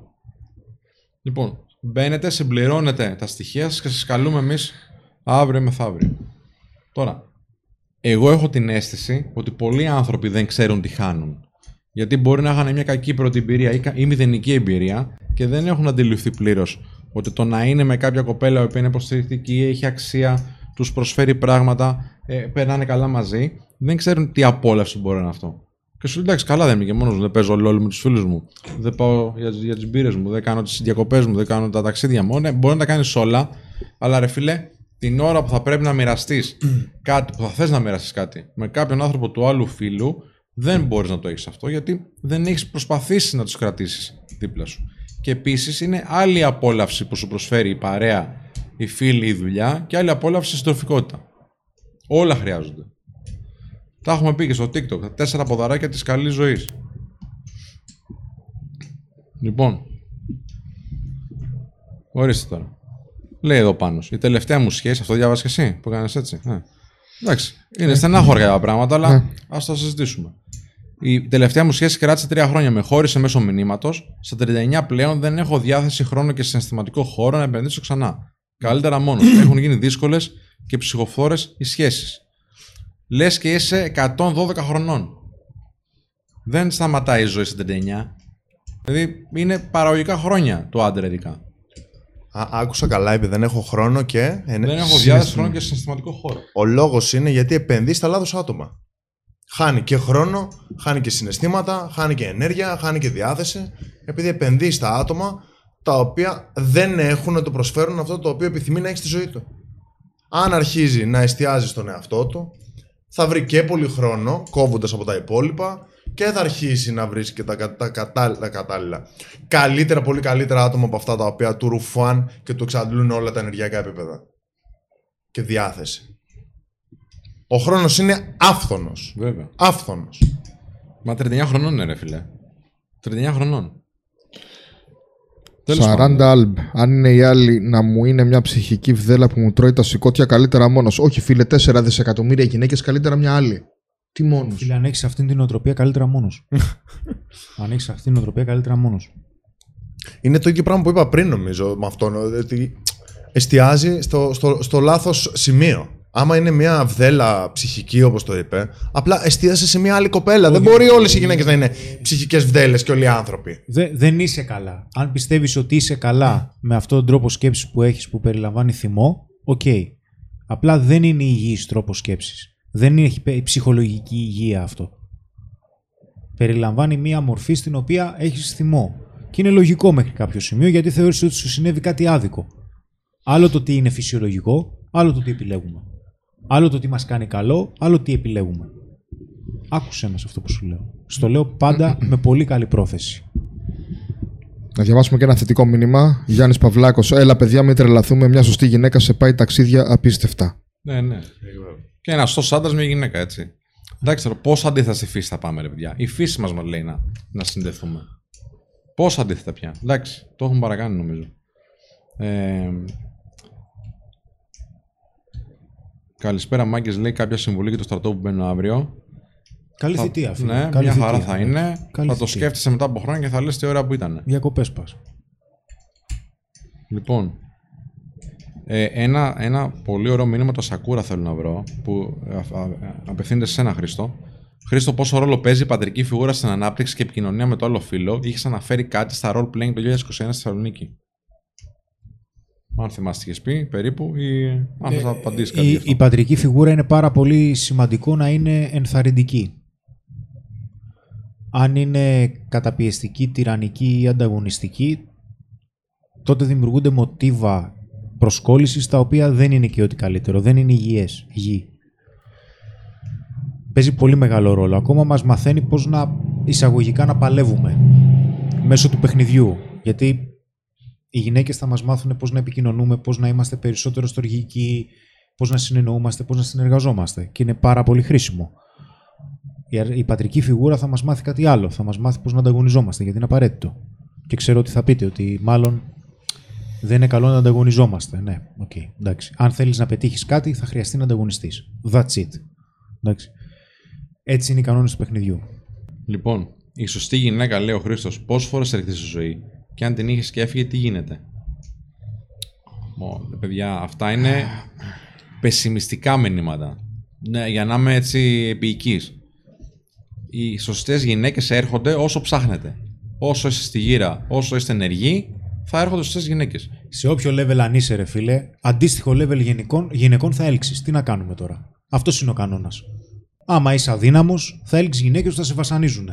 Λοιπόν, μπαίνετε, συμπληρώνετε τα στοιχεία σας και σας καλούμε εμείς αύριο μεθαύριο. Τώρα, εγώ έχω την αίσθηση ότι πολλοί άνθρωποι δεν ξέρουν τι χάνουν. Γιατί μπορεί να είχαν μια κακή πρώτη εμπειρία ή, κα- ή μηδενική εμπειρία και δεν έχουν αντιληφθεί πλήρως ότι το να είναι με κάποια κοπέλα η οποία είναι υποστηρικτική, έχει αξία, τους προσφέρει πράγματα, ε, περνάνε καλά μαζί, δεν ξέρουν τι απόλαυση μπορεί να είναι αυτό. Και σου λέει εντάξει, καλά δεν είμαι και μόνος μου, δεν παίζω LOL με τους φίλους μου, δεν πάω για, για τις μπύρες μου, δεν κάνω τις διακοπές μου, δεν κάνω τα ταξίδια μου. Ναι, μπορεί να τα κάνεις όλα, αλλά ρε φίλε, την ώρα που θα πρέπει να μοιραστείς κάτι, που θα θες να μοιραστείς κάτι με κάποιον άνθρωπο του άλλου φίλου, δεν μπορείς να το έχεις αυτό γιατί δεν έχεις προσπαθήσει να τους κρατήσεις δίπλα σου. Και επίσης είναι άλλη απόλαυση που σου προσφέρει η παρέα, η φίλη, η δουλειά και άλλη απόλαυση η συντροφικότητα. Όλα χρειάζονται. Τα έχουμε πει και στο TikTok. Τα τέσσερα ποδαράκια της καλής ζωής. Λοιπόν. Ορίστε τώρα. Λέει εδώ πάνω. Η τελευταία μου σχέση, αυτό διάβασες και εσύ που έκανες έτσι. Ναι. Εντάξει. Είναι στενάχωρια τα πράγματα, αλλά ας το συζητήσουμε. Η τελευταία μου σχέση κράτησε τρία χρόνια. Με χώρισε μέσω μηνύματος. Στα 39 πλέον δεν έχω διάθεση, χρόνο και συναισθηματικό χώρο να επενδύσω ξανά. Καλύτερα μόνο. Έχουν γίνει δύσκολες και ψυχοφόρες οι σχέσεις. Λες και είσαι 112 χρονών. Δεν σταματάει η ζωή στα 39. Δηλαδή είναι παραγωγικά χρόνια το άντρα ειδικά. Α, άκουσα καλά, επειδή δεν έχω χρόνο και. ε, Δεν έχω συναισθημα- διάθεση χρόνο και συναισθηματικό χώρο. Ο λόγος είναι γιατί επενδύεις στα λάθος άτομα. Χάνει και χρόνο, χάνει και συναισθήματα, χάνει και ενέργεια, χάνει και διάθεση, επειδή επενδύεις στα άτομα τα οποία δεν έχουν να του προσφέρουν αυτό το οποίο επιθυμεί να έχεις στη ζωή του. Αν αρχίζει να εστιάζει στον εαυτό του, θα βρει και πολύ χρόνο, κόβοντας από τα υπόλοιπα, και θα αρχίσει να βρει και τα, κα- τα, κατάλληλα, τα κατάλληλα. Καλύτερα, πολύ καλύτερα άτομα από αυτά τα οποία του ρουφάν και του εξαντλούν όλα τα ενεργειακά επίπεδα. Και διάθεση. Ο χρόνος είναι άφθονος. Βέβαια. Άφθονος. Μα 39 χρονών είναι, ρε φιλέ. 39 χρονών. Τέλος 40 πάντων. αλμπ. Αν είναι η άλλη να μου είναι μια ψυχική βδέλα που μου τρώει τα σηκώτια καλύτερα μόνος. Όχι, φίλε, 4 δισεκατομμύρια γυναίκες καλύτερα μια άλλη. Τι μόνος; Φίλε, αν έχεις αυτή την νοοτροπία, καλύτερα μόνος. αν έχεις αυτή την νοοτροπία, καλύτερα μόνος. Είναι το ίδιο πράγμα που είπα πριν νομίζω με αυτόν. Ότι εστιάζει στο, στο, στο λάθος σημείο. Άμα είναι μια βδέλα ψυχική, όπως το είπε, απλά εστίασε σε μια άλλη κοπέλα. Δεν μπορεί όλες οι γυναίκες να είναι ψυχικές βδέλες και όλοι οι άνθρωποι. Δε, δεν είσαι καλά. Αν πιστεύεις ότι είσαι καλά με αυτόν τον τρόπο σκέψης που έχεις που περιλαμβάνει θυμό, οκ. Απλά δεν είναι υγιής τρόπος σκέψης. Δεν έχει πε- ψυχολογική υγεία αυτό. Περιλαμβάνει μία μορφή στην οποία έχεις θυμό. Και είναι λογικό μέχρι κάποιο σημείο γιατί θεωρείς ότι σου συνέβη κάτι άδικο. Άλλο το τι είναι φυσιολογικό, άλλο το τι επιλέγουμε. Άλλο το τι μας κάνει καλό, άλλο τι επιλέγουμε. Άκουσε μας αυτό που σου λέω. Στο λέω πάντα με πολύ καλή πρόθεση. Να διαβάσουμε και ένα θετικό μήνυμα. Γιάννης Παυλάκος. Έλα, παιδιά, μην τρελαθούμε. Μια σωστή γυναίκα σε πάει ταξίδια απίστευτα. Ναι, ναι. Και ένα σωστός άντρας μια γυναίκα, έτσι. Εντάξει, τώρα πόσο αντίθετα στη φύση θα πάμε, ρε παιδιά. Η φύση μας μα λέει να, να συνδεθούμε. Πόσο αντίθετα πια. Εντάξει, το έχουμε παρακάνει νομίζω. Ε, καλησπέρα, Μάγκες. Λέει κάποια συμβουλή για το στρατό που μπαίνω αύριο. Καλή Θα- θητεία, φίλε. Ναι, Καλή μια θητεία. χαρά θα είναι. Καλή θα το θητεία. σκέφτεσαι μετά από χρόνια και θα λες τι ωραία που ήταν. Διακοπές πας. Λοιπόν, ε, ένα, ένα πολύ ωραίο μήνυμα το Σακούρα θέλω να βρω που α, α, απευθύνεται σε ένα Χρήστο. Χρήστο, πόσο ρόλο παίζει η πατρική φιγούρα στην ανάπτυξη και επικοινωνία με το άλλο φίλο; Είχες αναφέρει κάτι στα role playing το 2021 στη Θεσσαλονίκη. Αν θυμάστε, τι είχες πει περίπου, ή αν θες να απαντήσει κάτι. Ε, Η, γι' αυτό. η πατρική φιγούρα είναι πάρα πολύ σημαντικό να είναι ενθαρρυντική. Αν είναι καταπιεστική, τυραννική ή ανταγωνιστική, τότε δημιουργούνται μοτίβα προσκόλλησης τα οποία δεν είναι και ό,τι καλύτερο, δεν είναι υγιές, υγιή. Παίζει πολύ μεγάλο ρόλο. Ακόμα μας μαθαίνει πώς να εισαγωγικά να παλεύουμε μέσω του παιχνιδιού. Γιατί οι γυναίκες θα μας μάθουν πώς να επικοινωνούμε, πώς να είμαστε περισσότερο στοργικοί, πώς να συνεννοούμαστε, πώς να συνεργαζόμαστε. Και είναι πάρα πολύ χρήσιμο. Η, αρ- η πατρική φιγούρα θα μας μάθει κάτι άλλο. Θα μας μάθει πώς να ανταγωνιζόμαστε, γιατί είναι απαραίτητο. Και ξέρω ότι θα πείτε ότι μάλλον δεν είναι καλό να ανταγωνιζόμαστε. Ναι, οκ, εντάξει. Αν θέλεις να πετύχεις κάτι, θα χρειαστεί να ανταγωνιστείς. That's it. Εντάξει. Έτσι είναι οι κανόνες του παιχνιδιού. Λοιπόν, η σωστή γυναίκα, λέει ο Χρήστος, πόσε φορές έρχεται στη ζωή και αν την είχες και έφυγε, τι γίνεται; Ω, παιδιά, αυτά είναι πεσιμιστικά μηνύματα. Ναι, για να είμαι έτσι επιεικής. Οι σωστές γυναίκες έρχονται όσο ψάχνετε. Όσο είστε στη γύρα, όσο είστε ενεργοί, θα έρχονται σωστές γυναίκες. Σε όποιο level αν είσαι, ρε φίλε, αντίστοιχο level γυναικών, γυναικών θα έλξεις. Τι να κάνουμε τώρα; Αυτός είναι ο κανόνας. Άμα είσαι αδύναμος, θα έλξεις γυναίκες που θα σε βασανίζουν.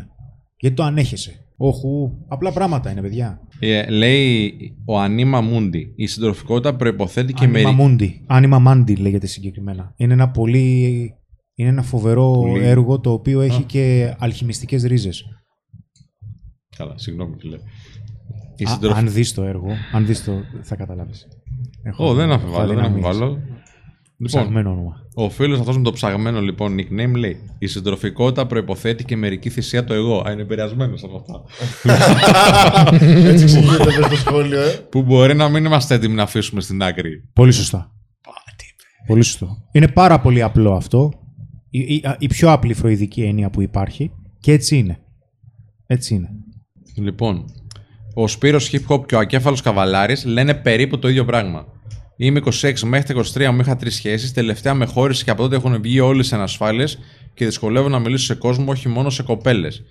Γιατί το ανέχεσαι. Όχου. Απλά πράγματα είναι, παιδιά. Ε, λέει ο Ανίμα Μούντι, η συντροφικότητα προϋποθέτει και Άνιμα μερική... Μούντι. Άνιμα Μάντι λέγεται συγκεκριμένα. Είναι ένα πολύ. Είναι ένα φοβερό Πολύ. έργο το οποίο έχει και αλχημιστικές ρίζες. Καλά, συγγνώμη φίλε. Η Α, συντροφ- Αν δεις το έργο, αν δεις το, θα καταλάβεις. Έχω Ω, δεν αμφιβάλλω, δεν αδυναμίες. αμφιβάλλω. Λοιπόν, Ψαγμένο όνομα. ο φίλος αυτός με το ψαγμένο λοιπόν nickname λέει: Η συντροφικότητα προποθέτει και μερική θυσία το εγώ. Α, είναι επηρεασμένος από αυτά. Έτσι εξηγείται με το σχόλιο, ε. που μπορεί να μην είμαστε έτοιμοι να αφήσουμε στην άκρη. Πολύ σωστά. Πολύ σωστό. Είναι πάρα πολύ απλό αυτό. Η, η, η πιο απλή φροηδική έννοια που υπάρχει. Και έτσι είναι. Έτσι είναι. Λοιπόν, ο Σπύρος Hip Hop και ο Ακέφαλος Καβαλάρης λένε περίπου το ίδιο πράγμα. Είμαι 26 μέχρι τα 23 μου είχα τρεις σχέσεις. Τελευταία με χώρισε και από τότε έχουν βγει όλες σε ανασφάλειες και δυσκολεύω να μιλήσω σε κόσμο, όχι μόνο σε κοπέλες.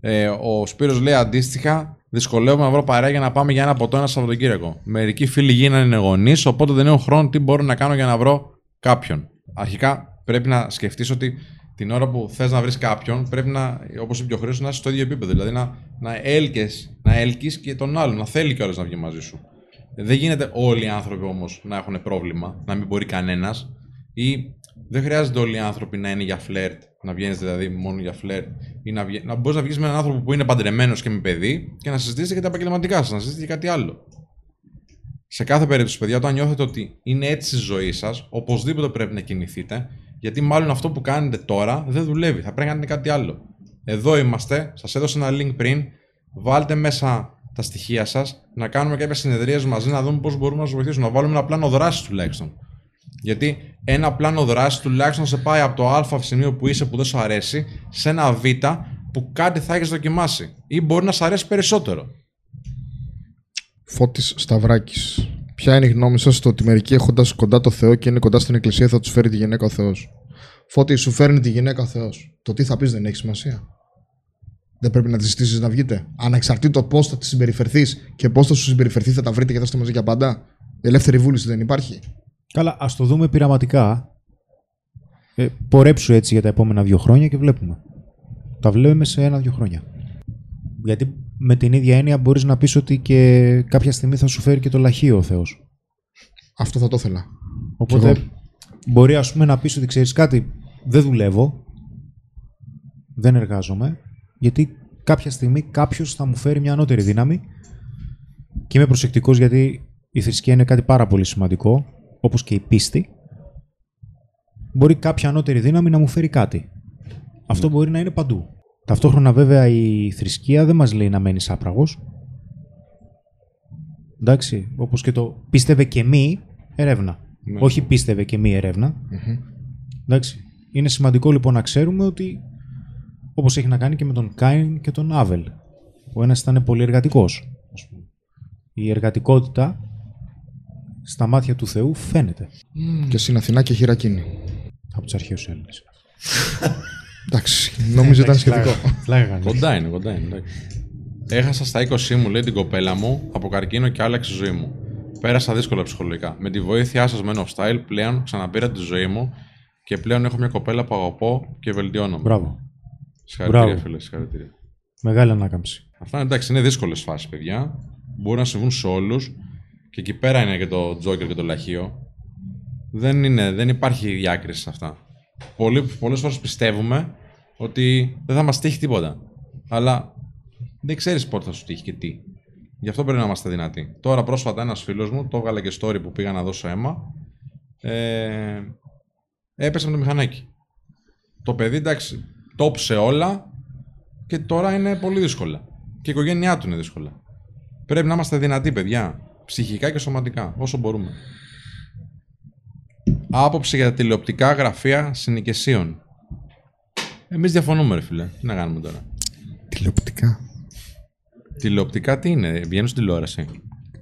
Ε, ο Σπύρος λέει αντίστοιχα, δυσκολεύομαι να βρω παρέα για να πάμε για ένα ποτό ένα Σαββατοκύριακο. Μερικοί φίλοι γίνανε γονείς, οπότε δεν έχω χρόνο τι μπορώ να κάνω για να βρω κάποιον. Αρχικά πρέπει να σκεφτείς ότι την ώρα που θες να βρεις κάποιον, πρέπει να, όπως είπε και ο Χρήστος, να είσαι στο ίδιο επίπεδο. Δηλαδή να, να, έλκες, να έλκεις και τον άλλον, να θέλει κιόλας να βγει μαζί σου. Δεν γίνεται όλοι οι άνθρωποι όμως να έχουν πρόβλημα, να μην μπορεί κανένας. Ή δεν χρειάζεται όλοι οι άνθρωποι να είναι για φλερτ, να βγαίνεις δηλαδή μόνο για φλερτ. Ή να, βγει- να μπορείς να βγεις με έναν άνθρωπο που είναι παντρεμένος και με παιδί και να συζητήσετε και τα επαγγελματικά σας, να συζητήσετε και κάτι άλλο. Σε κάθε περίπτωση, παιδιά, όταν νιώθετε ότι είναι έτσι η ζωή σας, οπωσδήποτε πρέπει να κινηθείτε, γιατί μάλλον αυτό που κάνετε τώρα δεν δουλεύει. Θα πρέπει να κάνετε κάτι άλλο. Εδώ είμαστε, σας έδωσα ένα link πριν. Βάλτε μέσα τα στοιχεία σας, να κάνουμε κάποιες συνεδρίες μαζί, να δούμε πώς μπορούμε να σας βοηθήσουμε. Να βάλουμε ένα πλάνο δράσης τουλάχιστον. Γιατί ένα πλάνο δράσης τουλάχιστον σε πάει από το Α σημείο που είσαι που δεν σου αρέσει σε ένα Β που κάτι θα έχεις δοκιμάσει. Ή μπορεί να σου αρέσει περισσότερο. Φώτης Σταυράκης. Ποια είναι η γνώμη σας στο ότι μερικοί έχοντας κοντά το Θεό και είναι κοντά στην Εκκλησία θα τους φέρει τη γυναίκα ο Θεός. Φώτη, σου φέρνει τη γυναίκα ο Θεός. Το τι θα πεις δεν έχει σημασία. Δεν πρέπει να τη ζητήσεις να βγείτε. Ανεξαρτήτως πώς θα τη συμπεριφερθείς και πώς θα σου συμπεριφερθεί, θα τα βρείτε και θα είστε μαζί για πάντα. Η ελεύθερη βούληση δεν υπάρχει. Καλά, ας το δούμε πειραματικά. Ε, πορέψου έτσι για τα επόμενα δύο χρόνια και βλέπουμε. Τα βλέπουμε σε ένα-δύο χρόνια. Γιατί με την ίδια έννοια μπορείς να πεις ότι και κάποια στιγμή θα σου φέρει και το λαχείο ο Θεός. Αυτό θα το ήθελα. Οπότε Κι εγώ. μπορεί ας πούμε να πεις ότι ξέρεις κάτι, δεν δουλεύω, δεν εργάζομαι, γιατί κάποια στιγμή κάποιος θα μου φέρει μια ανώτερη δύναμη και είμαι προσεκτικός γιατί η θρησκεία είναι κάτι πάρα πολύ σημαντικό, όπως και η πίστη. Μπορεί κάποια ανώτερη δύναμη να μου φέρει κάτι. Αυτό μπορεί να είναι παντού. Ταυτόχρονα βέβαια η θρησκεία δεν μας λέει να μένεις άπραγος. Εντάξει, όπως και το πίστευε και μη έρευνα. Ναι. Όχι πίστευε και μη έρευνα. Εντάξει. Είναι σημαντικό λοιπόν να ξέρουμε ότι όπως έχει να κάνει και με τον Κάιν και τον Άβελ. Ο ένας ήταν πολύ εργατικός. ας πούμε. Η εργατικότητα στα μάτια του Θεού φαίνεται Και στην Αθηνά και χειρακίνη. από τους αρχαίους Έλληνες. Εντάξει, νομίζω ήταν σχετικό. Φλάγα κάνεις. Κοντά είναι, κοντά είναι. εντάξει. Έχασα στα 20 μου, λέει την κοπέλα μου, από καρκίνο και άλλαξε η ζωή μου. Πέρασα δύσκολα ψυχολογικά. Με τη βοήθειά σας, Men of Style, πλέον ξαναπήρα τη ζωή μου και πλέον έχω μια κοπέλα που αγαπώ και βελτιώνομαι. Μπράβο. Συγχαρητήρια, Μπράβο. φίλε, συγχαρητήρια. Μεγάλη ανάκαμψη. Αυτά εντάξει, είναι δύσκολες φάσεις, παιδιά. Μπορεί να συμβούν σε όλους. Και εκεί πέρα είναι και το Joker και το Λαχείο. Δεν, είναι, δεν υπάρχει διάκριση σε αυτά. Πολλοί, πολλές φορές πιστεύουμε ότι δεν θα μας τύχει τίποτα. Αλλά δεν ξέρεις πότε θα σου τύχει και τι. Γι' αυτό πρέπει να είμαστε δυνατοί. Τώρα πρόσφατα ένας φίλος μου, το έβγαλε και story που πήγα να δώσω αίμα, ε, έπεσε με το μηχανάκι. Το παιδί εντάξει, το όψε όλα και τώρα είναι πολύ δύσκολα. Και η οικογένειά του είναι δύσκολα. Πρέπει να είμαστε δυνατοί, παιδιά. Ψυχικά και σωματικά, όσο μπορούμε. Άποψη για τα τηλεοπτικά γραφεία συνοικεσίων. Εμείς διαφωνούμε, ρε φίλε. Τι να κάνουμε τώρα; Τηλεοπτικά. Τηλεοπτικά τι είναι, βγαίνουν στην τηλεόραση.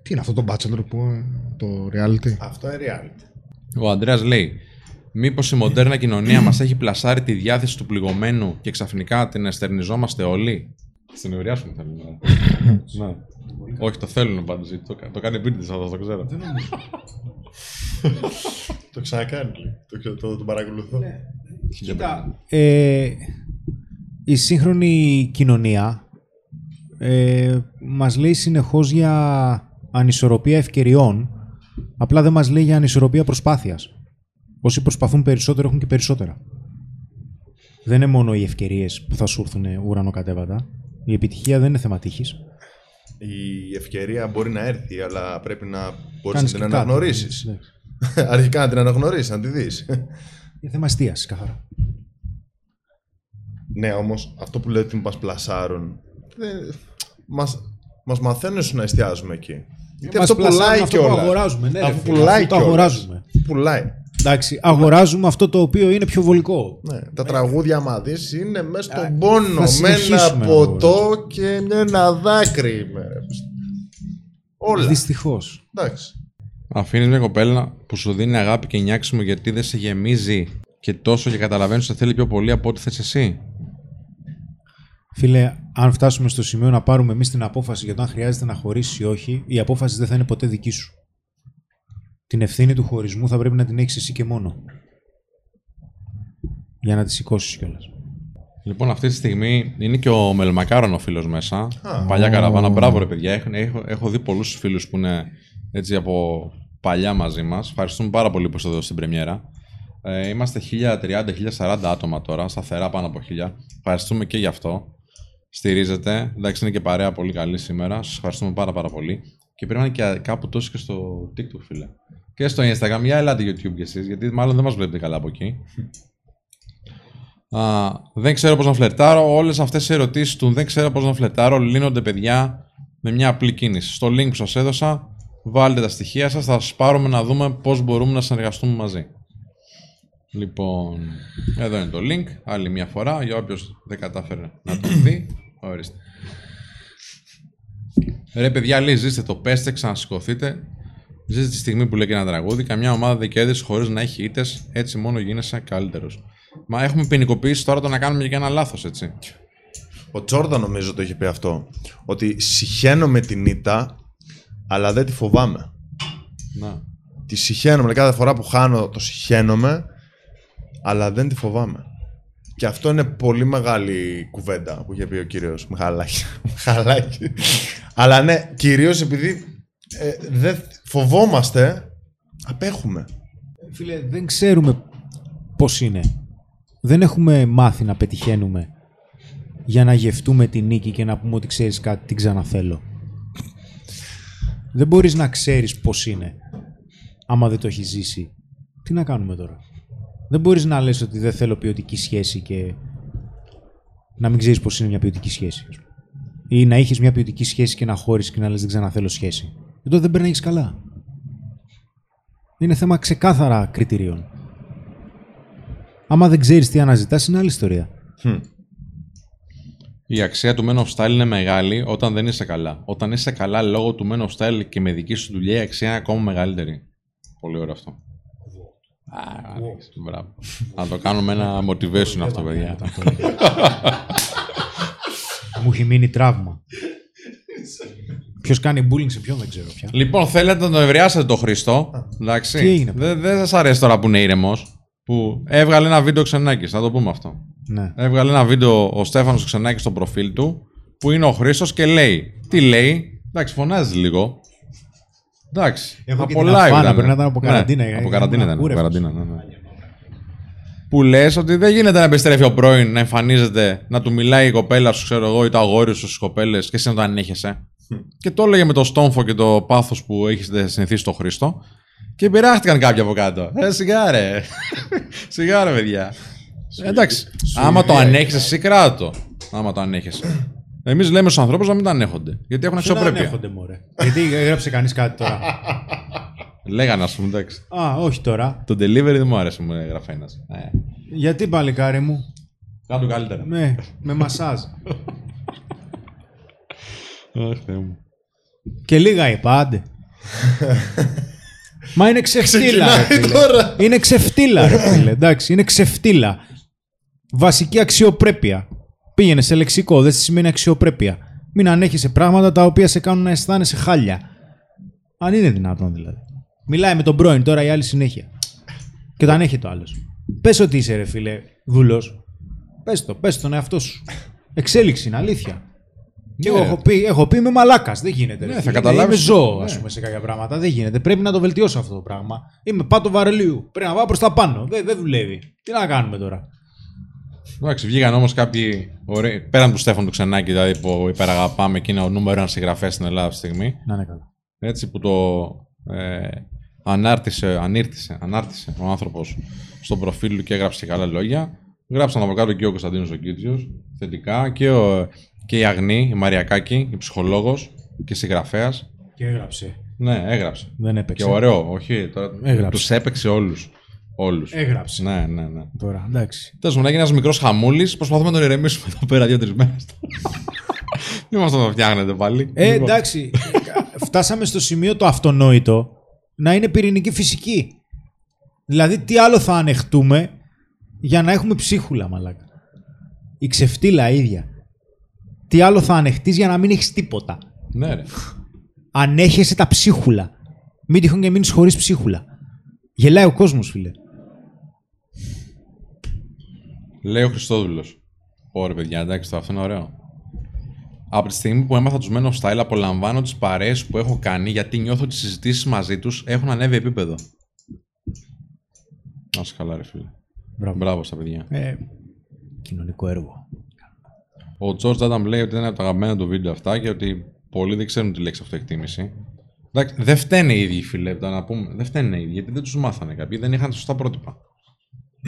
Τι είναι αυτό το Bachelor που. ε, το reality; Αυτό είναι reality. Ο Αντρέα λέει: Μήπως η μοντέρνα κοινωνία μας έχει πλασάρει τη διάθεση του πληγωμένου και ξαφνικά την εστερνιζόμαστε όλοι; Στην ευριάσουμε θέλουν. ναι. Όχι, το θέλουν πάντω. Το, το κάνει επίτηδε αυτό, το ξέρω. Το ξανακάνει. Το, το, το παρακολουθώ. Ε, η σύγχρονη κοινωνία ε, μας λέει συνεχώς για ανισορροπία ευκαιριών, απλά δεν μας λέει για ανισορροπία προσπάθειας. Όσοι προσπαθούν περισσότερο έχουν και περισσότερα. Δεν είναι μόνο οι ευκαιρίες που θα σου έρθουν ουρανοκατέβατα. Η επιτυχία δεν είναι θέμα τύχης. Η ευκαιρία μπορεί να έρθει, αλλά πρέπει να μπορείς να Κάνεις την και κάτι. Ναι. Αναγνωρίσει. Εντάξει. Αρχικά να την αναγνωρίσεις, να τη δεις. Είναι θέμα εστίασης, καθαρά. ναι, όμως αυτό που λέτε ότι μας πλασάρουν. Δεν... Μας, μας μαθαίνουν να εστιάζουμε εκεί. Γιατί Μας αυτό πλασάρουν πουλάει αυτό που κιόλας. αγοράζουμε, ναι, ρε Αφού φίλε, πουλάει αφού το κιόλας. αγοράζουμε. Πουλάει. Εντάξει, αγοράζουμε αυτό το οποίο είναι πιο βολικό. Ναι, τα τραγούδια μα δεις είναι μέσα στον θα πόνο. Με ένα συνεχίσουμε, ποτό και με ένα δάκρυ. με- Όλα. Δυστυχώς. Εντάξει. Αφήνεις μια κοπέλα που σου δίνει αγάπη και νιάξιμο γιατί δεν σε γεμίζει και τόσο και καταλαβαίνεις ότι σε θέλει πιο πολύ από ό,τι θες εσύ. Φίλε, αν φτάσουμε στο σημείο να πάρουμε εμείς την απόφαση για το αν χρειάζεται να χωρίσει ή όχι, η απόφαση δεν θα είναι ποτέ δική σου. Την ευθύνη του χωρισμού θα πρέπει να την έχεις εσύ και μόνο. Για να τη σηκώσεις κιόλας. Λοιπόν, αυτή τη στιγμή είναι και ο Μελμακάρον ο φίλος μέσα. Α. παλιά καραβάνα. Μπράβο, ρε παιδιά. Έχω, έχω, έχω δει πολλούς φίλους που είναι έτσι από παλιά μαζί μας. Ευχαριστούμε πάρα πολύ που είστε εδώ στην Πρεμιέρα. Ε, είμαστε 1030-1040 άτομα τώρα, σταθερά πάνω από 1000. Ευχαριστούμε και γι' αυτό. Στηρίζετε. Εντάξει, είναι και παρέα πολύ καλή σήμερα. Σας ευχαριστούμε πάρα, πάρα πολύ. Και πρέπει να είναι και κάπου τόσο και στο TikTok, φίλε. Και στο Instagram. Για ελάτε YouTube κι εσείς, γιατί μάλλον δεν μας βλέπετε καλά από εκεί. Α, δεν ξέρω πώς να φλερτάρω. Όλες αυτές οι ερωτήσεις του δεν ξέρω πώς να φλερτάρω λύνονται, παιδιά, με μια απλή κίνηση. Στο link που σας έδωσα, βάλτε τα στοιχεία σας, θα σας πάρουμε να δούμε πώς μπορούμε να συνεργαστούμε μαζί. Λοιπόν, εδώ είναι το link. Άλλη μια φορά για όποιος δεν κατάφερε να το δει. Ορίστε. Ρε παιδιά, λέει, ζήστε το, πέστε, ξανασηκωθείτε. Ζήστε τη στιγμή που λέει και ένα τραγούδι. Καμιά ομάδα δεν κέρδισε χωρίς να έχει ήττες. Έτσι μόνο γίνεσαι καλύτερος. Μα έχουμε ποινικοποιήσει τώρα το να κάνουμε και ένα λάθος, έτσι. Ο Τζόρνταν νομίζω το είχε πει αυτό. Ότι συχαίνομαι την ήττα, αλλά δεν τη φοβάμαι. Να. Τη συχαίνομαι. Κάθε φορά που χάνω, το συχαίνομαι, αλλά δεν τη φοβάμαι. Και αυτό είναι πολύ μεγάλη κουβέντα που είχε πει ο κύριος Μιχαλάκη. Μιχαλάκη. αλλά ναι, κυρίως επειδή ε, δεν φοβόμαστε, απέχουμε. Φίλε, δεν ξέρουμε πώς είναι. Δεν έχουμε μάθει να πετυχαίνουμε για να γευτούμε τη νίκη και να πούμε ότι ξέρεις κάτι, την ξαναθέλω. Δεν μπορείς να ξέρεις πώς είναι, άμα δεν το έχεις ζήσει. Τι να κάνουμε τώρα; Δεν μπορείς να λες ότι δεν θέλω ποιοτική σχέση και να μην ξέρεις πώς είναι μια ποιοτική σχέση. ας πούμε. Ή να έχεις μια ποιοτική σχέση και να χώρισεις και να λες δεν ξαναθέλω σχέση. Εδώ δεν περνάει καλά. Είναι θέμα ξεκάθαρα κριτηρίων. Άμα δεν ξέρεις τι αναζητάς είναι άλλη ιστορία. Η αξία του Men of Style είναι μεγάλη όταν δεν είσαι καλά. Όταν είσαι καλά λόγω του Men of Style και με δική σου δουλειά η αξία είναι ακόμα μεγαλύτερη. Πολύ ωραίο αυτό. Α, μπράβο. Να το κάνουμε ένα motivation αυτό, παιδιά. Μου έχει μείνει τραύμα. Ποιο κάνει bullying σε ποιον δεν ξέρω πια. Λοιπόν, θέλετε να τον ευρεάσετε τον Χριστό. Εντάξει. Τι έγινε, Δεν δεν σα αρέσει τώρα που είναι ήρεμο. Που έβγαλε ένα βίντεο ξενάκι, θα το πούμε αυτό. Ναι. Έβγαλε ένα βίντεο ο Στέφανος Ξενάκης στο προφίλ του που είναι ο Χρήστος και λέει. Τι λέει. Εντάξει, φωνάζει λίγο. Εντάξει. Έχω και από την live αφάνα, ήταν. πρέπει να ήταν από καραντίνα, Ναι, ε, από καραντίνα ήταν. Από κούρευτος. καραντίνα, ναι, ναι. Που λες ότι δεν γίνεται να επιστρέφει ο πρώην, να εμφανίζεται, να του μιλάει η κοπέλα σου, ξέρω εγώ, ή το αγόρι σου στις κοπέλες και εσύ να το ανέχεσαι. και το έλεγε με το στόμφο και το πάθος που έχετε συνηθίσει στο Χρήστο. Και πειράχτηκαν κάποιοι από κάτω. Ε, σιγά ρε. σιγά ρε, παιδιά. Εντάξει. Άμα το ανέχεσαι, εσύ κράτο. Άμα το ανέχεσαι. Εμείς λέμε στους ανθρώπους να μην το ανέχονται. Γιατί έχουν Δεν αξιοπρέπεια. ανέχονται, μωρέ. Γιατί έγραψε κανείς κάτι τώρα. Λέγανε, ας πούμε, εντάξει. Α, όχι τώρα. Το delivery δεν μου άρεσε, μου έγραφε ένας. Ε, Γιατί παλικάρι μου; κάτω καλύτερα. Ναι, με μασάζ. Αχ, Θεέ μου. Και λίγα είπα, άντε. Μα είναι ξεφτύλα, ρε φίλε. Είναι ξεφτύλα, ρε φίλε. Εντάξει, είναι ξεφτύλα. Βασική αξιοπρέπεια. Πήγαινε σε λεξικό, δεν σημαίνει αξιοπρέπεια. Μην ανέχεσαι πράγματα τα οποία σε κάνουν να αισθάνεσαι χάλια. Αν είναι δυνατόν δηλαδή. Μιλάει με τον πρώην τώρα η άλλη συνέχεια. Και το ανέχει το άλλος. Πες ότι είσαι, ρε φίλε, δούλο. Πες το, πες τον εαυτό σου. Εξέλιξη είναι αλήθεια. Και εγώ Ναι. έχω πει, έχω πει είμαι μαλάκας. Δεν γίνεται. ρε Ναι, θα φίλε. καταλάβεις. Είμαι ζώο, Ναι. ας πούμε, σε κάποια πράγματα. Δεν γίνεται. Πρέπει να το βελτιώσω αυτό το πράγμα. Είμαι πάτο βαρελίου. Πρέπει να πάω προς τα πάνω. Δεν, δεν δουλεύει. Τι να κάνουμε τώρα. Εντάξει, βγήκαν όμως κάποιοι ωραίοι. Πέραν του Στέφαν του Ξενάκη, δηλαδή που υπεραγαπάμε και είναι ο νούμερο ένας συγγραφέας στην Ελλάδα αυτή τη στιγμή. Να είναι καλά. Έτσι που το ε, ανάρτησε, ανήρτησε, ανάρτησε ο άνθρωπος στο προφίλ του και έγραψε και καλά λόγια. Γράψαν από κάτω και ο Κωνσταντίνος Ζοκίτσιο θετικά και, ο, και η Αγνή, η Μαριακάκη, η ψυχολόγος και συγγραφέας. Και έγραψε. Ναι, έγραψε. Δεν έπαιξε. Και ωραίο, όχι. Τώρα, Έγραψε. Τους έπαιξε όλους. Όλους. Έγραψε. Ναι, ναι, ναι. Τώρα, εντάξει. Τέλος μου, έγινε ένας μικρός χαμούλης. Προσπαθούμε να τον ηρεμήσουμε εδώ πέρα δύο-τρεις μέρες. Μην μας το φτιάχνετε πάλι. Ε, Λοιπόν, εντάξει. Φτάσαμε στο σημείο το αυτονόητο να είναι πυρηνική φυσική. Δηλαδή, τι άλλο θα ανεχτούμε για να έχουμε ψίχουλα, μαλάκα. Η ξεφτύλα ίδια. Τι άλλο θα ανεχτείς για να μην έχεις τίποτα. Ναι, ρε. Ανέχεσαι τα ψίχουλα. Μην τυχόν και μείνεις χωρίς ψίχουλα. Γελάει ο κόσμος, φίλε. Λέει ο Χριστόδουλος. Ωραία, παιδιά, εντάξει, το αυτό είναι ωραίο. Από τη στιγμή που έμαθα τους Men of Style, απολαμβάνω τις παρέες που έχω κάνει γιατί νιώθω ότι οι συζητήσεις μαζί τους έχουν ανέβει επίπεδο. Να σε καλά, ρε φίλε. Μπράβο. Μπράβο στα παιδιά. Ε, κοινωνικό έργο. Ο George Adam λέει ότι είναι από τα αγαπημένα του βίντεο αυτά και ότι πολλοί δεν ξέρουν τη λέξη αυτοεκτίμηση. Εντάξει, δεν φταίνε οι ίδιοι, φίλε, το να πούμε. Δεν φταίνε οι ίδιοι, γιατί δεν τους μάθανε κάποιοι, δεν είχαν σωστά πρότυπα.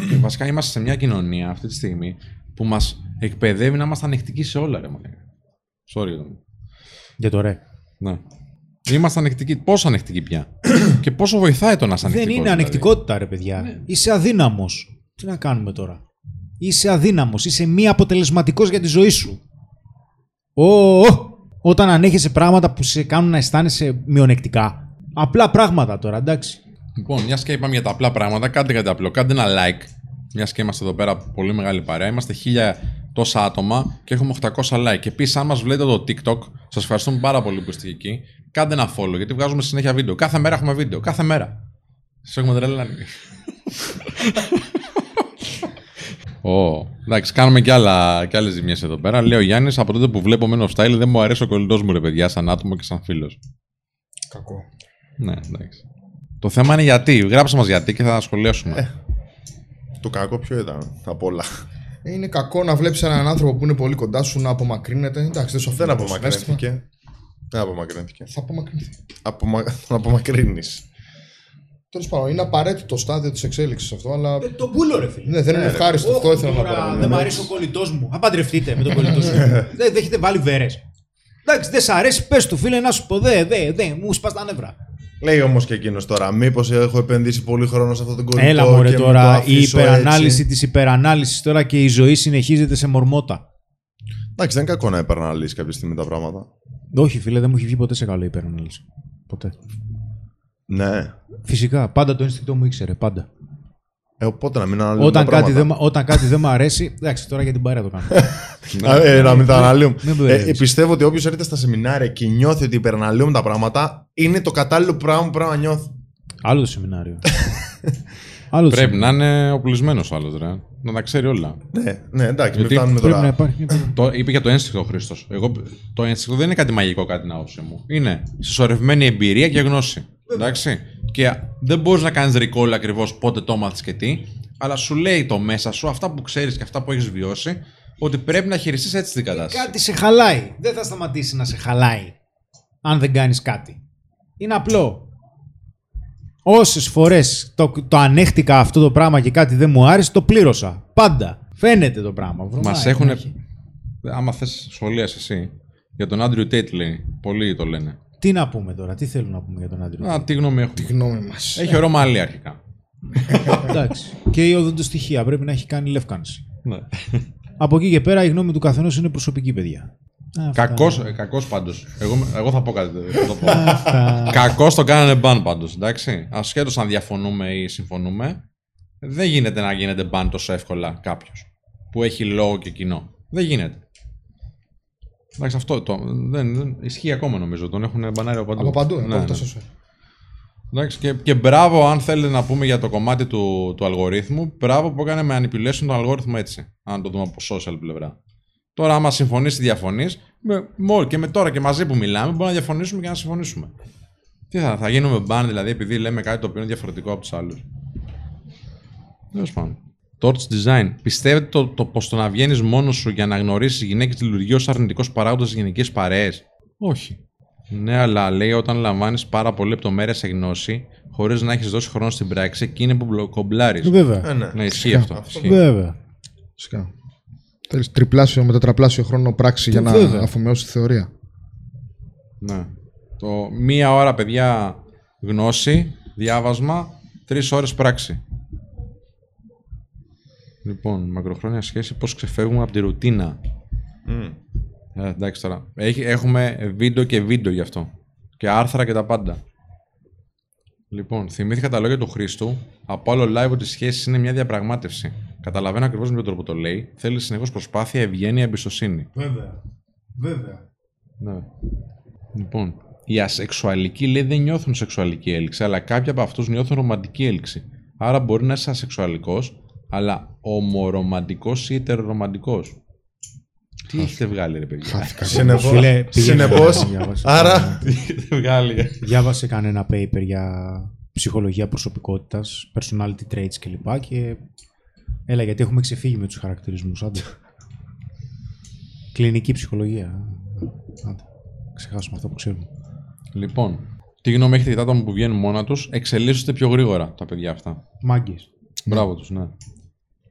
και βασικά είμαστε σε μια κοινωνία αυτή τη στιγμή που μας εκπαιδεύει να είμαστε ανεκτικοί σε όλα, ρε μαλάκα. Sorry, ρε. Για το ρε. Ναι. Είμαστε ανεκτικοί. Πόσο ανεκτικοί πια; και πόσο βοηθάει το να είσαι ανεκτικό. Δεν είναι ανεκτικότητα, ρε παιδιά. Είσαι αδύναμος. Τι να κάνουμε τώρα; Είσαι αδύναμος. Είσαι μη αποτελεσματικός για τη ζωή σου. Ω, ω. Όταν ανέχεσαι πράγματα που σε κάνουν να αισθάνεσαι μειονεκτικά. Απλά πράγματα τώρα, εντάξει. Λοιπόν, μιας και είπαμε για τα απλά πράγματα, κάντε κάτι απλό. Κάντε ένα like. Μιας και είμαστε εδώ πέρα πολύ μεγάλη παρέα. Είμαστε χίλια τόσα άτομα και έχουμε 800 like. Επίσης, αν μας βλέπετε το TikTok, σας ευχαριστούμε πάρα πολύ που είστε εκεί. Κάντε ένα follow γιατί βγάζουμε συνέχεια βίντεο. Κάθε μέρα έχουμε βίντεο. Κάθε μέρα. Σας έχουμε τρελάνει. Ω, εντάξει, κάνουμε κι, άλλα, κι άλλες ζημιές εδώ πέρα. Λέει ο Γιάννης, από τότε που βλέπω Men of Style δεν μου αρέσει ο κολλητός μου ρε παιδιά, σαν άτομο και σαν φίλος. Κακό. Ναι, εντάξει. Το θέμα είναι γιατί. Γράψε μας γιατί και θα τα σχολιάσουμε. Το κακό ποιο ήταν από όλα. Ε, Είναι κακό να βλέπεις έναν άνθρωπο που είναι πολύ κοντά σου να απομακρύνεται. Εντάξει, δεν σου Δεν αφήνει το συνέστημα. απομακρύνθηκε. Δεν απομακρύνθηκε. Θα απομακρυνθεί. Απομα... Τον απομακρύνεις. Τέλος πάντων, είναι απαραίτητο το στάδιο της εξέλιξης αυτό, αλλά. Ε, τον πούλο, ρε φίλε. Ναι, δεν είναι ευχάριστο. Αυτό ήθελα να Τώρα, πω. Δεν μου αρέσει ο κολλητός μου. Θα παντρευτείτε με τον κολλητό σου. δεν, δεν έχετε βάλει βέρες. Εντάξει, δεν σ' αρέσει, πες του φίλε να σου πω. Δε, δε, δε, μου σπα τα νεύρα. Λέει όμως και εκείνος τώρα, μήπως έχω επενδύσει πολύ χρόνο σε αυτόν τον κολλητό. Έλα μωρέ και μου το τώρα, η αφήσω υπερανάλυση έτσι. της υπερανάλυσης τώρα και η ζωή συνεχίζεται σε μορμότα. Εντάξει, δεν είναι κακό να υπεραναλύσεις κάποια στιγμή τα πράγματα. Όχι, φίλε, δεν μου έχει βγει ποτέ σε καλό η υπερανάλυση. Ποτέ. Ναι. Φυσικά, πάντα το ένστικτο μου ήξερε, πάντα. Ε, οπότε να μην αναλύουμε Όταν τα κάτι, δεν, πράγματα. μ- όταν κάτι δεν μου αρέσει. Εντάξει, τώρα για την παρέα το κάνω. Α, ε, να μην τα αναλύουμε. Μην Ε, μπερδεύεις. ε, πιστεύω ότι όποιος έρχεται στα σεμινάρια και νιώθει ότι υπεραναλύουμε τα πράγματα, είναι το κατάλληλο πράγμα που πρέπει να νιώθει. Άλλο το σεμινάριο. Άλλο το Πρέπει να σεμινάριο. είναι οπλισμένος άλλος, ρε. Να τα ξέρει όλα. Ναι, ναι, εντάξει, μην Γιατί φτάνουμε Πρέπει να τώρα. υπάρχει. μια- Το, είπε για το ένστικτο ο Χρήστος. Εγώ το ένστικτο δεν είναι κάτι μαγικό κάτι την άποψή μου. Είναι συσσωρευμένη εμπειρία και γνώση. Εντάξει. Και δεν μπορείς να κάνεις recall ακριβώς πότε το μάθει και τι, αλλά σου λέει το μέσα σου αυτά που ξέρεις και αυτά που έχεις βιώσει, ότι πρέπει να χειριστείς έτσι την κατάσταση. Κάτι σε χαλάει. Δεν θα σταματήσει να σε χαλάει. Αν δεν κάνεις κάτι. Είναι απλό. Όσες φορές το, το ανέχτηκα αυτό το πράγμα και κάτι δεν μου άρεσε, το πλήρωσα. Πάντα. Φαίνεται το πράγμα. Μας Βρωμάει, έχουν. έχει. Άμα θες, σχολίασε εσύ. Για τον Άντριου Τέιτ λέει. Πολλοί το λένε. Τι να πούμε τώρα, τι θέλουν να πούμε για τον άντρα. Α, τι γνώμη έχουν. Τη γνώμη μας. Έχει ωραίο μαλλί αρχικά. Εντάξει. Και η οδοντοστοιχεία πρέπει να έχει κάνει λεύκανση. Ναι. Από εκεί και πέρα η γνώμη του καθενός είναι προσωπική, παιδιά. Αυτά. Κακός, ε, κακός πάντως. Εγώ, εγώ θα πω κάτι. Θα το πω. Αυτά. Κακός το κάνανε μπαν πάντως, εντάξει. Ασχέτως αν διαφωνούμε ή συμφωνούμε, δεν γίνεται να γίνεται μπαν τόσο εύκολα κάποιος που έχει λόγο και κοινό. Δεν γίνεται. Εντάξει, αυτό το, δεν, δεν, ισχύει ακόμα νομίζω. Τον έχουν μπανάρει από παντού. Από παντού, Ναι, από ναι. τόσο σωστό. Εντάξει, και, και μπράβο, αν θέλετε να πούμε για το κομμάτι του, του αλγορίθμου, μπράβο που έκανε manipulation τον αλγόριθμο έτσι. Αν το δούμε από social πλευρά. Τώρα, άμα συμφωνείς ή διαφωνείς, και με τώρα και μαζί που μιλάμε, μπορούμε να διαφωνήσουμε και να συμφωνήσουμε. Τι θα, θα γίνουμε ban, δηλαδή, επειδή λέμε κάτι το οποίο είναι διαφορετικό από τους άλλους. Τέλος πάντων. Torch Design. Πιστεύετε το, το πως το να βγαίνεις μόνος σου για να γνωρίσεις γυναίκες λειτουργεί ως αρνητικός παράγοντας στις γενικές παρέες; Όχι. Ναι, αλλά λέει όταν λαμβάνεις πάρα πολύ λεπτομέρεια σε γνώση, χωρίς να έχεις δώσει χρόνο στην πράξη, εκείνη που μπλο- κομπλάρεις. Βέβαια. Ε, ναι. Ναι, ισχύει αυτό. Ισχύει. Βέβαια. Φυσικά. Θέλεις τριπλάσιο με τετραπλάσιο χρόνο πράξη για να Βέβαια. αφομοιώσεις τη θεωρία. Ναι. Το μία ώρα, παιδιά, γνώση, διάβασμα, τρεις ώρες πράξη. Λοιπόν, μακροχρόνια σχέση, πώς ξεφεύγουμε από τη ρουτίνα. Μμ. Ε, εντάξει τώρα. Έχει, έχουμε βίντεο και βίντεο γι' αυτό. Και άρθρα και τα πάντα. Λοιπόν, θυμήθηκα τα λόγια του Χρήστου. Από άλλο live ότι η σχέση είναι μια διαπραγμάτευση. Καταλαβαίνω ακριβώς με τον τρόπο το λέει. Θέλει συνεχώς προσπάθεια, ευγένεια, εμπιστοσύνη. Βέβαια. Βέβαια. Ναι. Λοιπόν, οι ασεξουαλικοί λέει δεν νιώθουν σεξουαλική έλξη, αλλά κάποιοι από αυτούς νιώθουν ρομαντική έλξη. Άρα μπορεί να είσαι ασεξουαλικός, αλλά ομορομαντικό ή ετερορομαντικός; Τι έχετε βγάλει, ρε παιδιά; Συνεπώς, Φίλε, πήγαινε συνεπώς, να διάβασεις. άρα Τι έχετε βγάλει; Διάβασε κανένα paper για ψυχολογία προσωπικότητας, personality traits κλπ. Και έλα γιατί έχουμε ξεφύγει με τους χαρακτηρισμούς. Άντε. Κλινική ψυχολογία. Άντε. Ξεχάσουμε αυτό που ξέρουμε. Λοιπόν, τι γνώμη έχετε για τα άτομα που βγαίνουν μόνα τους, εξελίσσονται πιο γρήγορα τα παιδιά αυτά. Μάγκες. Μπράβο τους, ναι.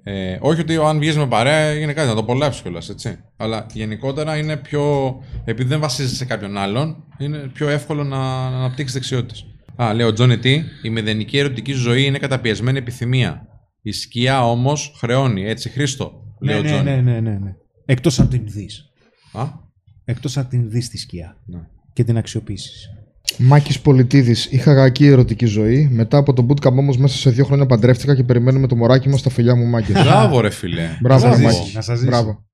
Ε, όχι ότι αν βγεις με παρέα είναι κάτι να το απολαύσεις κιόλας, έτσι. Αλλά γενικότερα είναι πιο. Επειδή δεν βασίζεται σε κάποιον άλλον, είναι πιο εύκολο να, να αναπτύξεις δεξιότητες. Α, λέει ο Τζόνι Τι, η μηδενική ερωτική ζωή είναι καταπιεσμένη επιθυμία. Η σκιά όμως χρεώνει, έτσι Χρήστο. Λέει Ναι, ο ναι, Τζόνι. ναι, ναι, ναι, ναι. Εκτός αν την δεις. Α, Εκτός αν την δεις τη σκιά. ναι. Και την αξιοποιήσεις. Μάκης Πολιτίδης. Είχα γακή ερωτική ζωή. Μετά από το bootcamp όμως μέσα σε δύο χρόνια παντρεύτηκα και περιμένουμε το μωράκι μας στα φιλιά μου Μάκη. Μπράβο, ρε φιλέ. Μπράβο, ρε Να σας Μάκη. ζήσει, να σας ζήσει. Μπράβο.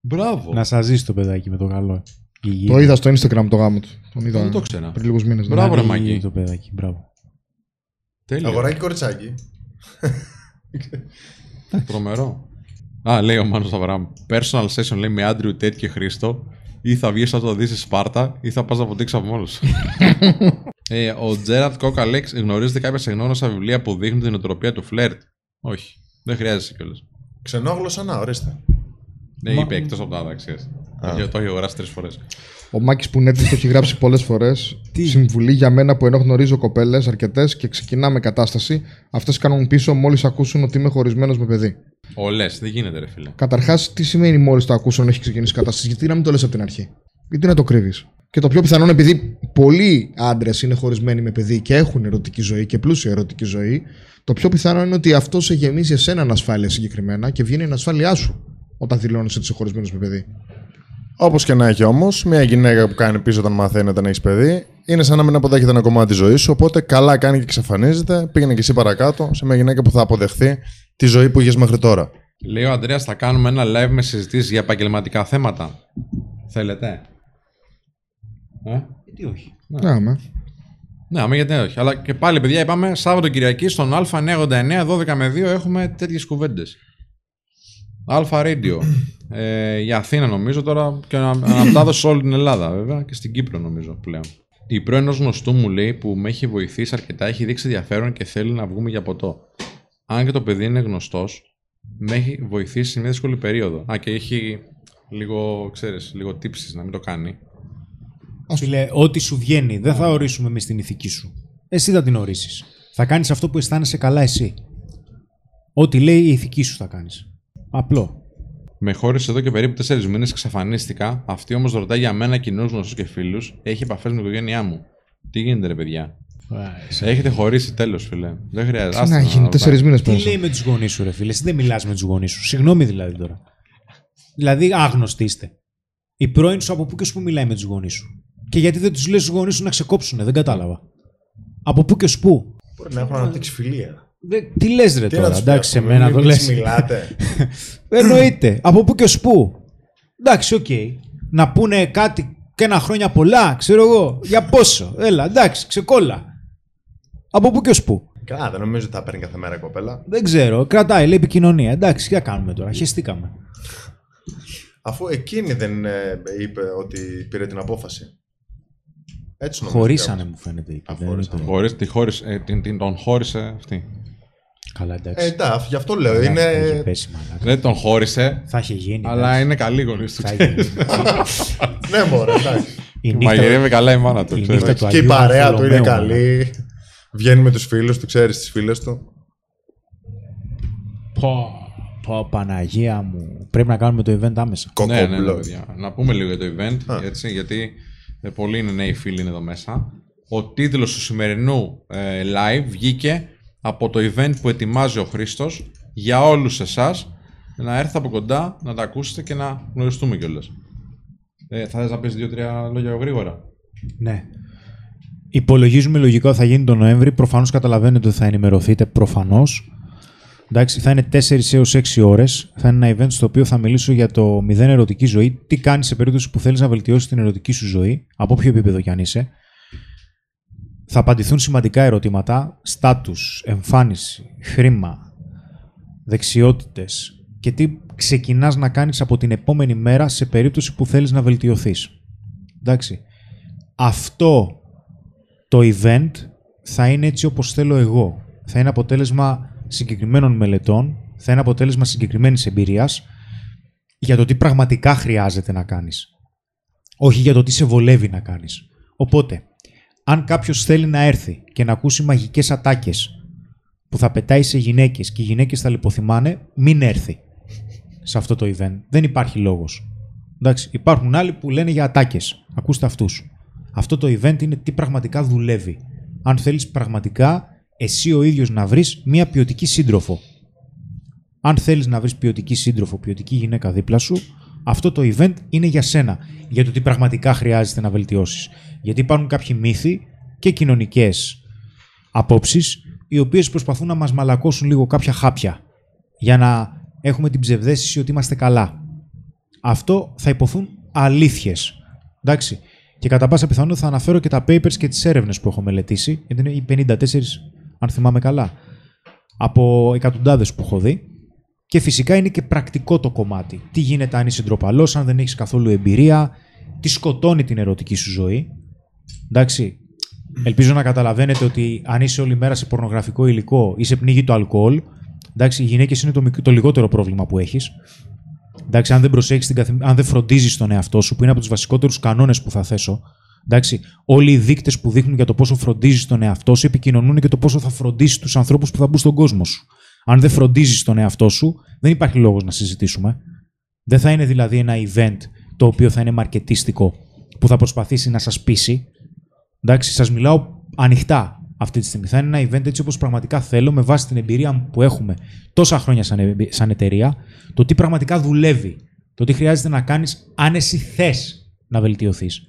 Μπράβο. Να σας ζήσει το παιδάκι με το καλό. Υγιή. Το είδα στο Instagram το γάμο του. Τον είδα Δεν το ξέρα. πριν λίγους μήνες. Μπράβο, ρε Να είναι Μάκη. υγιή το παιδάκι. Μπράβο. Τέλειο. αγοράκι κοριτσάκι. Τρομερό. Α, λέει ο Μάνος Αβραάμ. Personal session λέει με Άντριου Τέτ και Χρήστο. Ή θα βγεις να το δεις στη Σπάρτα, ή θα πας να ποτίξει από μόνος. ε, ο Τζέραντ Κόκαλεξ γνωρίζετε κάποια συγνώρισα βιβλία που δείχνουν την οτροπία του φλερτ. Όχι. Δεν χρειάζεσαι κιόλας. Ξενόγλωσσα, να, ορίστε. Ναι, είπε εκτός από τα άδαξια. Το έχει αγοράσει τρεις φορές. Ο Μάκης που είναι το έχει γράψει πολλές φορές. Συμβουλή για μένα που ενώ γνωρίζω κοπέλες αρκετές και ξεκινάμε κατάσταση, αυτές κάνουν πίσω μόλις ακούσουν ότι είμαι χωρισμένος με παιδί. Ο λες, δεν γίνεται, ρε φίλε. Καταρχάς, τι σημαίνει μόλις το ακούσουν έχει ξεκινήσει κατάσταση, γιατί να μην το λες από την αρχή; Γιατί να το κρύβεις; Και το πιο πιθανό είναι επειδή πολλοί άντρες είναι χωρισμένοι με παιδί και έχουν ερωτική ζωή και πλούσια ερωτική ζωή, το πιο πιθανό είναι ότι αυτό σε γεμίζει εσένα ανασφάλεια συγκεκριμένα και βγαίνει η ανασφάλειά σου όταν δηλώνεις ότι είσαι χωρισμένος με παιδί. Όπως και να έχει όμως, μια γυναίκα που κάνει πίσω όταν μαθαίνει όταν έχεις παιδί, είναι σαν να μην αποδέχεται ένα κομμάτι της ζωής σου. Οπότε καλά κάνει και εξαφανίζεται. Πήγαινε και εσύ παρακάτω σε μια γυναίκα που θα αποδεχθεί τη ζωή που είχες μέχρι τώρα. Λέει ο Αντρέα, θα κάνουμε ένα live με συζητήσεις για επαγγελματικά θέματα. Θέλετε; Ε; Τι όχι; Ναι, με. Ναι, άμα γιατί όχι. Αλλά και πάλι, παιδιά, είπαμε Σάββατο Κυριακή στον Α99 12 με 2 έχουμε τέτοιες κουβέντες. Αλφα Radio. ε, για Αθήνα νομίζω τώρα και αναμετάδοση σε όλη την Ελλάδα βέβαια και στην Κύπρο νομίζω πλέον. Η πρώην ενός γνωστού μου λέει που με έχει βοηθήσει αρκετά, έχει δείξει ενδιαφέρον και θέλει να βγούμε για ποτό. Αν και το παιδί είναι γνωστός, με έχει βοηθήσει σε μια δύσκολη περίοδο. Α, και έχει λίγο, ξέρεις, λίγο τύψεις να μην το κάνει. Φίλε, ό,τι σου βγαίνει, δεν θα ορίσουμε εμείς την ηθική σου. Εσύ θα την ορίσεις. Θα κάνεις αυτό που αισθάνεσαι καλά εσύ. Ό,τι λέει η ηθική σου θα κάνεις. Απλό. Με χώρισε εδώ και περίπου 4 μήνες, εξαφανίστηκα. Αυτή όμως ρωτάει για μένα κοινούς γνωστούς και φίλους. Έχει επαφές με την οικογένειά μου. Τι γίνεται, ρε παιδιά; Έχετε χωρίσει τέλος, φίλε. Δεν χρειάζεται. Τι Άστα να γίνει, τέσσερι μήνες Τι πέρασαν. λέει με τους γονείς σου, ρε φίλε. Εσύ δεν μιλάς με τους γονείς σου. Συγγνώμη δηλαδή τώρα. Δηλαδή, άγνωστοι είστε. Η πρώην σου από πού και σου πού μιλάει με τους γονείς σου; Και γιατί δεν τους λες στους γονείς σου να ξεκόψουν, δεν κατάλαβα. Από πού και σου πού. Μπορεί να έχουν αναπτύξει φιλία. Δεν- τι λες, ρε Τι να τώρα, τους εντάξει, σε πει, μένα μην- το μην λες. τους μιλάτε. Εννοείται. Από πού και σου πού. Εντάξει, οκ. Να πούνε κάτι και ένα χρόνια πολλά, ξέρω εγώ. Για πόσο; Έλα, εντάξει, ξεκόλα. Από πού και σου πού. Καλά, δεν νομίζω ότι θα παίρνει κάθε μέρα η κοπέλα. Δεν ξέρω. Κρατάει, λέει επικοινωνία. Εντάξει, τι θα κάνουμε τώρα. Χεστήκαμε. Αφού εκείνη δεν ε, είπε ότι πήρε την απόφαση. Έτσι νομίζω. Χωρίσανε, μου φαίνεται. είπε. Α, Δεν χωρίσανε. είπε. Χωρίς, τη χώρισε, ε, την, την, τον χώρισε αυτή. Καλά, Ε, εντάξει. εντάξει, γι' αυτό λέω. Έχει Είναι. πέσει, μαλάκα. Δεν τον χώρισε, Θα είχε γίνει. αλλά εντάξει. είναι καλή γονεί του. Θα είχε γίνει. ναι, μωρέ, εντάξει. Η νύχτα- Μαγειρεύει καλά η μάνα του. η ξέρεις. νύχτα του Και η Αγίου παρέα του είναι Βαρθολομαίου, καλή. Βγαίνει με τους φίλους του, ξέρεις τις φίλες του. Πω, πω, Παναγία μου. Πρέπει να κάνουμε το event άμεσα. Ναι, ναι, ναι, Κοκομπλό. παιδιά. Να πούμε λίγο για το event, Α. έτσι, γιατί ε, πολλοί είναι νέοι φίλοι είναι εδώ μέσα. Ο τίτλος του σημερινού ε, live βγήκε από το event που ετοιμάζει ο Χρήστος για όλους εσάς να έρθετε από κοντά, να τα ακούσετε και να γνωριστούμε κιόλας. Ε, θα θες να πεις δύο-τρία λόγια γρήγορα; Ναι. Υπολογίζουμε λογικά ότι θα γίνει τον Νοέμβρη. Προφανώς καταλαβαίνετε ότι θα ενημερωθείτε. Προφανώς. Εντάξει, θα είναι 4 έως 6 ώρες. Θα είναι ένα event στο οποίο θα μιλήσω για το μηδέν ερωτική ζωή. Τι κάνεις σε περίπτωση που θέλεις να βελτιώσεις την ερωτική σου ζωή, από όποιο επίπεδο κι αν είσαι. Θα απαντηθούν σημαντικά ερωτήματα. Στάτους, εμφάνιση, χρήμα, δεξιότητες και τι ξεκινάς να κάνεις από την επόμενη μέρα σε περίπτωση που θέλεις να βελτιωθείς. Εντάξει αυτό το event θα είναι έτσι όπως θέλω εγώ. Θα είναι αποτέλεσμα συγκεκριμένων μελετών, θα είναι αποτέλεσμα συγκεκριμένης εμπειρίας για το τι πραγματικά χρειάζεται να κάνεις. Όχι για το τι σε βολεύει να κάνεις. Οπότε, αν κάποιος θέλει να έρθει και να ακούσει μαγικές ατάκες που θα πετάει σε γυναίκες και οι γυναίκες θα λιποθυμάνε, μην έρθει σε αυτό το event. Δεν υπάρχει λόγος. Εντάξει, υπάρχουν άλλοι που λένε για ατάκες. Ακούστε αυτούς. Αυτό το event είναι τι πραγματικά δουλεύει. Αν θέλεις πραγματικά εσύ ο ίδιος να βρεις μία ποιοτική σύντροφο. Αν θέλεις να βρεις ποιοτική σύντροφο, ποιοτική γυναίκα δίπλα σου, αυτό το event είναι για σένα. Για το τι πραγματικά χρειάζεται να βελτιώσεις. Γιατί υπάρχουν κάποιοι μύθοι και κοινωνικές απόψεις οι οποίες προσπαθούν να μας μαλακώσουν λίγο κάποια χάπια για να έχουμε την ψευδέστηση ότι είμαστε καλά. Αυτό θα υποθούν αλήθειες. Εντάξει. Και κατά πάσα πιθανότητα θα αναφέρω και τα papers και τις έρευνες που έχω μελετήσει, γιατί είναι οι 54, αν θυμάμαι καλά, από εκατοντάδες που έχω δει. Και φυσικά είναι και πρακτικό το κομμάτι. Τι γίνεται αν είσαι ντροπαλός, αν δεν έχεις καθόλου εμπειρία, τι σκοτώνει την ερωτική σου ζωή. Εντάξει. Ελπίζω να καταλαβαίνετε ότι αν είσαι όλη μέρα σε πορνογραφικό υλικό ή σε πνίγει το αλκοόλ, Εντάξει, οι γυναίκες είναι το, μικ- το λιγότερο πρόβλημα που έχεις. Εντάξει, αν δεν προσέχεις, την καθημερι- αν δεν φροντίζεις τον εαυτό σου, που είναι από τους βασικότερους κανόνες που θα θέσω. Εντάξει, όλοι οι δείκτες που δείχνουν για το πόσο φροντίζεις τον εαυτό σου επικοινωνούν και το πόσο θα φροντίσεις τους ανθρώπους που θα μπουν στον κόσμο σου. Αν δεν φροντίζεις τον εαυτό σου, δεν υπάρχει λόγος να συζητήσουμε. Δεν θα είναι δηλαδή ένα event το οποίο θα είναι μαρκετίστικο που θα προσπαθήσει να σας πείσει. Εντάξει, σας μιλάω ανοιχτά αυτή τη στιγμή. Θα είναι ένα event έτσι όπως πραγματικά θέλω, με βάση την εμπειρία που έχουμε τόσα χρόνια σαν, εμπει- σαν εταιρεία, το τι πραγματικά δουλεύει. Το τι χρειάζεται να κάνεις αν εσύ θες να βελτιωθείς.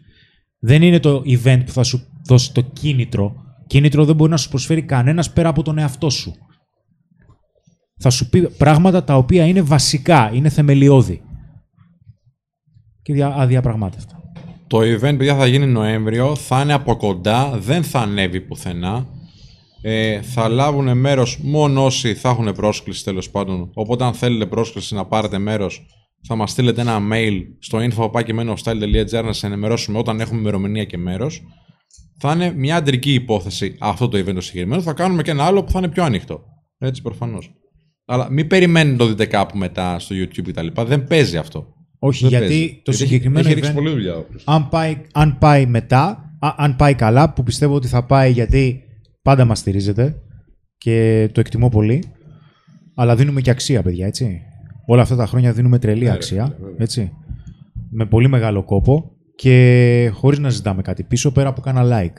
Δεν είναι το event που θα σου δώσει το κίνητρο. Κίνητρο δεν μπορεί να σου προσφέρει κανένας πέρα από τον εαυτό σου. Θα σου πει πράγματα τα οποία είναι βασικά, είναι θεμελιώδη. Και δια, αδιαπραγμάτευτα. Το event, παιδιά, θα γίνει Νοέμβριο. Θα είναι από κοντά, δεν θα ανέβει πουθενά. Ε, θα λάβουν μέρος μόνο όσοι θα έχουν πρόσκληση τέλος πάντων. Οπότε αν θέλετε πρόσκληση να πάρετε μέρος, θα μας στείλετε ένα mail στο info.style.gr να σε ενημερώσουμε όταν έχουμε ημερομηνία και μέρος. Θα είναι μια αντρική υπόθεση αυτό το event το συγκεκριμένο. Θα κάνουμε και ένα άλλο που θα είναι πιο ανοιχτό. Έτσι προφανώς. Αλλά μην περιμένετε το δείτε κάπου μετά στο YouTube κτλ. Δεν παίζει αυτό. Όχι, Δεν γιατί παίζει. το έχει- συγκεκριμένο Έχει ρίξει event- πολλή δουλειά. ο Χρήστος. αν πάει, αν πάει μετά, α- αν πάει καλά, που πιστεύω ότι θα πάει γιατί πάντα μας στηρίζετε και το εκτιμώ πολύ, αλλά δίνουμε και αξία, παιδιά, έτσι. Όλα αυτά τα χρόνια δίνουμε τρελή αξία, έτσι. Με πολύ μεγάλο κόπο και χωρίς να ζητάμε κάτι πίσω, πέρα από κάνα like.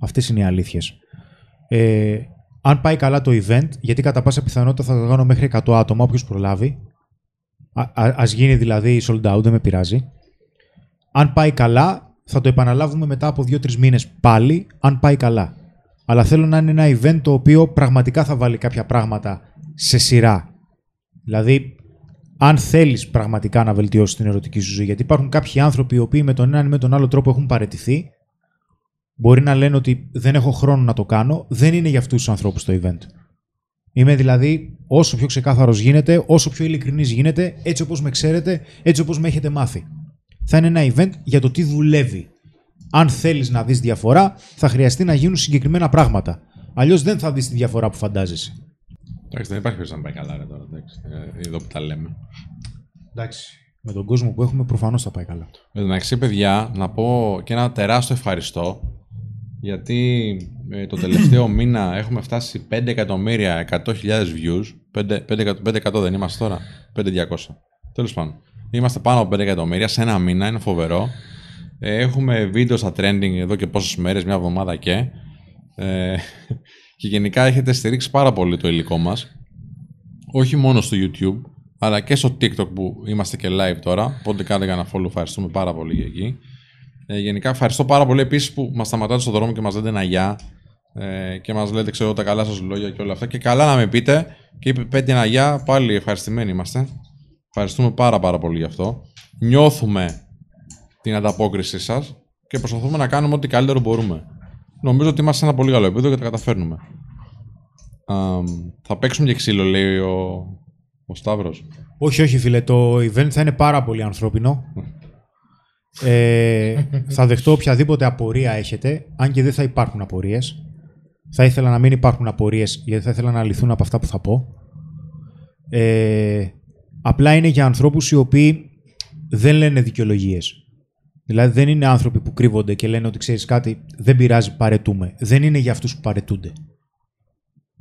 Αυτές είναι οι αλήθειες. Ε, αν πάει καλά το event, γιατί κατά πάσα πιθανότητα θα το κάνω μέχρι 100 άτομα, όποιος προλάβει, Α, α, ας γίνει δηλαδή sold out, δεν με πειράζει. Αν πάει καλά, θα το επαναλάβουμε μετά από 2-3 μήνες πάλι, αν πάει καλά. Αλλά θέλω να είναι ένα event το οποίο πραγματικά θα βάλει κάποια πράγματα σε σειρά. Δηλαδή, αν θέλεις πραγματικά να βελτιώσεις την ερωτική σου ζωή, γιατί υπάρχουν κάποιοι άνθρωποι οι οποίοι με τον έναν ή με τον άλλο τρόπο έχουν παρετηθεί, μπορεί να λένε ότι δεν έχω χρόνο να το κάνω, δεν είναι για αυτούς τους ανθρώπους το event. Είμαι δηλαδή όσο πιο ξεκάθαρος γίνεται, όσο πιο ειλικρινής γίνεται, έτσι όπως με ξέρετε, έτσι όπως με έχετε μάθει. Θα είναι ένα event για το τι δουλεύει. Αν θέλεις να δεις διαφορά, θα χρειαστεί να γίνουν συγκεκριμένα πράγματα. Αλλιώς δεν θα δεις τη διαφορά που φαντάζεσαι. Εντάξει, δεν υπάρχει περίπτωση να πάει καλά ρε, τώρα. Εντάξει, ε, εδώ που τα λέμε. Εντάξει. Με τον κόσμο που έχουμε προφανώς θα πάει καλά. Με μεταξύ, παιδιά, να πω και ένα τεράστιο ευχαριστώ γιατί ε, το τελευταίο μήνα έχουμε φτάσει 5 εκατομμύρια 100.000 views. 5, 5, 5 δεν είμαστε τώρα. 5.200. Τέλος πάντων. Είμαστε πάνω από 5 εκατομμύρια σε ένα μήνα, είναι φοβερό. Ε, έχουμε βίντεο στα trending εδώ και πόσες μέρες, μια εβδομάδα και. Ε, και γενικά έχετε στηρίξει πάρα πολύ το υλικό μας. Όχι μόνο στο YouTube, αλλά και στο TikTok που είμαστε και live τώρα. Οπότε κάντε ένα follow, ευχαριστούμε πάρα πολύ για εκεί. Ε, γενικά ευχαριστώ πάρα πολύ επίσης που μας σταματάτε στον δρόμο και μας λέτε ένα γεια ε, και μας λέτε ξέρω τα καλά σας λόγια και όλα αυτά. Και καλά να με πείτε και είπε πέντε ένα γεια, πάλι ευχαριστημένοι είμαστε. Ευχαριστούμε πάρα πάρα πολύ γι' αυτό. Νιώθουμε την ανταπόκρισή σας και προσπαθούμε να κάνουμε ό,τι καλύτερο μπορούμε. Νομίζω ότι είμαστε σε ένα πολύ καλό επίπεδο και τα καταφέρνουμε. Αμ, θα παίξουμε και ξύλο, λέει ο, ο Σταύρος. Όχι, όχι φίλε, το event θα είναι πάρα πολύ ανθρώπινο. Ε, θα δεχτώ οποιαδήποτε απορία έχετε, αν και δεν θα υπάρχουν απορίες. Θα ήθελα να μην υπάρχουν απορίες, γιατί θα ήθελα να λυθούν από αυτά που θα πω. Ε, απλά είναι για ανθρώπους οι οποίοι δεν λένε δικαιολογίες. Δηλαδή δεν είναι άνθρωποι που κρύβονται και λένε ότι ξέρεις κάτι, δεν πειράζει, παρετούμε. Δεν είναι για αυτούς που παρετούνται.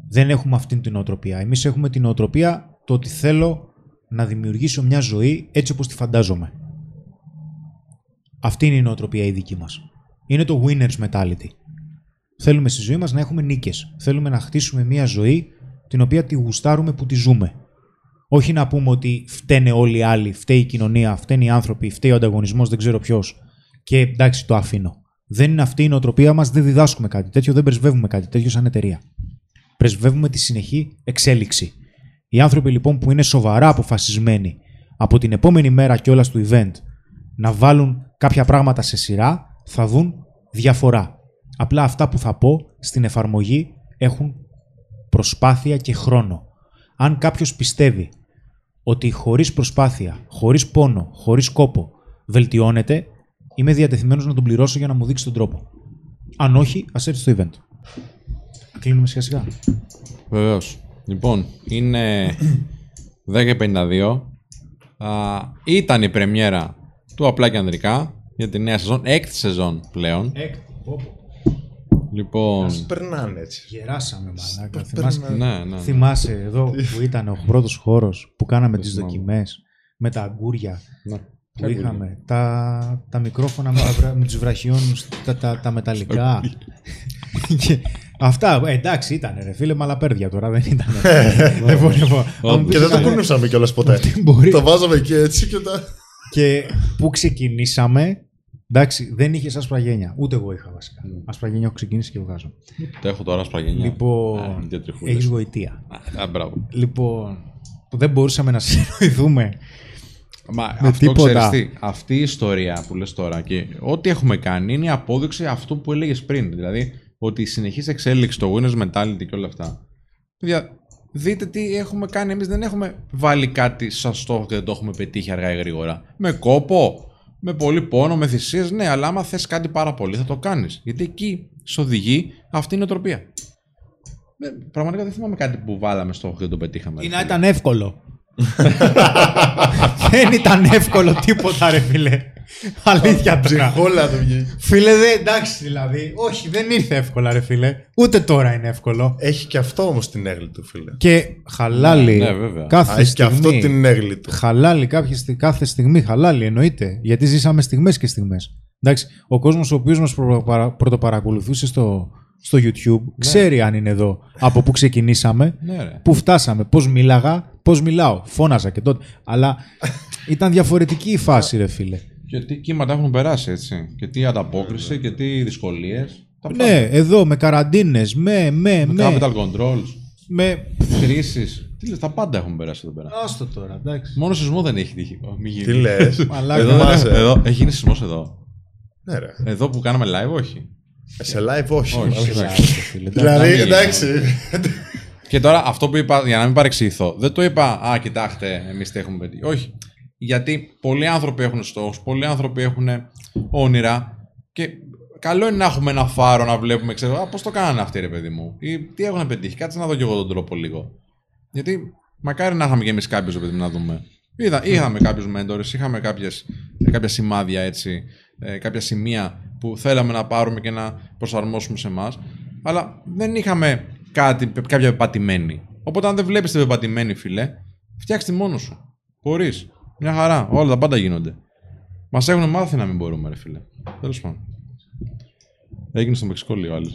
Δεν έχουμε αυτήν την οτροπία. Εμείς έχουμε την οτροπία το ότι θέλω να δημιουργήσω μια ζωή έτσι όπως τη φαντάζομαι. Αυτή είναι η νοοτροπία η δική μας. Είναι το winner's mentality. Θέλουμε στη ζωή μας να έχουμε νίκες. Θέλουμε να χτίσουμε μια ζωή την οποία τη γουστάρουμε που τη ζούμε. Όχι να πούμε ότι φταίνε όλοι οι άλλοι, φταίει η κοινωνία, φταίνε οι άνθρωποι, φταίει ο ανταγωνισμός, δεν ξέρω ποιος. Και εντάξει, το αφήνω. Δεν είναι αυτή η νοοτροπία μας, δεν διδάσκουμε κάτι τέτοιο, δεν πρεσβεύουμε κάτι τέτοιο σαν εταιρεία. Πρεσβεύουμε τη συνεχή εξέλιξη. Οι άνθρωποι λοιπόν που είναι σοβαρά αποφασισμένοι από την επόμενη μέρα κιόλας του event να βάλουν κάποια πράγματα σε σειρά, θα δουν διαφορά. Απλά αυτά που θα πω στην εφαρμογή έχουν προσπάθεια και χρόνο. Αν κάποιος πιστεύει ότι χωρίς προσπάθεια, χωρίς πόνο, χωρίς κόπο βελτιώνεται, είμαι διατεθειμένος να τον πληρώσω για να μου δείξει τον τρόπο. Αν όχι, ας έρθει στο event. Κλείνουμε σιγά σιγά. Βεβαίως. Λοιπόν, είναι 10.52. Α, ήταν η πρεμιέρα του Απλά και Ανδρικά για τη νέα σεζόν, έκτη σεζόν πλέον. Λοιπόν, Περνάνε έτσι. Γεράσαμε, μαλάκα. Πώς Θυμάσαι, περνάνε. ναι, ναι. θυμάσαι εδώ που ήταν ο πρώτος χώρος που κάναμε τις θυμάμαι. δοκιμές με τα αγκούρια ναι. που είχαμε. Τα, τα μικρόφωνα με, τα, βρα- με τους βραχιόνους, τα, τα, τα μεταλλικά. Και αυτά, ε, εντάξει ήταν ρε φίλε, μαλαπέρδια τώρα δεν ήταν. δεν μπορεί να πω. Αν μου πεις Και δεν το ένα- κουνούσαμε κιόλας ποτέ. μπορεί. Το βάζαμε και έτσι και τα. Και που ξεκινήσαμε, εντάξει, δεν είχε ασπραγένια. Ούτε εγώ είχα βασικά. Ασπραγένια έχω ξεκινήσει και βγάζω. Το έχω τώρα σπαγενιά. Λοιπόν, δύο τριχούλες. έχεις γοητεία. Α, μπράβο. Λοιπόν, που δεν μπορούσαμε να συνοηθούμε. Μα Με αυτό τίποτα. ξέρεις τι, αυτή η ιστορία που λες τώρα και ό,τι έχουμε κάνει είναι η απόδειξη αυτού που έλεγες πριν. Δηλαδή ότι η συνεχής εξέλιξη, το winners mentality και όλα αυτά. Παιδιά, δείτε τι έχουμε κάνει. Εμείς δεν έχουμε βάλει κάτι σαν στόχο και δεν το έχουμε πετύχει αργά ή γρήγορα. Με κόπο, με πολύ πόνο, με θυσίες, ναι, αλλά άμα θες κάτι πάρα πολύ θα το κάνεις. Γιατί εκεί σε οδηγεί αυτή η νοοτροπία. Δεν- πραγματικά δεν θυμάμαι κάτι που βάλαμε στόχο και δεν το πετύχαμε. Ή ρε να φίλε. ήταν εύκολο. δεν ήταν εύκολο τίποτα, ρε φίλε. Αλήθεια τώρα. Ψυχόλα το βγήκε. Φίλε, δεν εντάξει δηλαδή. Όχι, δεν ήρθε εύκολα, ρε φίλε. Ούτε τώρα είναι εύκολο. Έχει και αυτό όμως την έγκλη του, φίλε. Και χαλάλι. Ναι, βέβαια. Κάθε Α, Έχει και στιγμή. αυτό την έγκλη του. Χαλάλι κάποια στι- κάθε στιγμή, χαλάλι εννοείται. Γιατί ζήσαμε στιγμές και στιγμές. Εντάξει, ο κόσμος ο οποίος μας πρωτοπαρα- πρωτοπαρακολουθούσε στο, στο YouTube ξέρει αν είναι εδώ από πού ξεκινήσαμε, Ναι, ρε. πού φτάσαμε, πώς μίλαγα, πώς μιλάω. Φώναζα και τότε. Αλλά ήταν διαφορετική η φάση, ρε φίλε. Και τι κύματα έχουν περάσει, έτσι. Και τι ανταπόκριση και τι δυσκολίες. Ναι, εδώ με καραντίνες, με, με, Με με. capital controls, με... κρίσεις. Τι λες, τα πάντα έχουν περάσει εδώ πέρα. Άστο τώρα, εντάξει. Μόνο σεισμό δεν έχει τύχει. Ω, Μη γίνει. Τι λες. Μαλάκα. Εδώ, δεν Θυμάσαι. έχω- εδώ, έχει γίνει σεισμός εδώ. Ναι, ρε. Εδώ που κάναμε live, όχι. Σε live όχι. Όχι, μάλλον. εντάξει. Άστο, φίλε, Δηλαδή, μην εντάξει. Και τώρα αυτό που είπα, για να μην παρεξηγηθώ, δεν το είπα, Α, κοιτάξτε, εμείς τι έχουμε πετύχει. Όχι. Γιατί πολλοί άνθρωποι έχουν στόχους, πολλοί άνθρωποι έχουν όνειρα και καλό είναι να έχουμε ένα φάρο να βλέπουμε, ξέρω, πώς το κάνανε αυτοί, ρε παιδί μου. Ή τι έχουν πετύχει. Κάτσε να δω κι εγώ τον τρόπο λίγο. Γιατί μακάρι να είχαμε κι εμείς κάποιους, ρε παιδί μου, να δούμε. Είδα, είχαμε κάποιους mentors, είχαμε κάποιες, κάποια σημάδια έτσι, ε, κάποια σημεία που θέλαμε να πάρουμε και να προσαρμόσουμε σε εμάς. Αλλά δεν είχαμε κάτι, κάποια πεπατημένη. Οπότε, αν δεν βλέπεις την πεπατημένη, φίλε, φτιάξτε τη μόνος σου. Μπορείς. Μια χαρά. Όλα τα πάντα γίνονται. Μας έχουν μάθει να μην μπορούμε, ρε φίλε. Τέλος πάντων. Έγινε στο Μεξικό λίγο άλλο.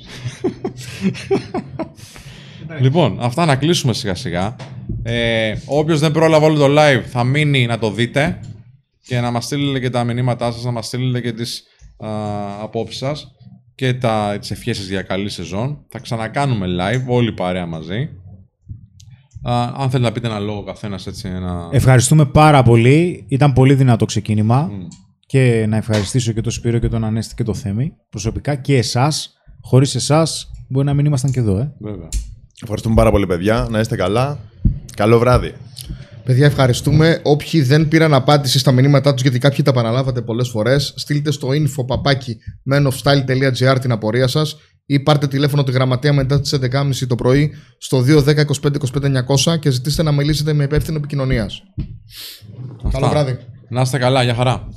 λοιπόν, αυτά να κλείσουμε σιγά σιγά. Ε, Όποιος δεν πρόλαβε όλο το live θα μείνει να το δείτε και να μας στείλετε και τα μηνύματά σας, να μας στείλετε και τις α, απόψεις σας και τα, τις ευχές σας για καλή σεζόν. Θα ξανακάνουμε live, όλη η παρέα μαζί. Α, αν θέλετε να πείτε ένα λόγο καθένας έτσι, ένα... Ευχαριστούμε πάρα πολύ. Ήταν πολύ δυνατό ξεκίνημα. Μμ. Και να ευχαριστήσω και τον Σπύρο και τον Ανέστη και τον Θέμη προσωπικά και εσάς. Χωρίς εσάς μπορεί να μην ήμασταν και εδώ, ε. Βέβαια. Ευχαριστούμε πάρα πολύ, παιδιά. Να είστε καλά. Καλό βράδυ. Παιδιά, ευχαριστούμε. Όποιοι δεν πήραν απάντηση στα μηνύματά τους, γιατί κάποιοι τα επαναλάβατε πολλές φορές, στείλτε στο info παπάκι menofstyle.gr την απορία σας ή πάρτε τηλέφωνο τη γραμματεία μετά τις 11.30 το πρωί στο 210 25 25 900 και ζητήστε να μιλήσετε με υπεύθυνο επικοινωνίας. Καλό βράδυ. Να είστε καλά, για χαρά.